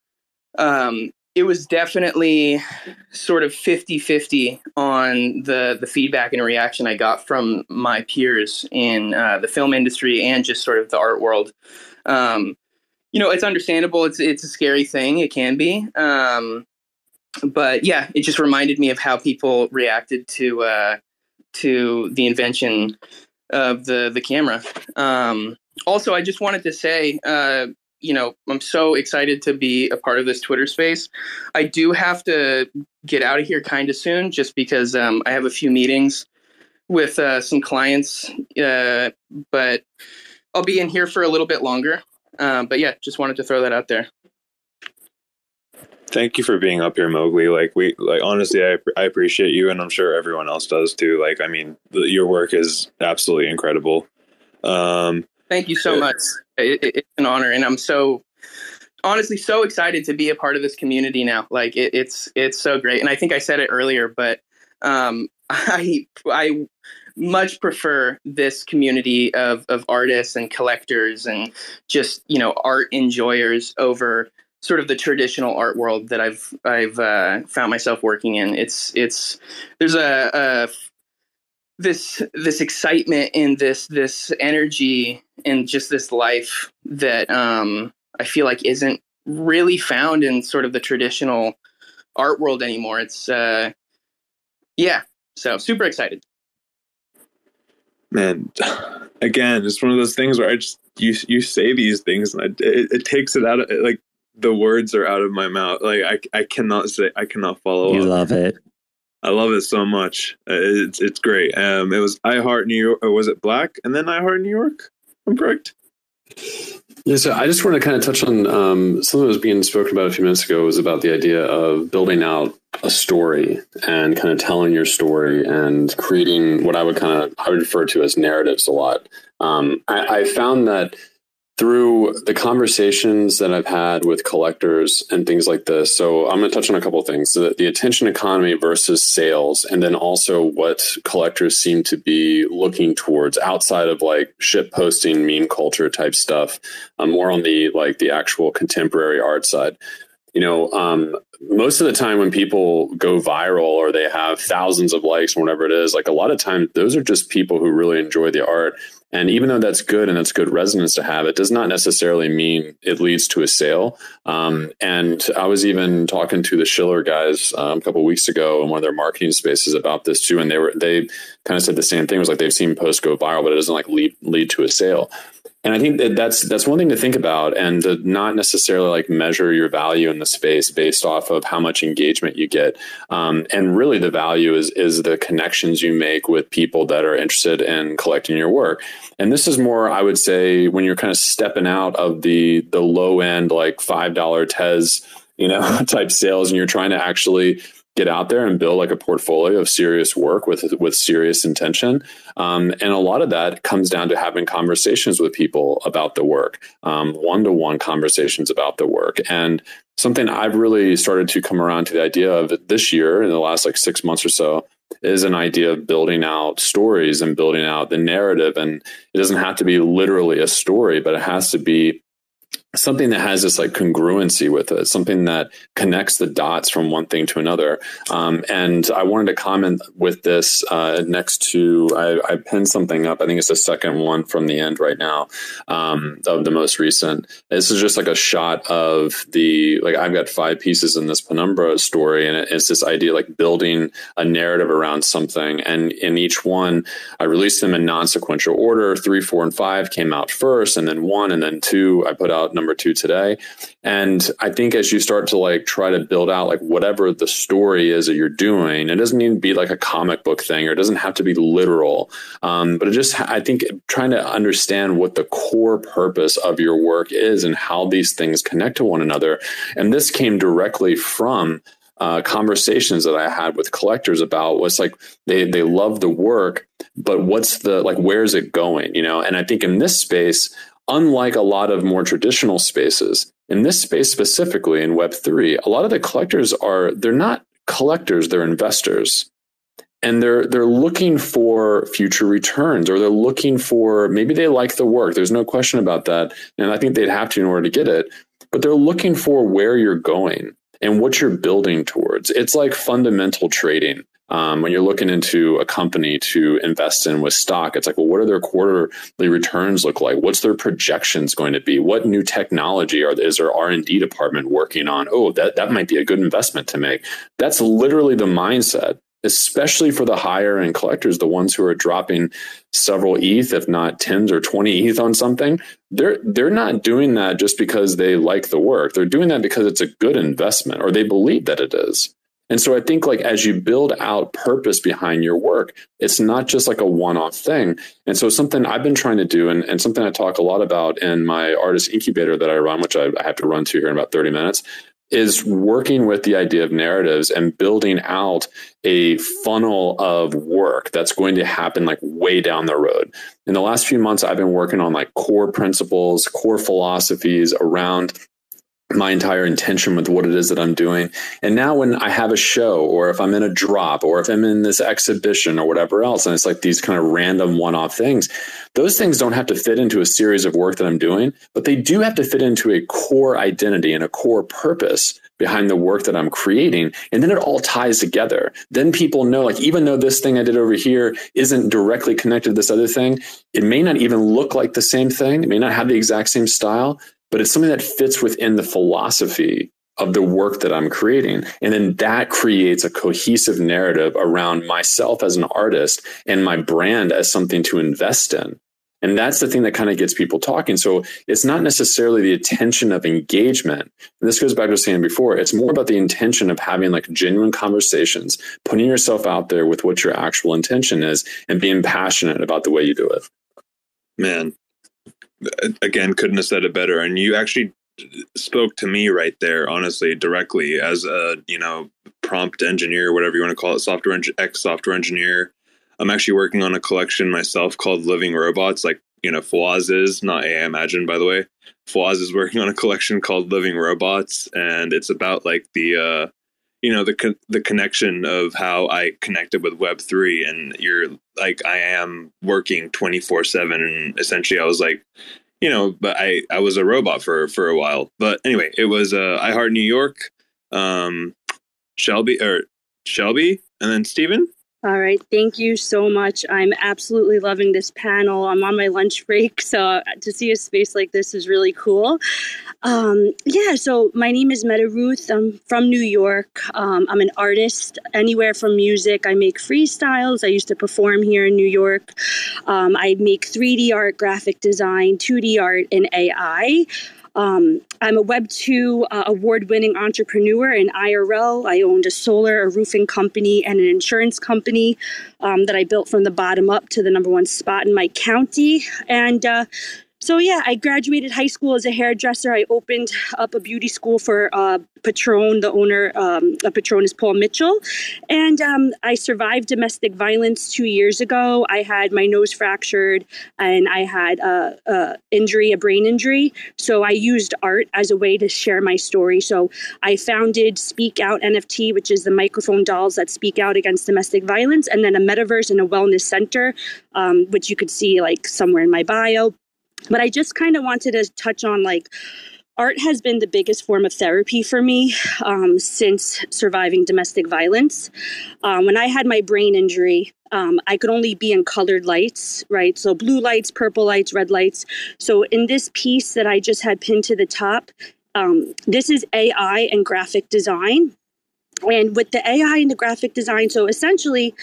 um, it was definitely sort of 50-50 on the the feedback and reaction I got from my peers in uh, the film industry and just sort of the art world. Um, you know, it's understandable. It's it's a scary thing. It can be. Um, but yeah, it just reminded me of how people reacted to uh, to the invention of the the camera. Um, also, I just wanted to say, uh, you know, I'm so excited to be a part of this Twitter space. I do have to get out of here kind of soon, just because um, I have a few meetings with uh, some clients. Uh, but I'll be in here for a little bit longer. Um, but yeah, just wanted to throw that out there. Thank you for being up here, Mowgly. Like we, like honestly, I I appreciate you, and I'm sure everyone else does too. Like, I mean, the, your work is absolutely incredible. Um, Thank you so much. It, it, it's an honor, and I'm so honestly so excited to be a part of this community now. Like, it, it's it's so great, and I think I said it earlier, but um, I I much prefer this community of, of artists and collectors and just you know art enjoyers over sort of the traditional art world that I've I've uh, found myself working in. It's it's there's a, a this this excitement and this this energy and just this life that um, I feel like isn't really found in sort of the traditional art world anymore. It's uh, yeah, so super excited man again, it's one of those things where I just you you say these things and I, it, it takes it out of like the words are out of my mouth. Like I I cannot say I cannot follow. You up. love it. I love it so much. Uh, It's it's great. Um, it was I Heart New York, or was it Black, and then I Heart New York. I'm correct. Yeah, so I just want to kind of touch on um, something that was being spoken about a few minutes ago was about the idea of building out a story and kind of telling your story and creating what I would kind of I would refer to as narratives a lot. Um, I, I found that through the conversations that I've had with collectors and things like this. So I'm going to touch on a couple things: the, the attention economy versus sales, and then also what collectors seem to be looking towards outside of like ship posting, meme culture type stuff. Um, more on the like the actual contemporary art side. You know, um, most of the time when people go viral or they have thousands of likes or whatever it is, like a lot of times those are just people who really enjoy the art. And even though that's good and that's good resonance to have, it does not necessarily mean it leads to a sale. Um, and I was even talking to the Schiller guys um, a couple weeks ago in one of their marketing spaces about this too, and they were they kind of said the same thing. It was like they've seen posts go viral, but it doesn't like lead lead to a sale. And I think that that's that's one thing to think about, and to not necessarily like measure your value in the space based off of how much engagement you get. Um, and really, the value is is the connections you make with people that are interested in collecting your work. And this is more, I would say, when you're kind of stepping out of the the low end like five dollar Tez, you know, type sales, and you're trying to actually get out there and build like a portfolio of serious work with with serious intention. Um, and a lot of that comes down to having conversations with people about the work, one to one conversations about the work. And something I've really started to come around to the idea of this year in the last like six months or so is an idea of building out stories and building out the narrative. And it doesn't have to be literally a story, but it has to be something that has this like congruency with it, something that connects the dots from one thing to another. Um, and I wanted to comment with this uh, next to I, I, pinned something up. I think it's the second one from the end right now um, of the most recent. This is just like a shot of the like I've got five pieces in this Penumbra story, and it's this idea like building a narrative around something. And in each one, I released them in non-sequential order. Three, four, and five came out first, and then one, and then two. I put out number two today. And I think as you start to like try to build out like whatever the story is that you're doing, it doesn't need to be like a comic book thing or it doesn't have to be literal. Um, but it just, I think trying to understand what the core purpose of your work is and how these things connect to one another. And this came directly from uh, conversations that I had with collectors about what's like they they love the work, but what's the like where is it going? You know, and I think in this space, unlike a lot of more traditional spaces, in this space specifically in Web3, a lot of the collectors are, they're not collectors, they're investors. And they're they're looking for future returns, or they're looking for maybe they like the work. There's no question about that, and I think they'd have to in order to get it. But they're looking for where you're going and what you're building towards. It's like fundamental trading um, when you're looking into a company to invest in with stock, it's like, well, what are their quarterly returns look like? What's their projections going to be? What new technology are is their R and D department working on? Oh, that that might be a good investment to make. That's literally the mindset especially for the higher end collectors, the ones who are dropping several ETH, if not tens or 20 ETH on something, they're they're not doing that just because they like the work. They're doing that because it's a good investment or they believe that it is. And so I think like as you build out purpose behind your work, it's not just like a one-off thing. And so something I've been trying to do and, and something I talk a lot about in my artist incubator that I run, which I, I have to run to here in about 30 minutes, is working with the idea of narratives and building out a funnel of work that's going to happen like way down the road. In the last few months, I've been working on like core principles, core philosophies around my entire intention with what it is that I'm doing. And now when I have a show or if I'm in a drop or if I'm in this exhibition or whatever else, and it's like these kind of random one off things, those things don't have to fit into a series of work that I'm doing, but they do have to fit into a core identity and a core purpose behind the work that I'm creating. And then it all ties together. Then people know, like, even though this thing I did over here isn't directly connected to this other thing, it may not even look like the same thing. It may not have the exact same style, but it's something that fits within the philosophy of the work that I'm creating. And then that creates a cohesive narrative around myself as an artist and my brand as something to invest in. And that's the thing that kind of gets people talking. So it's not necessarily the attention of engagement. And this goes back to saying before, it's more about the intention of having like genuine conversations, putting yourself out there with what your actual intention is and being passionate about the way you do it. Man, again, couldn't have said it better. And you actually spoke to me right there, honestly, directly as a, you know, prompt engineer, whatever you want to call it, software, ex software engineer I'm actually working on a collection myself called Living Robots, like you know Fawaz is not Aimagine, by the way. Fawaz is working on a collection called Living Robots, and it's about like the uh, you know the con- the connection of how I connected with Web three, and you're like I am working twenty four seven, and essentially I was like, you know, but I I was a robot for for a while, but anyway, it was uh, I Heart New York, um, Shelby or Shelby, and then Steven all right. Thank you so much. I'm absolutely loving this panel. I'm on my lunch break, so to see a space like this is really cool. Um, yeah, so my name is Meta Ruth. I'm from New York. Um, I'm an artist, anywhere from music. I make freestyles. I used to perform here in New York. Um, I make 3D art, graphic design, 2D art, and AI. Um, I'm a Web 2 uh, award winning entrepreneur in IRL. I owned a solar, a roofing company, and an insurance company um, that I built from the bottom up to the number one spot in my county. And uh, so yeah, I graduated high school as a hairdresser. I opened up a beauty school for uh, Patron. The owner um, Patron is Paul Mitchell, and um, I survived domestic violence two years ago. I had my nose fractured, and I had a, a injury, a brain injury. So I used art as a way to share my story. So I founded Speak Out NFT, which is the microphone dolls that speak out against domestic violence, and then a metaverse and a wellness center, um, which you could see like somewhere in my bio but I just kind of wanted to touch on like art has been the biggest form of therapy for me um, since surviving domestic violence. Um, when I had my brain injury, um, I could only be in colored lights, right? So blue lights, purple lights, red lights. So in this piece that I just had pinned to the top, um, this is AI and graphic design. And with the AI and the graphic design, so essentially,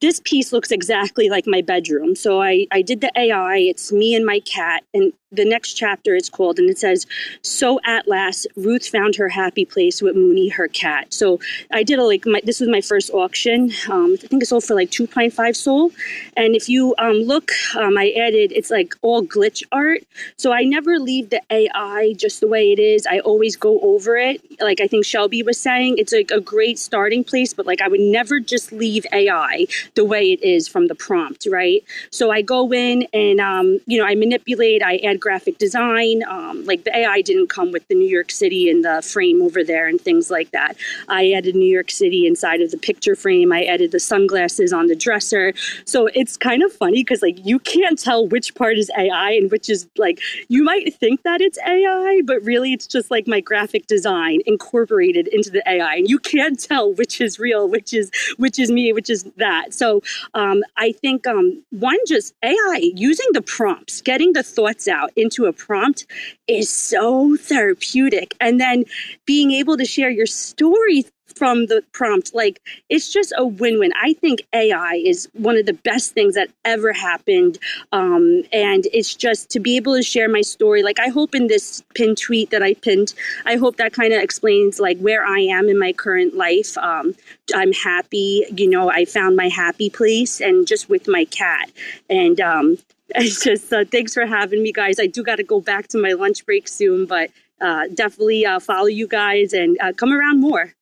this piece looks exactly like my bedroom. So I, I did the AI, it's me and my cat. And the next chapter is called, and it says, So at last, Ruth found her happy place with Mooney, her cat. So I did a like, my, this was my first auction. Um, I think it sold for like 2.5 SOL And if you um, look, um, I added, it's like all glitch art. So I never leave the AI just the way it is. I always go over it. Like I think Shelby was saying, it's like a great starting place, but like I would never just leave AI the way it is from the prompt, right? So I go in and, um, you know, I manipulate, I add graphic design. Um, like the AI didn't come with the New York City in the frame over there and things like that. I added New York City inside of the picture frame. I added the sunglasses on the dresser. So it's kind of funny because, like, you can't tell which part is AI and which is like, you might think that it's AI, but really it's just like my graphic design incorporated into the AI. And you can't tell which is real, which is, which is me, which is that. So um, I think um, one, just AI using the prompts, getting the thoughts out into a prompt is so therapeutic. And then being able to share your story from the prompt. Like it's just a win-win. I think AI is one of the best things that ever happened, um, and it's just to be able to share my story. Like I hope in this pinned tweet that I pinned, I hope that kind of explains like where I am in my current life. Um, I'm happy. You know, I found my happy place, and just with my cat, and um, it's just uh, thanks for having me, guys. I do got to go back to my lunch break soon, but uh, definitely uh, follow you guys and uh, come around more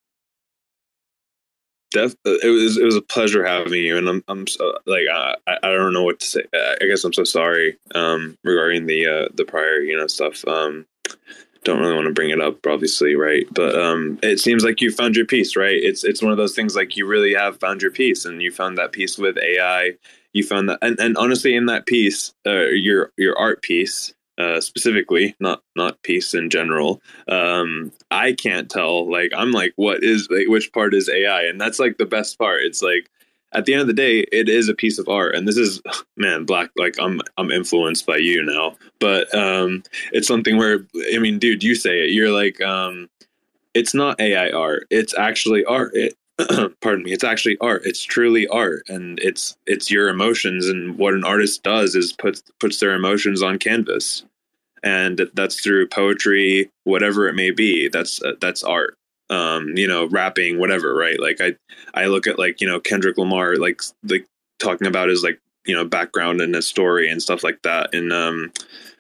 def- it was it was a pleasure having you, and I'm I'm so, like I I don't know what to say. I guess I'm so sorry um, regarding the uh, the prior you know stuff. Um, don't really want to bring it up, obviously, right? But um, it seems like you found your piece, right? It's it's one of those things like you really have found your piece, and you found that piece with AI. You found that, and, and honestly, in that piece, uh, your your art piece, uh, specifically, not not piece in general. Um, I can't tell. Like I'm like, what is like which part is AI? And that's like the best part. It's like at the end of the day, it is a piece of art. And this is man, black. Like I'm I'm influenced by you now, but um, it's something where I mean, dude, you say it. You're like, um, it's not AI art. It's actually art. It, pardon me. It's actually art. It's truly art and it's it's your emotions and what an artist does is puts puts their emotions on canvas. And that's through poetry whatever it may be that's uh, that's art. Um you know rapping whatever right? Like i i look at like you know kendrick lamar like like talking about his like you know background and his story and stuff like that and um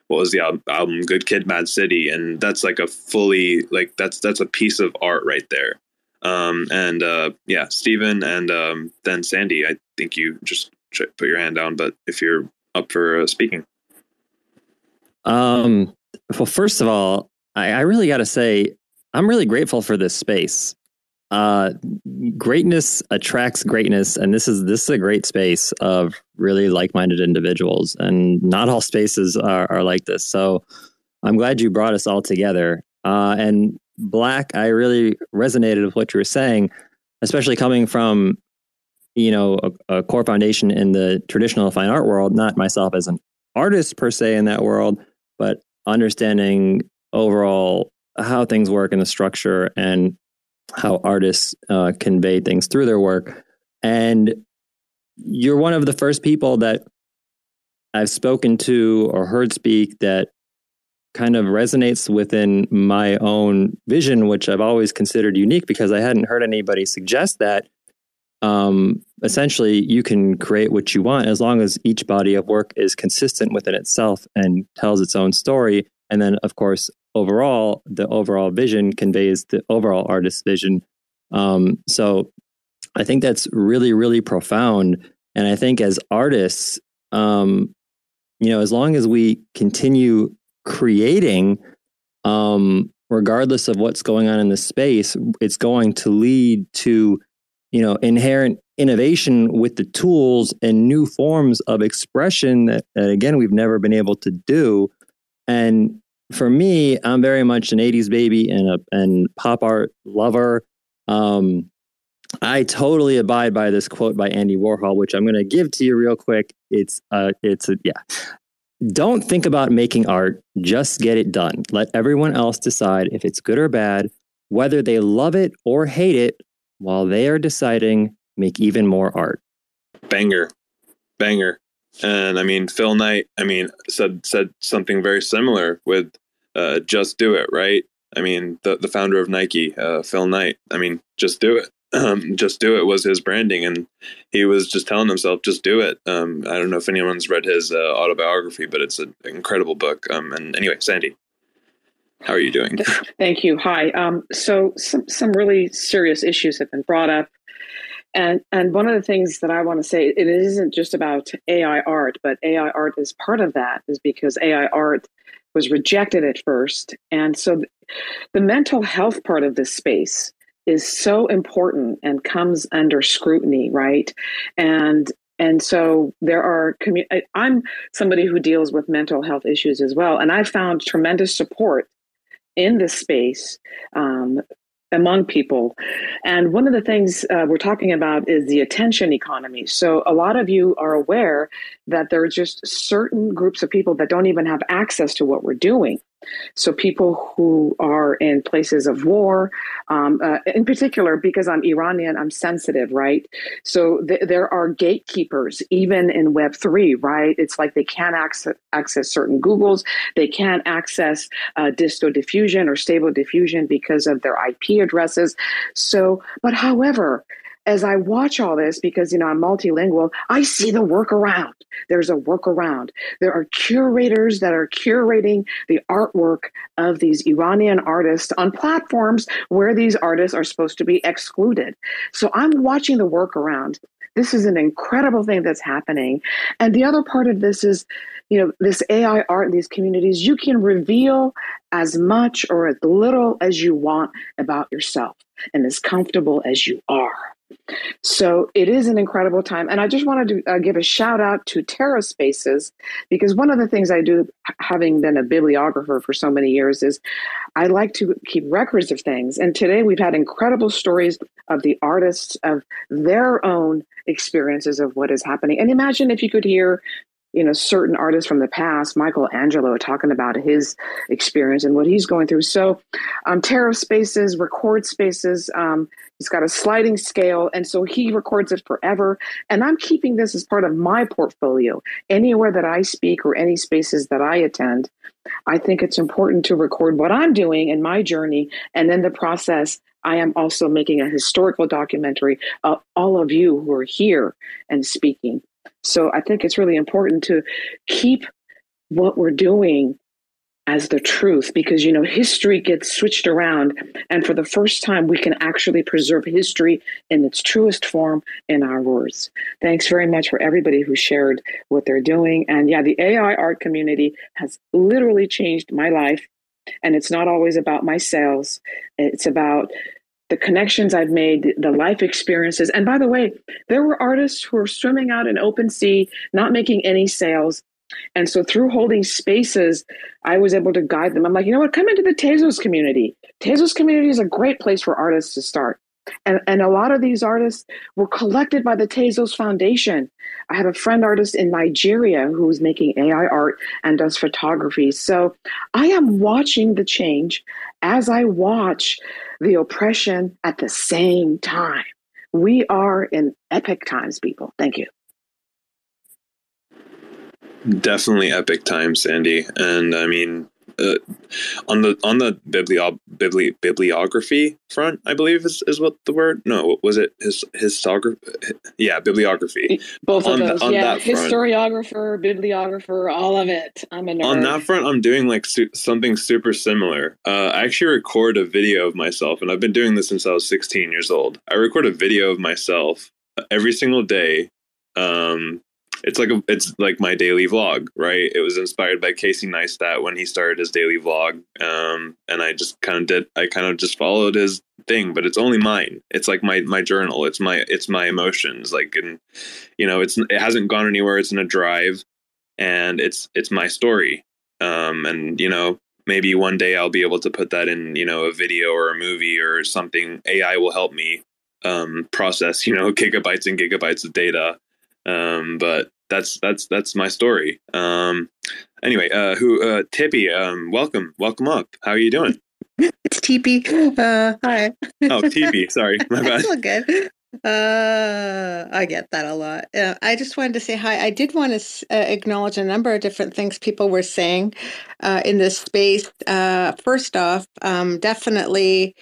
what was the album, album? Good kid mad city. And that's like a fully like that's that's a piece of art right there um and uh yeah Steven and um then sandy i think you just put your hand down but if you're up for uh, speaking Um, well, first of all, I, I really got to say, I'm really grateful for this space. Uh, greatness attracts greatness, and this is this is a great space of really like-minded individuals, and not all spaces are, are like this. So, I'm glad you brought us all together. Uh, and Black, I really resonated with what you were saying, especially coming from you know a, a core foundation in the traditional fine art world. Not myself as an artist per se in that world, but understanding overall how things work in the structure and how artists uh, convey things through their work. And you're one of the first people that I've spoken to or heard speak that kind of resonates within my own vision, which I've always considered unique because I hadn't heard anybody suggest that. Um, essentially, you can create what you want as long as each body of work is consistent within itself and tells its own story. And then, of course, overall, the overall vision conveys the overall artist's vision. Um, so I think that's really, really profound. And I think as artists, um, you know, as long as we continue creating, um, regardless of what's going on in the space, it's going to lead to, you know, inherent innovation with the tools and new forms of expression that, that again, we've never been able to do. And for me, I'm very much an 80s baby and a and pop art lover. Um, I totally abide by this quote by Andy Warhol, which I'm going to give to you real quick. It's uh, it's a, yeah. Don't think about making art; just get it done. Let everyone else decide if it's good or bad, whether they love it or hate it. While they are deciding, make even more art. banger banger and i mean phil knight i mean said said something very similar with uh just do it right i mean the the founder of nike uh phil knight i mean just do it um just do it was his branding and he was just telling himself just do it um i don't know if anyone's read his uh, autobiography but it's an incredible book um and anyway sandy how are you doing Thank you. Hi. Um, so some some really serious issues have been brought up, and and one of the things that I want to say it isn't just about AI art, but AI art is part of that. Is because AI art was rejected at first, and so th- the mental health part of this space is so important and comes under scrutiny, right? And and so there are commu- I'm somebody who deals with mental health issues as well, and I've found tremendous support in this space um, among people. And one of the things uh, we're talking about is the attention economy. So a lot of you are aware that there are just certain groups of people that don't even have access to what we're doing. So people who are in places of war, um, uh, in particular, because I'm Iranian, I'm sensitive, right? So th- there are gatekeepers even in Web three, right? It's like they can't access access certain Googles, they can't access uh, disco diffusion or stable diffusion because of their IP addresses. So, but however, as I watch all this, because you know I'm multilingual, I see the workaround. There's a workaround. There are curators that are curating the artwork of these Iranian artists on platforms where these artists are supposed to be excluded. So I'm watching the workaround. This is an incredible thing that's happening. And the other part of this is, you know, this AI art in these communities, you can reveal as much or as little as you want about yourself and as comfortable as you are. So it is an incredible time. And I just wanted to uh, give a shout out to TerraSpaces because one of the things I do, having been a bibliographer for so many years, is I like to keep records of things. And today we've had incredible stories of the artists, of their own experiences of what is happening. And imagine if you could hear you know certain artists from the past michelangelo talking about his experience and what he's going through. So um, spaces record spaces um, he's got a sliding scale and so he records it forever. And i'm keeping this as part of my portfolio. Anywhere that i speak or any spaces that i attend i think it's important to record what i'm doing in my journey. And in the process I am also making a historical documentary of all of you who are here and speaking. So I think it's really important to keep what we're doing as the truth because you know history gets switched around and for the first time we can actually preserve history in its truest form in our words. Thanks very much for everybody who shared what they're doing. And yeah the ai art community has literally changed my life. And it's not always about my sales. It's about the connections I've made, the life experiences. And by the way, there were artists who were swimming out in open sea, not making any sales. And so through holding spaces, I was able to guide them. I'm like, you know what? Come into the Tezos community. Tezos community is a great place for artists to start. And, and a lot of these artists were collected by the Tezos Foundation. I have a friend artist in Nigeria who is making AI art and does photography. So I am watching the change as I watch the oppression at the same time. We are in epic times, people. Thank you. Definitely epic times, Sandy. And I mean, uh, on the on the biblio- bibli- bibliography front, I believe is, is what the word. No, was it his historiography? Yeah, bibliography. Both on of those. The, yeah, historiographer, bibliographer, all of it. I'm a nerd. On that front, I'm doing like su- something super similar. Uh, I actually record a video of myself, and I've been doing this since I was 16 years old. I record a video of myself every single day um, it's like a, it's like my daily vlog, right? It was inspired by Casey Neistat when he started his daily vlog, um, and I just kind of did. I kind of just followed his thing, but it's only mine. It's like my my journal. It's my it's my emotions. Like, and you know, it's it hasn't gone anywhere. It's in a drive, and it's it's my story. Um, and you know, maybe one day I'll be able to put that in you know a video or a movie or something. AI will help me um, process you know gigabytes and gigabytes of data um, but that's that's that's my story. Um, anyway, uh, who uh, Tippy? Um, welcome, welcome up. How are you doing? it's Tippy. Uh, hi. oh, Tippy. Sorry, my bad. all good. Uh, I get that a lot. Uh, I just wanted to say hi. I did want to uh, acknowledge a number of different things people were saying uh, in this space. Uh, first off, um, definitely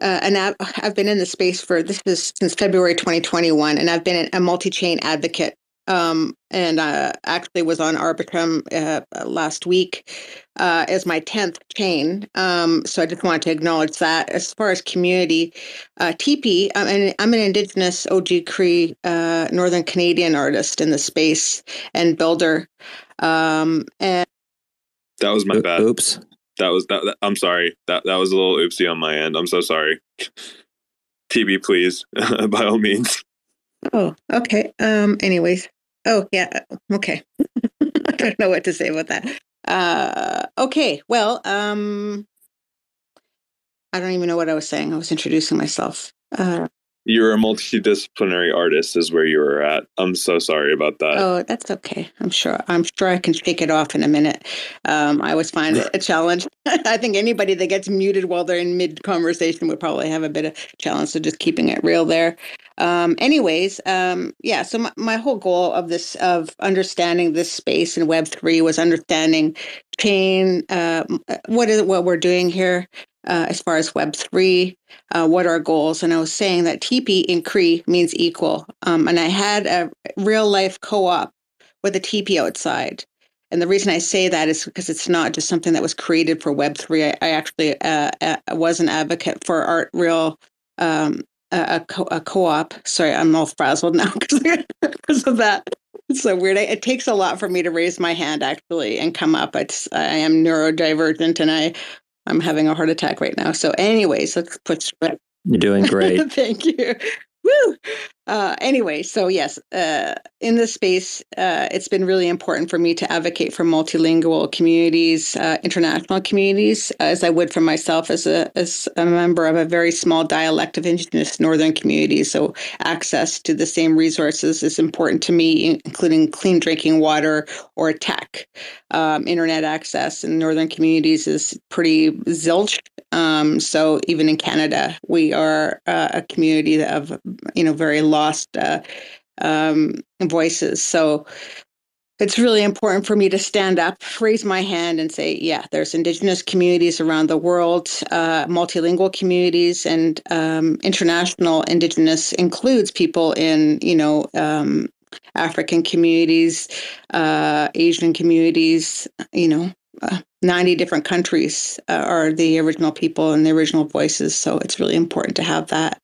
uh, and I've, I've, been in the space for this is since February 2021, and I've been a multi-chain advocate. Um, and uh, actually was on Arbitrum uh, last week uh, as my tenth chain. Um, so I just wanted to acknowledge that. As far as community, uh, TP, I'm an, I'm an Indigenous OG Cree uh, Northern Canadian artist in the space and builder. Um, and that was my bad. Oops that was that, that, I'm sorry. That that was a little oopsie on my end. I'm so sorry. TB, please, by all means. Oh, okay. Um. Anyways. Oh, yeah. Okay. I don't know what to say about that. Uh. Okay. Well. Um. I don't even know what I was saying. I was introducing myself. Uh, you're a multidisciplinary artist is where you were at. I'm so sorry about that. Oh that's okay. I'm sure i'm sure i can shake it off in a minute. Um, i always find it a challenge. I think anybody that gets muted while they're in mid conversation would probably have a bit of challenge so just keeping it real there. Um, anyways um, yeah so my, my whole goal of this of understanding this space in web 3 was understanding chain uh, what is what we're doing here uh, as far as Web3, uh, what are goals. And I was saying that TP in Cree means equal. Um, and I had a real life co op with a TP outside. And the reason I say that is because it's not just something that was created for Web3. I, I actually uh, uh was an advocate for Art Real, um, a, co- a co-op. Sorry, I'm all frazzled now because of that. It's so weird. It takes a lot for me to raise my hand actually and come up. It's I am neurodivergent and I I'm having a heart attack right now. So, anyways, let's put. You're doing great. Thank you. Woo! Uh, anyway, so yes, uh, in this space, uh, it's been really important for me to advocate for multilingual communities, uh, international communities, as I would for myself as a as a member of a very small dialect of Indigenous Northern communities. So access to the same resources is important to me, including clean drinking water or tech. Um, internet access in Northern communities is pretty zilch. Um, so even in Canada, we are uh, a community of you know very lost uh, um, voices. So it's really important for me to stand up, raise my hand, and say, yeah, there's Indigenous communities around the world, uh, multilingual communities, and um, international Indigenous includes people in, you know, um, African communities, uh, Asian communities, you know, uh, 90 different countries uh, are the original people and the original voices. So it's really important to have that.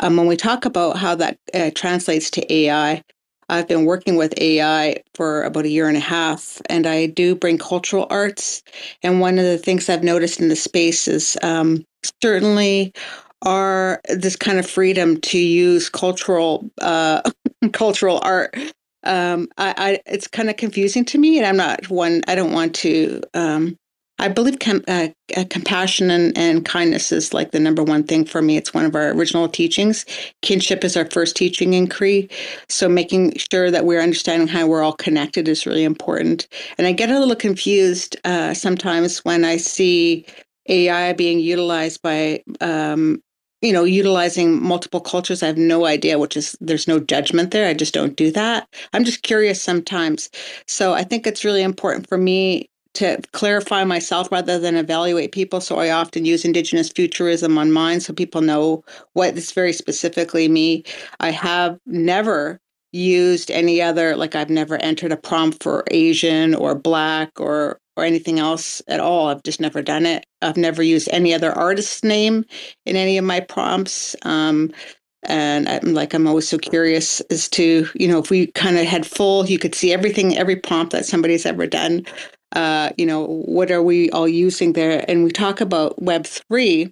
Um, when we talk about how that uh, translates to AI, I've been working with AI for about a year and a half, and I do bring cultural arts. And one of the things I've noticed in the space is um, certainly are this kind of freedom to use cultural uh, cultural art. Um, I, I, it's kind of confusing to me, and I'm not one. I don't want to um, I believe com- uh, uh, compassion and, and kindness is like the number one thing for me. It's one of our original teachings. Kinship is our first teaching in Cree. So making sure that we're understanding how we're all connected is really important. And I get a little confused uh, sometimes when I see AI being utilized by um, you know, utilizing multiple cultures. I have no idea, which is there's no judgment there. I just don't do that. I'm just curious sometimes. So I think it's really important for me to clarify myself rather than evaluate people. So I often use Indigenous futurism on mine so people know what is very specifically me. I have never used any other, like I've never entered a prompt for Asian or Black or or anything else at all. I've just never done it. I've never used any other artist's name in any of my prompts. Um, and I'm like, I'm always so curious as to, you know, if we kind of had full, you could see everything, every prompt that somebody's ever done uh, you know, what are we all using there? And we talk about Web3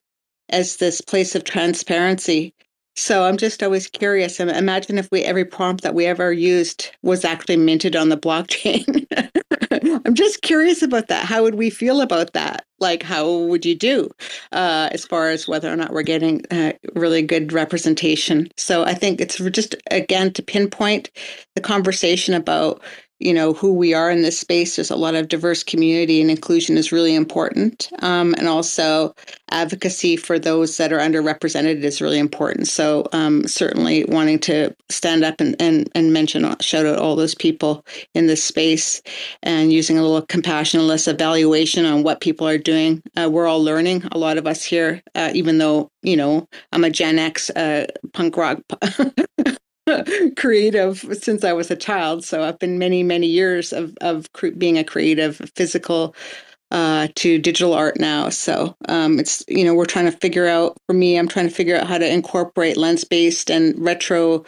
as this place of transparency. So I'm just always curious. Imagine if we every prompt that we ever used was actually minted on the blockchain. I'm just curious about that. How would we feel about that? Like, how would you do uh, as far as whether or not we're getting uh, really good representation? So I think it's just again to pinpoint the conversation about you know who we are in this space. There's a lot of diverse community and inclusion is really important. Um, and also advocacy for those that are underrepresented is really important. So um, certainly wanting to stand up and, and, and mention uh, shout out all those people in this space and using a little compassion and less evaluation on what people are doing. Uh, we're all learning a lot of us here uh, even though you know i'm a gen x uh, punk rock creative since I was a child. So I've been many, many years of of cre- being a creative, physical uh, to digital art now. So um, it's you know we're trying to figure out. For me, I'm trying to figure out how to incorporate lens based and retro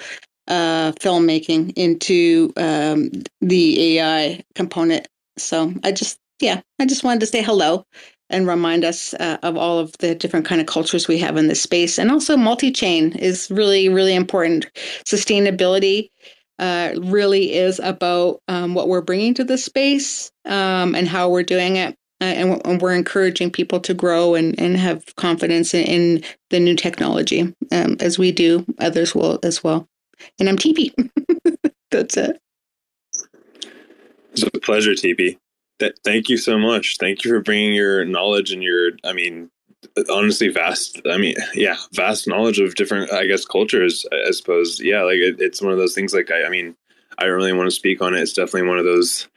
uh, filmmaking into um, the AI component. So I just yeah, I just wanted to say hello and remind us uh, of all of the different kind of cultures we have in this space. And also multi-chain is really really important. Sustainability uh, really is about um, what we're bringing to the space um, and how we're doing it uh, and, and, we're encouraging people to grow and, and have confidence in, in the new technology um, as we do others will as well. And i'm tp that's it. It's a pleasure tp Th- thank you so much. Thank you for bringing your knowledge and your, I mean, honestly, vast. I mean, yeah, vast knowledge of different, I guess, cultures. I suppose, yeah, like it, it's one of those things. Like, I, I mean, I don't really want to speak on it. It's definitely one of those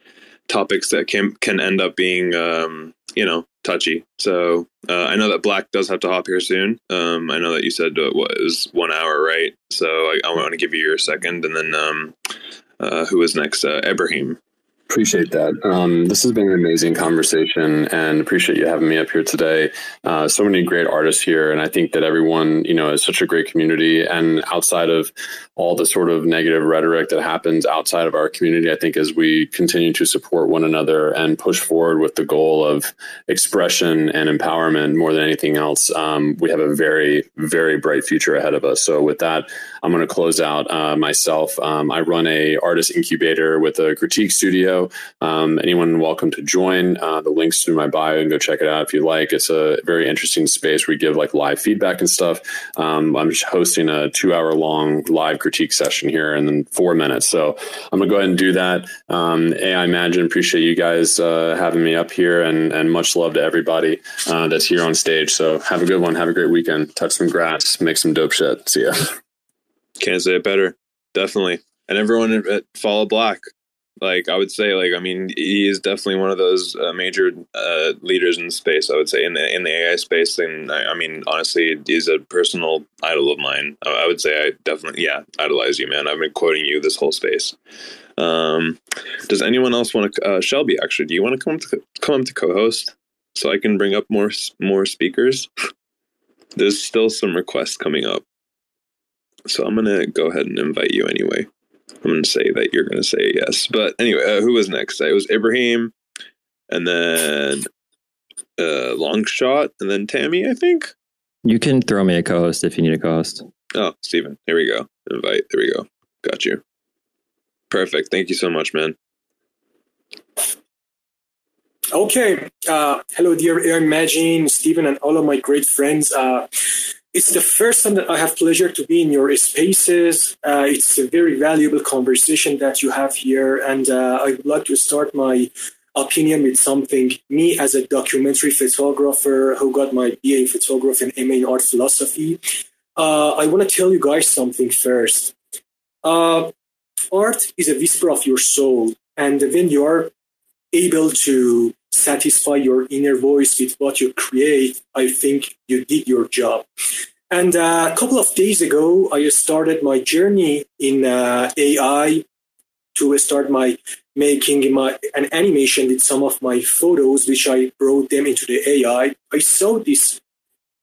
topics that can can end up being, um, you know, touchy. So uh, I know that Black does have to hop here soon. Um, I know that you said uh, it was one hour, right? So I, I want to give you your second, and then um, uh, who was next? Uh, Ebrahim. Appreciate that. Um, this has been an amazing conversation and appreciate you having me up here today. Uh, so many great artists here. And I think that everyone, you know, is such a great community. And outside of all the sort of negative rhetoric that happens outside of our community, I think as we continue to support one another and push forward with the goal of expression and empowerment more than anything else, um, we have a very, very bright future ahead of us. So with that, I'm going to close out uh, myself. Um, I run a artist incubator with a critique studio um, anyone welcome to join. Uh, the links to my bio and go check it out if you like. It's a very interesting space we give like live feedback and stuff. Um, I'm just hosting a two hour long live critique session here in four minutes. So I'm gonna go ahead and do that. Um, Aimagine, appreciate you guys uh, having me up here and, and much love to everybody uh, that's here on stage. So have a good one. Have a great weekend. Touch some grass, make some dope shit. See ya. Can't say it better. Definitely. And everyone at Follow Black like I would say, like I mean, he is definitely one of those uh, major uh, leaders in the space. I would say in the in the AI space, and I, I mean, honestly, he's a personal idol of mine. I, I, would say I definitely, yeah, idolize you, man. I've been quoting you this whole space. Um, does anyone else want to? Uh, Shelby, actually, do you want to come to come to co-host so I can bring up more more speakers? There's still some requests coming up, so I'm gonna go ahead and invite you anyway. I'm going to say that you're going to say yes. But anyway, uh, who was next? It was Ebrahim, and then uh, Long Shot, and then Tammy, I think. You can throw me a co host if you need a co host. Oh, Steven. Here we go. Invite. There we go. Got you. Perfect. Thank you so much, man. Okay. Uh, hello, dear Air Imagine, Steven, and all of my great friends. Uh, it's the first time that I have pleasure to be in your spaces. Uh, it's a very valuable conversation that you have here, and uh, I would like to start my opinion with something. Me, as a documentary photographer who got my BA in photography and MA in art philosophy, uh, I want to tell you guys something first. Uh, art is a whisper of your soul, and when you are able to satisfy your inner voice with what you create, I think you did your job. And uh, a couple of days ago, I started my journey in uh, AI to start my making my an animation with some of my photos, which I brought them into the AI. I saw this.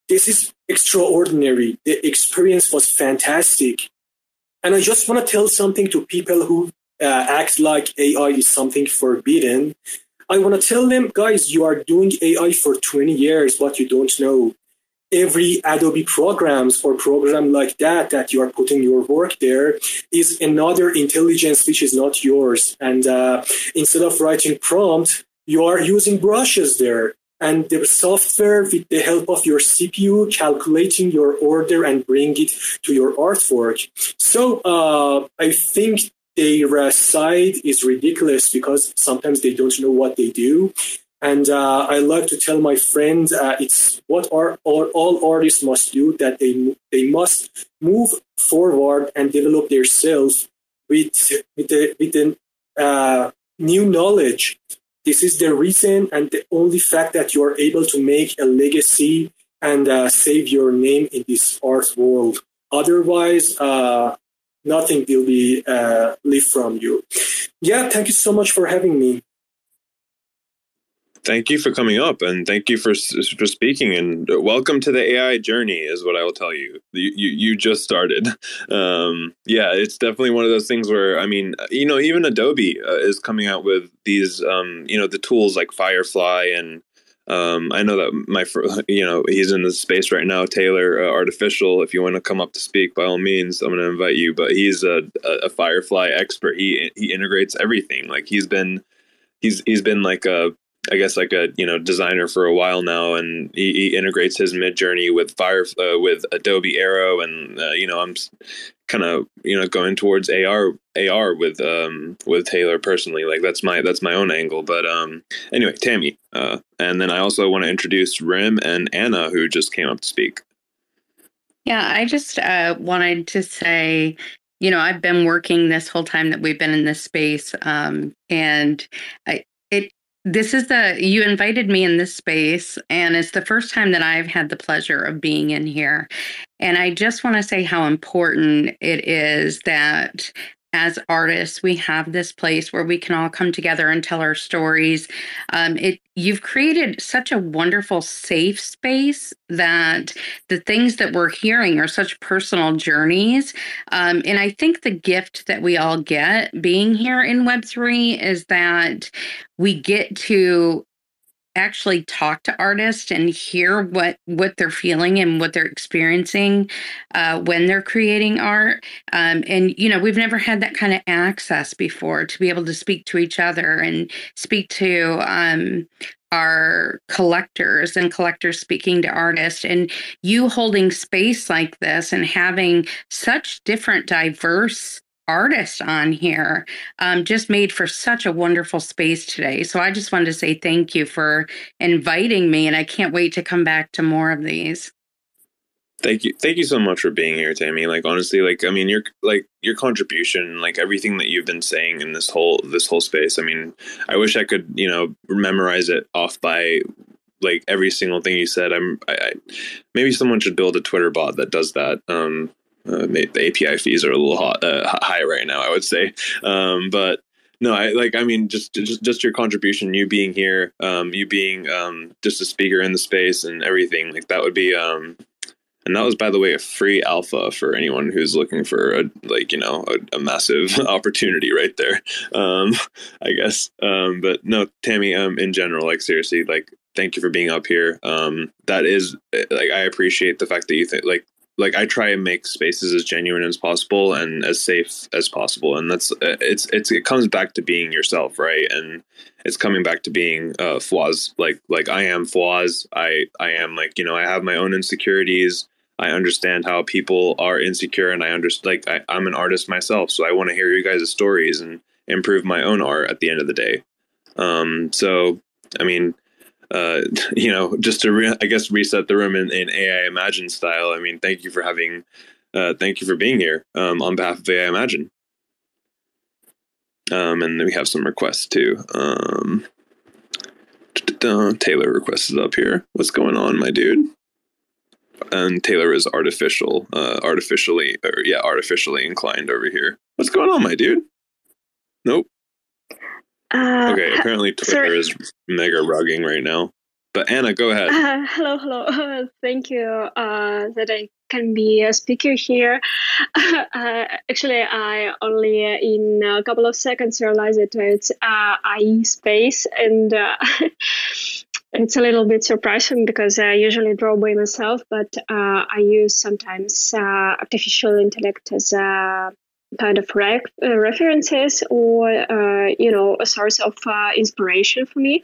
This is extraordinary. The experience was fantastic. And I just want to tell something to people who uh, act like AI is something forbidden. I want to tell them, guys, you are doing AI for 20 years, but you don't know. Every Adobe programs or program like that that you are putting your work there is another intelligence which is not yours. And uh, instead of writing prompt, you are using brushes there and the software with the help of your CPU calculating your order and bring it to your artwork. So uh, I think their side is ridiculous because sometimes they don't know what they do. And uh, I like to tell my friends uh, it's what are, all, all artists must do that they they must move forward and develop themselves with with the, with the uh, new knowledge. This is the reason and the only fact that you are able to make a legacy and uh, save your name in this art world. Otherwise, uh, nothing will be uh, lift from you. Yeah, thank you so much for having me. Thank you for coming up, and thank you for for speaking. And welcome to the AI journey, is what I will tell you. You you, you just started. Um, yeah, it's definitely one of those things where I mean, you know, even Adobe uh, is coming out with these, um, you know, the tools like Firefly and um, I know that my, you know, he's in the space right now. Taylor uh, Artificial. If you want to come up to speak, by all means, I'm going to invite you. But he's a, a, Firefly expert. He he integrates everything. Like he's been, he's he's been like a, I guess like a you know designer for a while now, and he, he integrates his Midjourney with Fire uh, with Adobe Aero, and uh, you know I'm kind of you know going towards AR AR with um with Taylor personally. Like that's my that's my own angle but um anyway Tammy uh and then I also want to introduce Rim and Anna who just came up to speak. Yeah I just uh wanted to say you know I've been working this whole time that we've been in this space um and I this is the you invited me in this space and it's the first time that I've had the pleasure of being in here. And I just want to say how important it is that as artists we have this place where we can all come together and tell our stories. Um, it you've created such a wonderful safe space that the things that we're hearing are such personal journeys. Um, and i think the gift that we all get being here in web3 is that we get to actually talk to artists and hear what what they're feeling and what they're experiencing uh, when they're creating art. Um, and you know we've never had that kind of access before to be able to speak to each other and speak to um, our collectors and collectors speaking to artists. And you holding space like this and having such different diverse artist on here um, just made for such a wonderful space today. So I just wanted to say thank you for inviting me, and I can't wait to come back to more of these. Thank you, thank you so much for being here, Tammy. Like honestly, like I mean, your like your contribution, like everything that you've been saying in this whole this whole space. I mean, I wish I could, you know, memorize it off by like every single thing you said. I'm, I, I maybe someone should build a Twitter bot that does that. Um, uh, the API fees are a little hot, uh, high right now, I would say. Um, but no, I like. I mean, just just just your contribution, you being here, um, you being um, just a speaker in the space and everything like that would be. Um, and that was, by the way, a free alpha for anyone who's looking for a like you know a, a massive opportunity right there. Um, I guess. Um, but no, Tammy. Um, in general, like seriously, like thank you for being up here. Um, that is like I appreciate the fact that you think like like I try and make spaces as genuine as possible and as safe as possible, and that's it's it's it comes back to being yourself, right? And it's coming back to being uh, flaws. Like like I am flaws. I I am like you know I have my own insecurities. I understand how people are insecure, and I understand like I, I'm an artist myself, so I want to hear you guys' stories and improve my own art at the end of the day. Um, so I mean, uh, you know, just to re- I guess reset the room in, in Aimagine style. I mean, thank you for having, uh, thank you for being here um, on behalf of Aimagine. Um, and we have some requests too. Um, Taylor request is up here. What's going on, my dude? And Taylor is artificial, uh, artificially, or yeah, artificially inclined over here. What's going on, my dude? Nope. Uh, okay, apparently Twitter sorry. is mega rugging right now. But Anna, go ahead. Uh, hello, hello. thank you uh, that I can be a speaker here. uh, actually, I only uh, in a couple of seconds realized that it's uh, AI space, and uh, it's a little bit surprising because I usually draw by myself, but uh, I use sometimes uh, artificial intellect as a kind of rec- uh, references or uh, you know a source of uh, inspiration for me.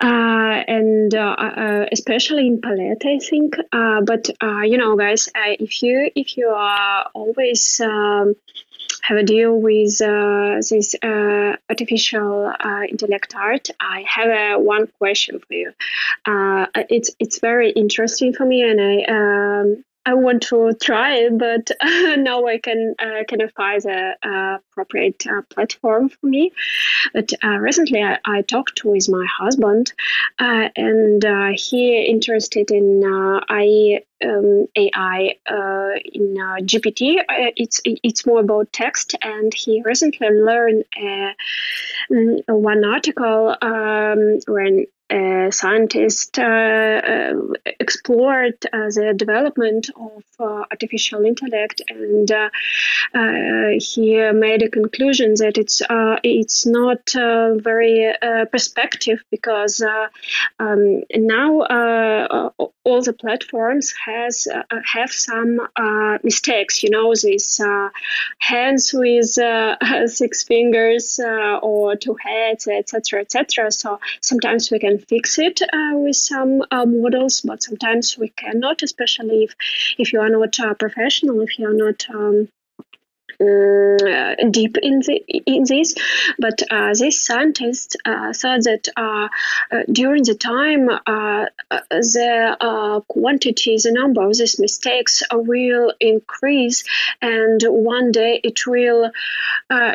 Uh, and uh, uh, especially in palette i think. But you know guys if you if you are always um, have a deal with this artificial intellect art i have one question for you. It's it's very interesting for me and i um, I want to try but uh, now I can uh, of find the uh, appropriate uh, platform for me. But uh, recently, I, I, talked with my husband, uh, and he interested in I, um, AI in GPT. it's it's more about text, and he recently learned mm, one article um, when Uh, a scientist uh, uh, explored uh, the development of uh, artificial intellect, and uh, he made a conclusion that it's it's not very perspective because um, now all the platforms has have some mistakes. You know, these hands with six fingers or two heads, etc., etc. So sometimes we can fix it uh, with some uh, models, but sometimes we cannot, especially if, if you are not a professional, if you are not um, uh, deep in the in this, but uh, this scientist uh, thought that uh, uh, during the time uh, the quantity, the number of these mistakes will increase, and one day it will,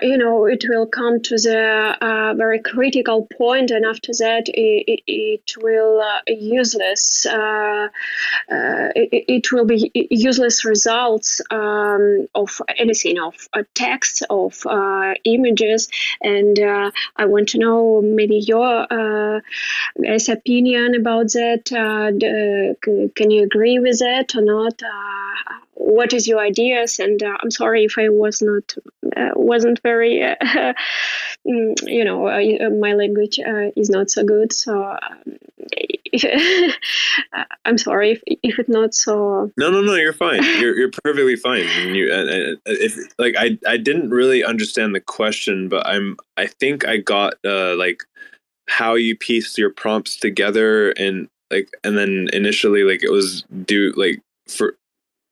you know, it will come to the very critical point, and after that it, it will useless. It, it, will be useless results um, of anything of uh, text, of uh, images, and uh, I want to know maybe your uh, guys' opinion about that. Uh, the, can you agree with that or not? what is your ideas? And I'm sorry if I was not wasn't very, mm, you know, my language is not so good, so. Um, I'm sorry if, if it's not so. No, no, no. You're fine. You're you're perfectly fine. And you, uh, if like I I didn't really understand the question, but I'm I think I got uh like how you piece your prompts together and like and then initially like it was do like for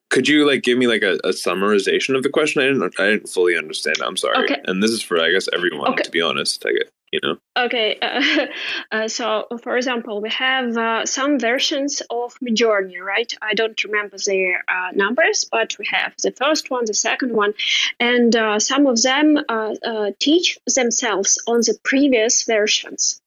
could you like give me like a, a, summarization of the question? I didn't I didn't fully understand. I'm sorry. Okay. And this is for I guess everyone okay. to be honest. I get you know. Okay. Uh, uh, so for example, we have uh, some versions of Midjourney, right? I don't remember their uh, numbers, but we have the first one, the second one, and uh, some of them uh, teach themselves on the previous versions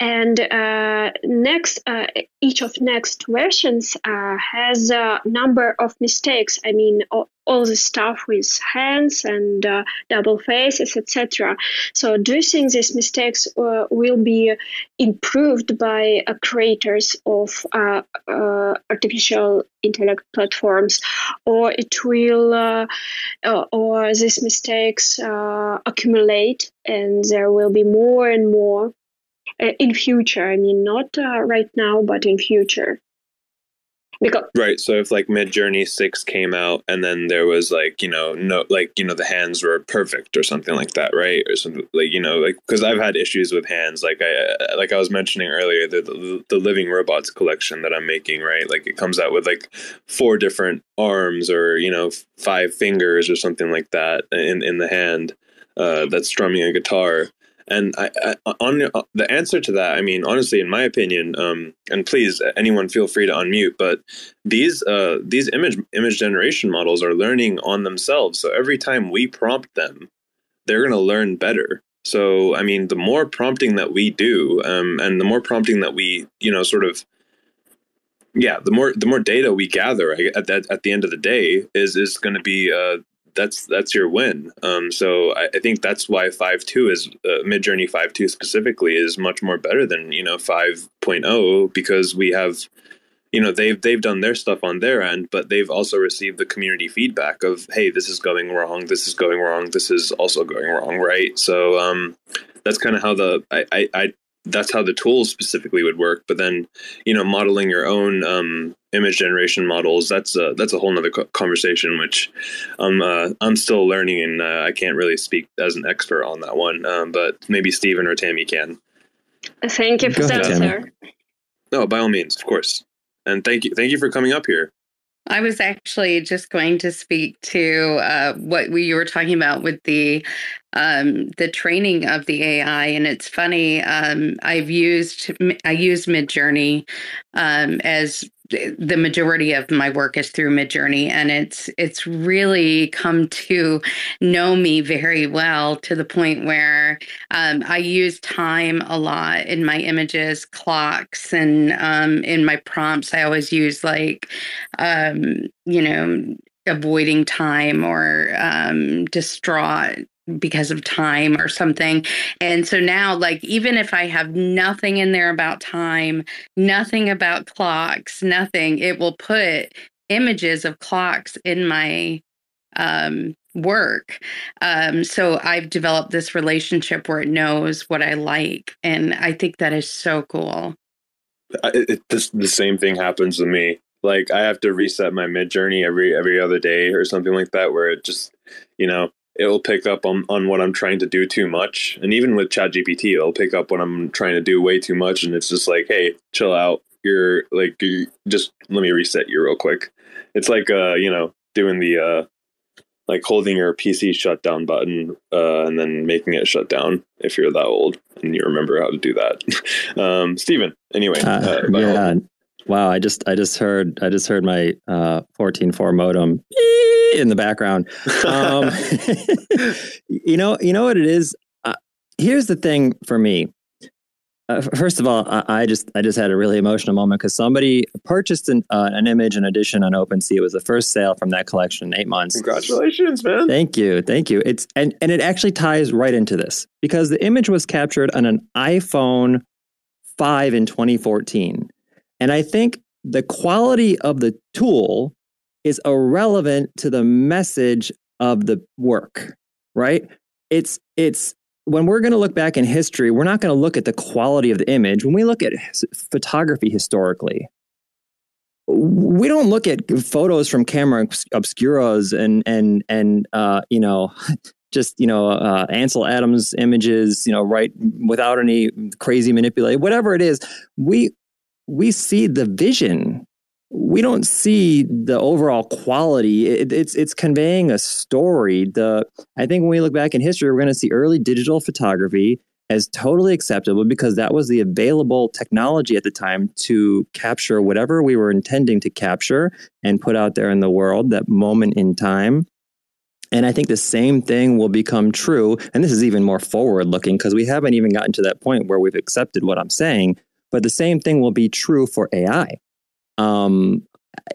and uh, next uh, each of next versions uh, has a number of mistakes. I mean all, all the stuff with hands and uh, double faces etc so do you think these mistakes uh, will be improved by uh, creators of artificial intellect platforms? Or it will or these mistakes accumulate and there will be more and more in future. I mean, not uh, right now, but in future. Because right, so if like Midjourney six came out and then there was like you know no like you know the hands were perfect or something like that, right? Or something like you know like because I've had issues with hands, like I uh, like I was mentioning earlier the, the the living robots collection that I'm making, right? Like it comes out with like four different arms or you know five fingers or something like that in in the hand uh, that's strumming a guitar and I, I, on uh, the answer to that, I mean, honestly, in my opinion, um, and please, anyone feel free to unmute. But these uh, these image image generation models are learning on themselves. So every time we prompt them, they're going to learn better. So I mean, the more prompting that we do, um, and the more prompting that we, you know, sort of yeah the more the more data we gather at that at the end of the day is is going to be uh, that's that's your win. Um, so I, I, think that's why five two is uh, Midjourney five two specifically is much more better than you know 5.0 because we have you know they've they've done their stuff on their end, but they've also received the community feedback of hey this is going wrong, this is going wrong, this is also going wrong, right? So um, that's kind of how the I, I, I that's how the tools specifically would work. But then, you know, modeling your own um, image generation models that's a, that's a whole nother conversation, which I'm uh, I'm still learning, and uh, I can't really speak as an expert on that one. Um, but maybe Stephen or Tammy can. Thank you for that, sir. No, by all means, of course, and thank you thank you for coming up here. I was actually just going to speak to uh, what we, you were talking about with the um, the training of the AI, and it's funny. Um, I've used I use Midjourney um, as the majority of my work is through midjourney and it's it's really come to know me very well to the point where um, i use time a lot in my images clocks and um, in my prompts. I always use like um, you know avoiding time or um, distraught because of time or something. And so now, like, even if I have nothing in there about time, nothing about clocks, nothing, it will put images of clocks in my um, work. Um, so I've developed this relationship where it knows what I like. And I think that is so cool. It, this, the same thing happens to me. Like I have to reset my Midjourney every every other day or something like that, where it just, you know, it will pick up on, on what I'm trying to do too much. And even with ChatGPT, it'll pick up when I'm trying to do way too much. And it's just like, hey, chill out. You're like, you just let me reset you real quick. It's like, uh, you know, doing the, uh, like holding your PC shutdown button uh, and then making it shut down if you're that old and you remember how to do that. um, Stephen, anyway. Uh, uh yeah. Wow, I just I just heard I just heard my uh 14.4 modem in the background. Um, you know, you know what it is. Uh, here's the thing for me. uh, first of all, I, I, just I just had a really emotional moment because somebody purchased an, uh, an image and edition on OpenSea. It was the first sale from that collection in eight months. Congratulations, man! Thank you, thank you. It's and and it actually ties right into this because the image was captured on an iPhone five in 2014, and I think the quality of the tool is irrelevant to the message of the work. Right? It's it's when we're going to look back in history, we're not going to look at the quality of the image. When we look at photography historically, we don't look at photos from camera obscuras and and and uh, you know just you know uh, Ansel Adams images, you know, right without any crazy manipulation, whatever it is. We we see the vision we don't see the overall quality. It, it's it's conveying a story. The I think when we look back in history, we're going to see early digital photography as totally acceptable because that was the available technology at the time to capture whatever we were intending to capture and put out there in the world that moment in time. And I think the same thing will become true. And this is even more forward looking because we haven't even gotten to that point where we've accepted what I'm saying. But the same thing will be true for AI um,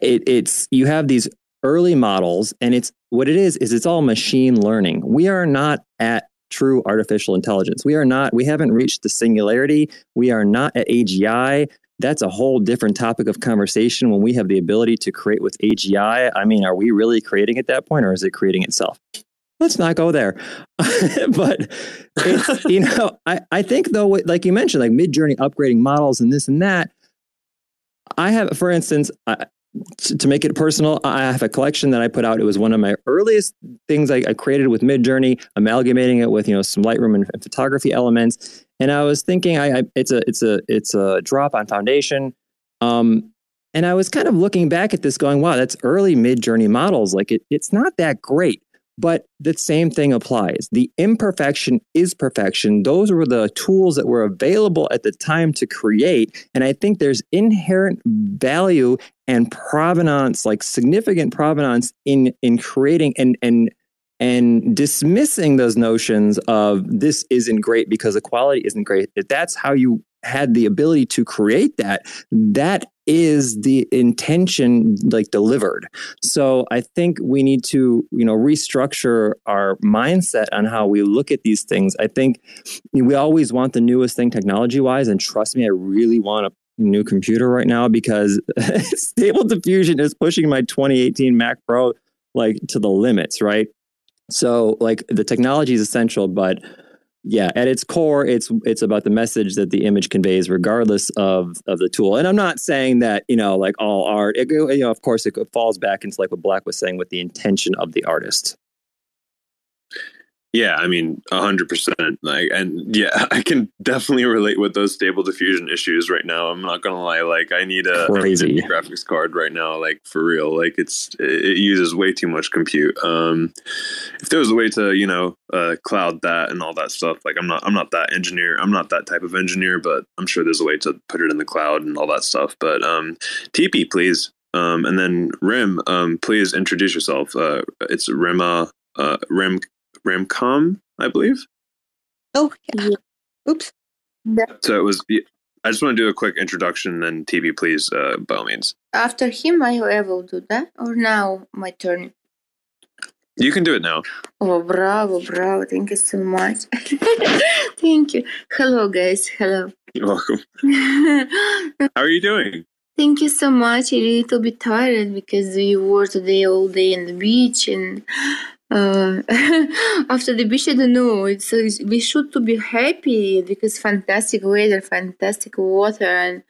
it, it's you have these early models, and it's what it is is it's all machine learning. We are not at true artificial intelligence. We are not. We haven't reached the singularity. We are not at AGI. That's a whole different topic of conversation when we have the ability to create with AGI. I mean, are we really creating at that point or is it creating itself? Let's not go there. but it's, you know, I, I think though, like you mentioned, like Midjourney upgrading models and this and that, I have, for instance, I, to make it personal, I have a collection that I put out. It was one of my earliest things I, I created with Midjourney, amalgamating it with you know some Lightroom and, and photography elements. And I was thinking, I, I, it's a it's a it's a drop on foundation. Um, and I was kind of looking back at this, going, "Wow, that's early Midjourney models. Like it, it's not that great." But the same thing applies. The imperfection is perfection. Those were the tools that were available at the time to create. And I think there's inherent value and provenance, like significant provenance in in creating and and and dismissing those notions of this isn't great because the quality isn't great. If that's how you had the ability to create that, that is the intention like delivered. So I think we need to, you know, restructure our mindset on how we look at these things. I think we always want the newest thing technology wise. And trust me, I really want a new computer right now because stable diffusion is pushing my 2018 Mac Pro like to the limits, right? So like the technology is essential, but yeah at its core it's it's about the message that the image conveys regardless of of the tool. And i'm not saying that you know like all art it, you know of course it falls back into like what black was saying with the intention of the artist yeah, I mean, hundred percent. Like, and yeah, I can definitely relate with those stable diffusion issues right now. I'm not gonna lie. Like, I need a, Crazy. graphics card right now. Like for real. Like it's it uses way too much compute. Um, if there was a way to you know uh, cloud that and all that stuff, like I'm not I'm not that engineer. I'm not that type of engineer, but I'm sure there's a way to put it in the cloud and all that stuff. But um, TP, please. Um, and then Rim, um, please introduce yourself. Uh, it's Rima uh, Rim Ramcom, I believe. Oh, yeah. Oops. So it was. I just want to do a quick introduction, and TV, please, uh, by all means. After him, I will do that, or now my turn. You can do it now. Oh, bravo, bravo! Thank you so much. Thank you. Hello, guys. Hello. You're welcome. How are you doing? Thank you so much. A little bit tired because we were today all day in the beach and uh, after the beach, I don't know. It's, it's we should to be happy because fantastic weather, fantastic water, and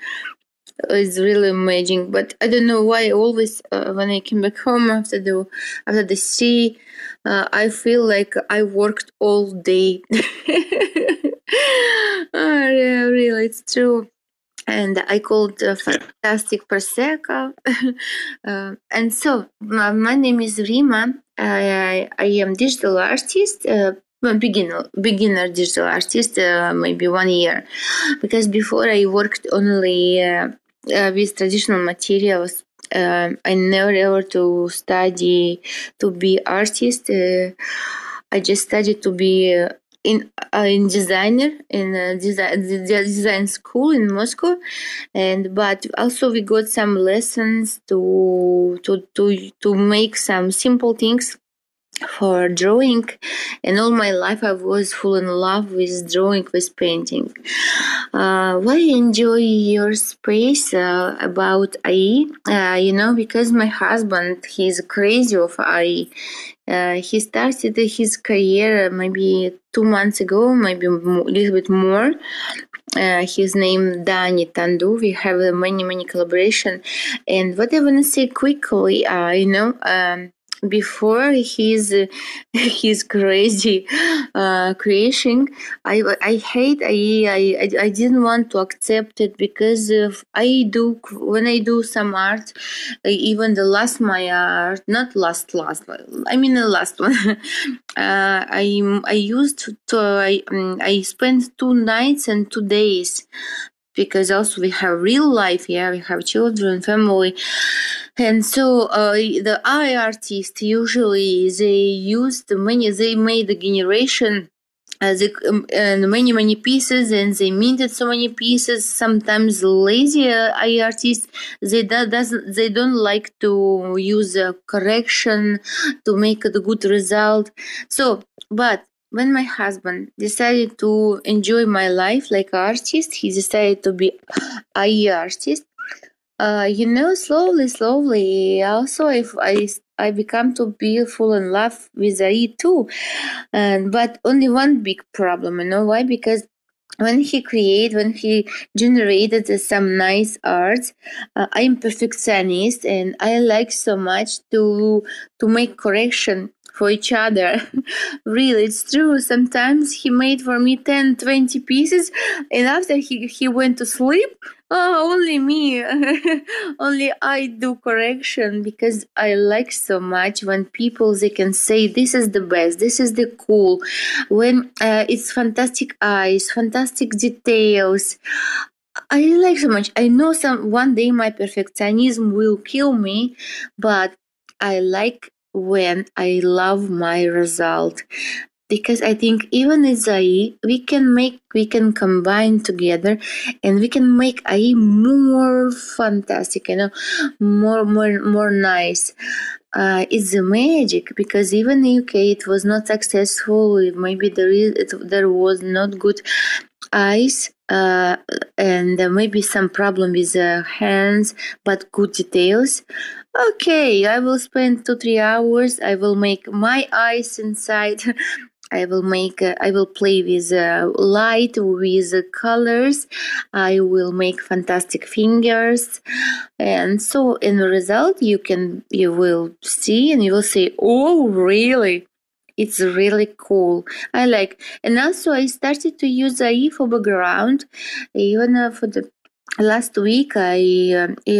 it's really amazing. But I don't know why. Always uh, when I came back home after the after the sea, uh, I feel like I worked all day. oh, yeah, really, it's true and I called uh, Fantastic Prosecco. uh, and so my, my, name is Rima. I, I, I am digital artist. Uh, beginner beginner digital artist uh, maybe one year because before i worked only uh, uh, with traditional materials I never ever to study to be artist. I just studied to be in uh, in designer in a design design school in Moscow, and but also we got some lessons to to to to make some simple things for drawing. And all my life i was full in love with drawing with painting. Uh, why I enjoy your space uh, about ai uh, you know because my husband he's crazy of ai uh, he started his career maybe two months ago maybe a little bit more uh, his name Dani Tandu. We have many many collaboration, and what I want to say quickly, uh, you know, um, before his his crazy uh, creation. I i hate I, I i didn't want to accept it because i do when i do some art even the last my art not last last i mean the last one uh, i i used to i i spent two nights and two days because also we have real life yeah we have children family and so uh, the AI artists usually they use the many they made the generation uh, um, and many many pieces and they minted so many pieces sometimes lazy AI artists they do, doesn't they don't like to use a correction to make a good result so but when my husband decided to enjoy my life like artist, he decided to be a artist. Uh, you know, slowly, slowly. Also, if I I become to be full in love with AI too, and but only one big problem. You know why? Because when he create when he generated some nice art uh, i'm perfectionist and i like so much to to make correction for each other. really, it's true. Sometimes he made for me 10, 20 pieces, and after he, he went to sleep, oh, only me, only I do correction because I like so much when people they can say this is the best, this is the cool, when uh, it's fantastic eyes, fantastic details. I like so much. I know some one day my perfectionism will kill me, but I like when I love my result because I think even as AI, we can make, we can combine together, and we can make AI more fantastic, you know, more, more, more nice. Uh, it's a magic because even in UK it was not successful. Maybe there is, it, there was not good eyes uh, and maybe some problem with the hands, but good details. Okay, I will spend two three hours. I will make my eyes inside. I will make. Uh, I will play with uh, light, with uh, colors. I will make fantastic fingers, and so in the result, you can you will see and you will say, "Oh, really." It's really cool. I like, and also I started to use AI for background, even uh, for the last week I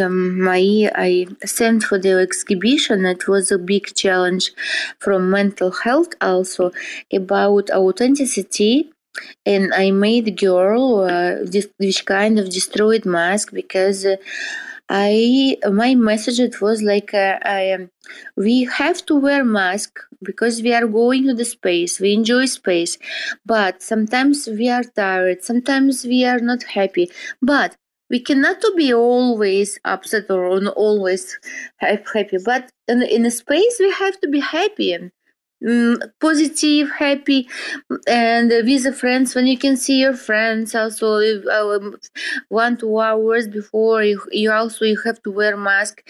um, my I sent for the exhibition. It was a big challenge from mental health also about authenticity. And I made girl uh, this, this kind of destroyed mask because uh, I my message it was like uh, I, um, we have to wear mask because we are going to the space. We enjoy space. But sometimes we are tired. Sometimes we are not happy. But we cannot to be always upset or always happy. But in, in a space we have to be happy mm, positive happy and with the friends. When you can see your friends also uh, one two hours before you, you also you have to wear mask.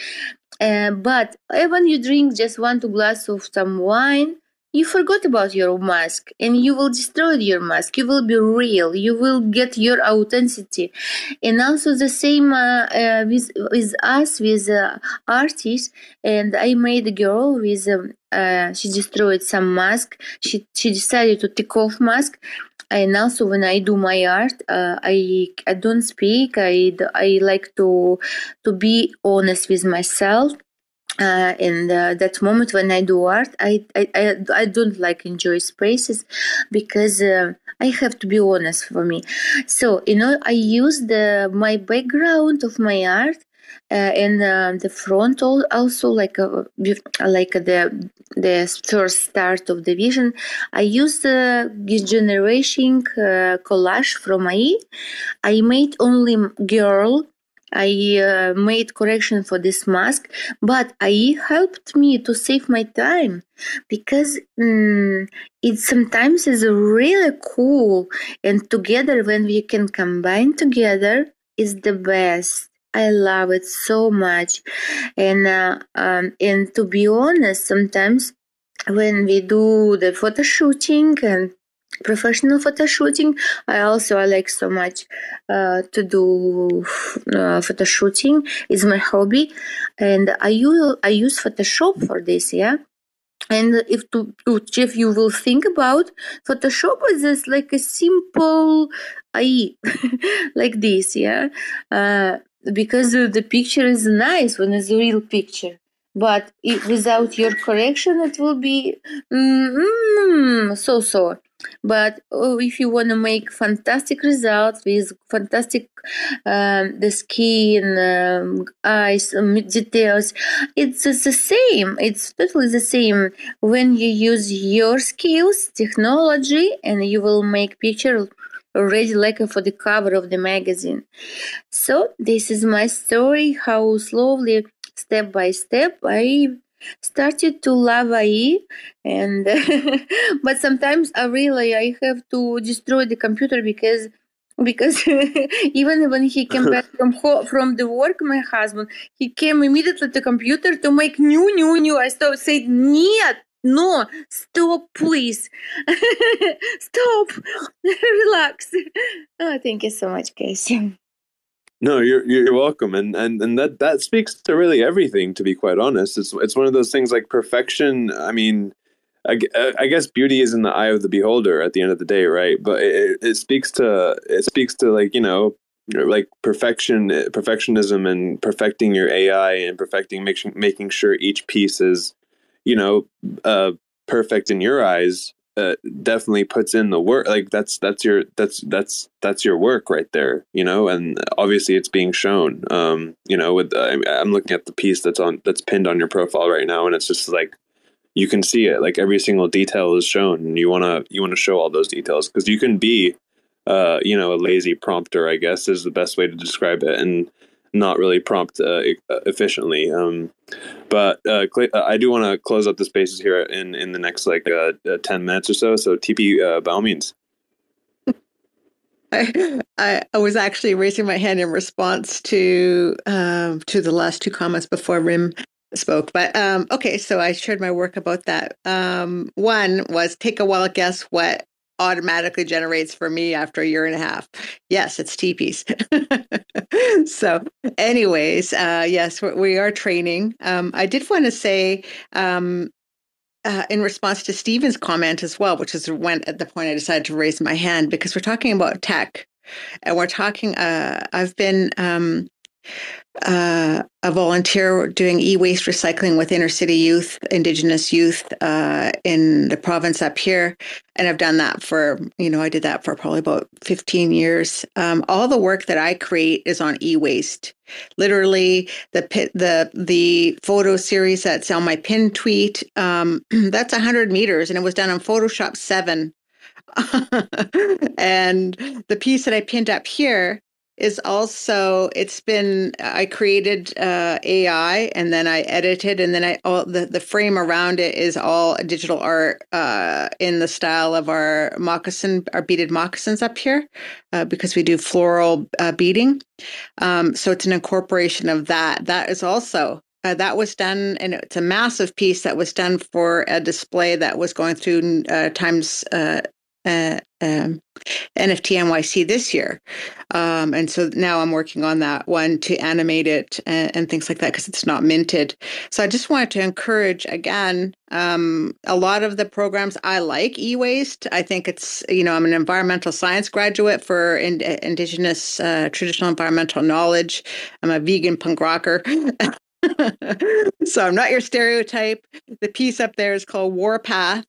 Uh, but even you drink just one two glass of some wine you forgot about your mask and you will destroy your mask. You will be real. You will get your authenticity. And also the same uh, uh, with with us with uh, artists. And i made a girl with um, uh, she destroyed some mask. She she decided to take off mask. And also when i do my art uh, i i don't speak. I i like to to be honest with myself uh, in the, that moment when I do art, I, I, I, don't like enjoy spaces because uh, I have to be honest for me. So you know, I use the my background of my art uh, and uh, the front also like uh, like the the first start of the vision i use the generation uh, collage from ai i made only girl I uh, made correction for this mask, but AI helped me to save my time because um, it sometimes is really cool, and together when we can combine together is the best. I love it so much, and uh, um, and to be honest, sometimes when we do the photo shooting and professional photo shooting i also I like so much uh, to do uh, photo shooting is my hobby. And i use i use photoshop for this yeah? And if to, if you will think about photoshop is just like a simple ai like this yeah? Uh, because the picture is nice when it's a real picture but if, without your correction it will be mm, so so. But oh, if you want to make fantastic results with fantastic um, the skin um, eyes um, details it's, it's the same. It's totally the same. When you use your skills technology and you will make picture already like for the cover of the magazine. So this is my story how slowly step by step i started to love AI and but sometimes i really i have to destroy the computer because because even when he came back from ho- from the work, my husband, he came immediately to computer to make new, new, new. I stopped, said, "Нет, no, stop, please, stop, relax." Oh, thank you so much, Casey no, you're you're welcome, and and and that that speaks to really everything. To be quite honest, it's it's one of those things like perfection. I mean, I, I guess beauty is in the eye of the beholder at the end of the day, right? But it, it speaks to it speaks to like you know like perfection perfectionism and perfecting your ai and perfecting making making sure each piece is you know uh perfect in your eyes definitely puts in the work like that's that's your that's that's that's your work right there you know? And obviously it's being shown um you know with uh, i'm looking at the piece that's on that's pinned on your profile right now and it's just like you can see it. Like every single detail is shown and you want to you want to show all those details because you can be uh you know a lazy prompter i guess is the best way to describe it. And not really prompt uh, efficiently. Um, but uh, uh I do want to close up the spaces here in in the next like uh, uh ten minutes or so. So TP uh, by all means. I, I, was actually raising my hand in response to um, to the last two comments before Rim spoke. But um, okay, so I shared my work about that. Um, one was take a wild guess what automatically generates for me after a year and a half. Yes, it's TPs. so, anyways, uh, yes, we are training. Um, I did want to say, um, uh, in response to Stephen's comment as well, which is when at the point I decided to raise my hand because we're talking about tech, and we're talking. Uh, I've been um, uh, a volunteer doing e-waste recycling with inner city youth, indigenous youth uh, in the province up here, and I've done that for you know I did that for probably about fifteen years. Um, all the work that I create is on e-waste. Literally, the pit, the the photo series that's on my pin tweet. Um, that's hundred meters, and it was done on Photoshop seven. and the piece that I pinned up here is also it's been i created uh, ai and then i edited and then i all the, the frame around it is all digital art uh, in the style of our moccasin our beaded moccasins up here uh, because we do floral uh, beading. Um, so it's an incorporation of that. That is also uh, that was done, and it's a massive piece that was done for a display that was going through uh, Times uh, uh, um, NFT NYC this year. Um, and so now I'm working on that one to animate it and, and things like that because it's not minted. So I just wanted to encourage again um, a lot of the programs I like e waste. I think it's, you know, I'm an environmental science graduate for in, Indigenous uh, traditional environmental knowledge. I'm a vegan punk rocker. so I'm not your stereotype. The piece up there is called Warpath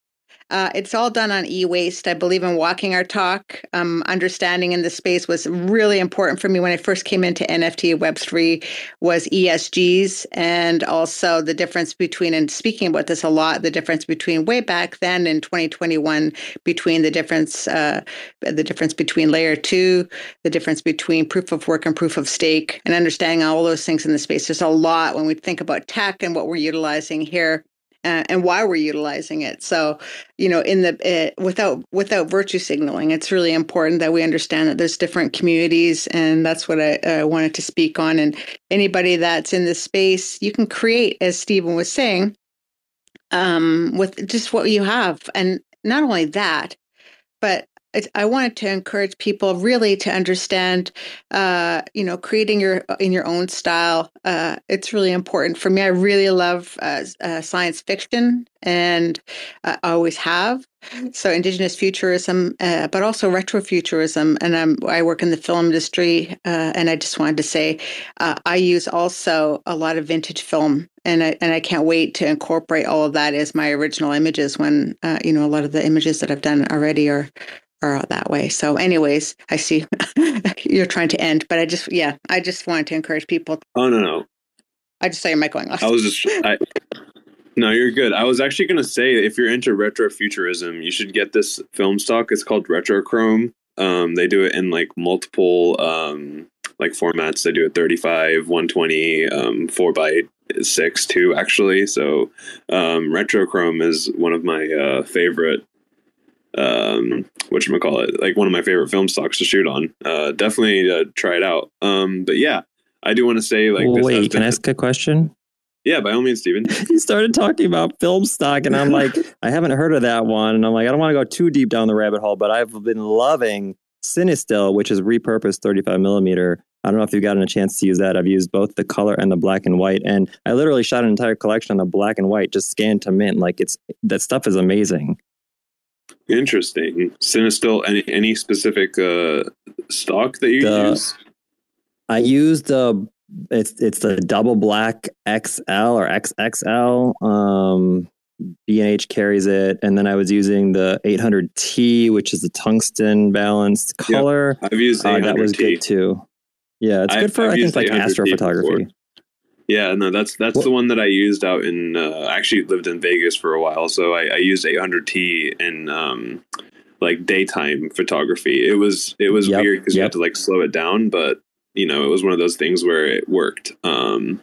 Uh, it's all done on e-waste. I believe in walking our talk. Um, understanding in the space was really important for me when I first came into NFT Web3 was ESGs and also the difference between, and speaking about this a lot, the difference between way back then in 2021 between the difference, uh, the difference between layer two, the difference between proof of work and proof of stake, and understanding all those things in the space. There's a lot when we think about tech and what we're utilizing here uh, and why we're utilizing it. So, you know, in the uh, without without virtue signaling, it's really important that we understand that there's different communities, and that's what I uh, wanted to speak on. And anybody that's in this space, you can create, as Stephen was saying, um, with just what you have, and not only that, but I wanted to encourage people really to understand, uh, you know, creating your in your own style. Uh, it's really important for me. I really love uh, uh science fiction, and I always have. So Indigenous futurism, uh, but also retrofuturism, and I'm, I work in the film industry. Uh, and I just wanted to say, I use also a lot of vintage film and I and I can't wait to incorporate all of that as my original images. When uh, you know a lot of the images that I've done already are are that way. So, anyways, I see you're trying to end, but I just, yeah, I just wanted to encourage people. Oh no, no. I just saw your mic going off. I was just, I, no, you're good. I was actually going to say, if you're into retrofuturism, you should get this film stock. It's called Retrochrome. Um, they do it in like multiple um, like formats. They do it 35, 120, um, 4 by 6 too, actually. So um, Retrochrome is one of my uh, favorite um what you call it like one of my favorite film stocks to shoot on uh definitely uh, try it out um but yeah i do want to say like well, wait can i ask a question yeah by all means Stephen. you started talking about film stock and i'm like i haven't heard of that one and i'm like i don't want to go too deep down the rabbit hole but i've been loving cinestill which is repurposed 35 millimeter I don't know if you've gotten a chance to use that. I've used both the color and the black and white, and I literally shot an entire collection on the black and white, just scanned to mint. Like it's that stuff is amazing. Interesting. Cinestill, any any specific uh, stock that you the, use? I use the it's it's the double black XL or XXL. Um, B&H carries it, and then I was using the 800T, which is the tungsten balanced color. Yep, I've used uh, that was good too. Yeah, it's good for I've i think like astrophotography. Before. Yeah, no, that's that's the one that I used out in. Uh, I actually lived in Vegas for a while, so I, I used 800T in um, like daytime photography. It was it was yep, weird because yep. you had to like slow it down, but you know, it was one of those things where it worked. Um,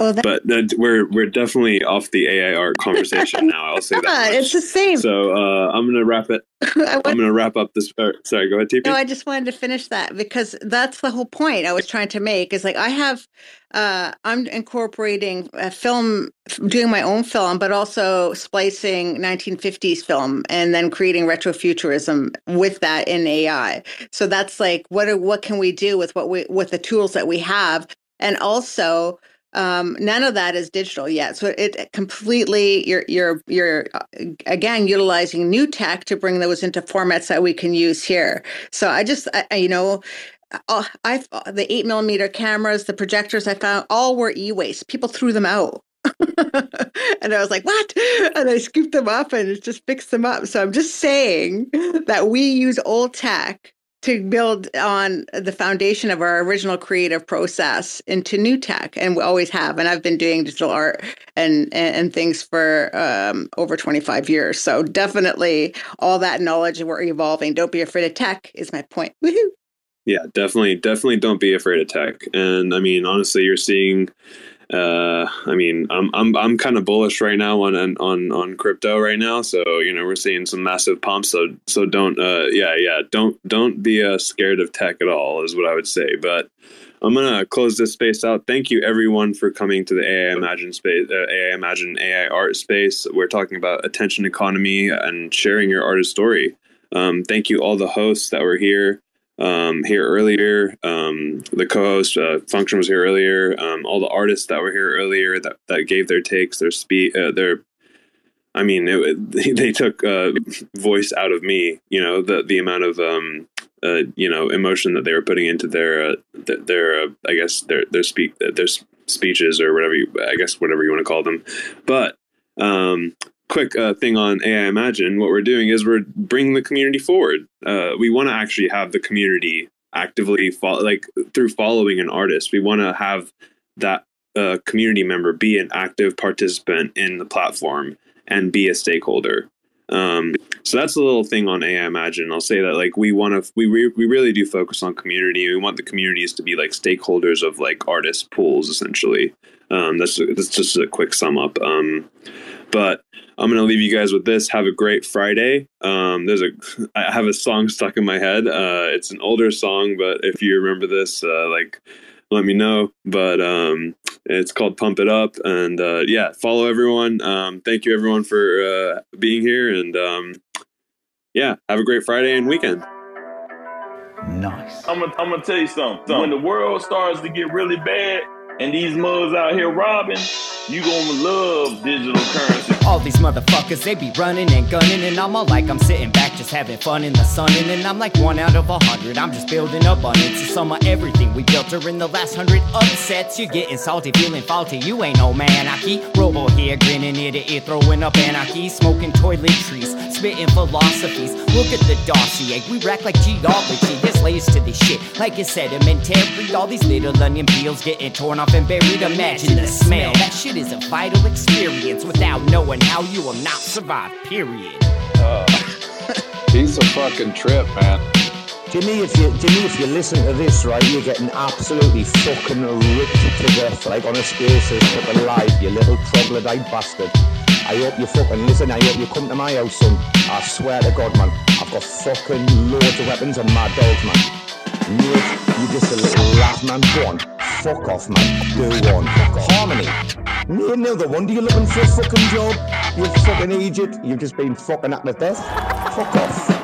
oh, that- but that, we're we're definitely off the AI art conversation now. I'll say that. Much. It's the same. So uh, I'm gonna wrap it. I'm gonna wrap up this. Uh, sorry, go ahead, TP. No, I just wanted to finish that because that's the whole point I was trying to make. Is like I have, uh, I'm incorporating a film, doing my own film, but also splicing 1950s film and then creating retrofuturism with that in AI. So that's like what are, what can we do with what we with the tools that we have, and also um, none of that is digital yet. So it completely you're you're you're again utilizing new tech to bring those into formats that we can use here. So I just I, you know. Uh, I the eight millimeter cameras, the projectors I found all were e-waste. People threw them out. and I was like, what? And I scooped them up and just fixed them up. So I'm just saying that we use old tech to build on the foundation of our original creative process into new tech and we always have and i've been doing digital art and and, and things for um, over 25 years. So definitely all that knowledge and we're evolving. Don't be afraid of tech is my point. Woo-hoo. yeah definitely definitely don't be afraid of tech. And i mean honestly you're seeing uh, I mean, I'm I'm I'm kind of bullish right now on on on crypto right now. So you know, we're seeing some massive pumps. So so don't uh yeah yeah don't don't be uh, scared of tech at all is what I would say. But I'm gonna close this space out. Thank you everyone for coming to the Aimagine space, uh, Aimagine AI art space. We're talking about attention economy and sharing your artist story. Um, thank you all the hosts that were here um, here earlier. Um, the co-host uh, fxnction was here earlier. Um, all the artists that were here earlier that, that gave their takes, their speed, uh, their. I mean, it, they took uh, voice out of me. You know, the the amount of um, uh, you know emotion that they were putting into their uh, their uh, I guess their their speak their speeches or whatever you I guess whatever you want to call them, but um, quick uh, thing on Aimagine, what we're doing is we're bringing the community forward. Uh, we want to actually have the community actively follow, like through following an artist. We want to have that uh, community member be an active participant in the platform and be a stakeholder. Um, so that's a little thing on Aimagine. I'll say that like we want to we re- we really do focus on community. We want the communities to be like stakeholders of like artist pools essentially. Um, that's that's just a quick sum up. Um, but I'm gonna leave you guys with this. Have a great Friday. Um, there's a I have a song stuck in my head. Uh, it's an older song, but if you remember this, uh, like let me know. But um, it's called Pump It Up. And uh, yeah, follow everyone. Um, thank you, everyone, for uh, being here. And um, yeah, have a great Friday and weekend. Nice. I'm gonna, I'm gonna tell you something. When the world starts to get really bad and these mugs out here robbing, you gonna love digital currency. All these motherfuckers, they be running and gunning, and I'm all like, I'm sitting back just having fun in the sun, and then I'm like one out of a hundred. I'm just building abundance. It's some of everything we built during the last hundred upsets. You're getting salty, feeling faulty. You ain't no man. I keep robo here, grinning ear to ear, throwing up anarchy, smoking toiletries, spitting philosophies. Look at the dossier, we rack like geology. There's layers to this shit, like it's sedimentary. All these little onion peels getting torn off and buried. Imagine the smell. That shit is a vital experience without knowing how you will not survive, period. Uh, he's a fucking trip, man. Jimmy, if you Jimmy, if you listen to this, right, you're getting absolutely fucking ripped to death, like on a spaces fucking live, you little troglodyte bastard. I hope you fucking listen, I hope you come to my house, son. I swear to God, man, I've got fucking loads of weapons and mad dogs, man. Mate, you just a little rat, man. Go on. Fuck off, man. Go on. Harmony. Me another one. Do you looking for a fucking job? You fucking idiot. You've just been fucking at the death. Fuck off.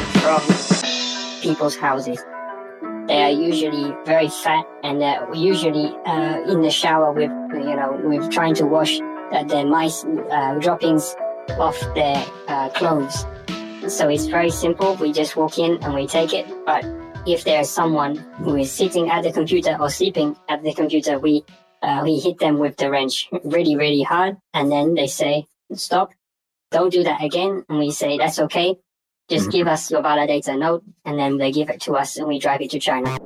from people's houses. They are usually very fat, and they're usually uh, in the shower with, you know, with trying to wash uh, their mice uh, droppings off their uh, clothes. So it's very simple. We just walk in and we take it. But if there's someone who is sitting at the computer or sleeping at the computer, we uh, we hit them with the wrench really, really hard, and then they say, "Stop! Don't do that again." And we say, "That's okay. Just mm-hmm. give us your validator node," and then they give it to us, and we drive it to China.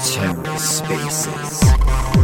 Terror Spaces.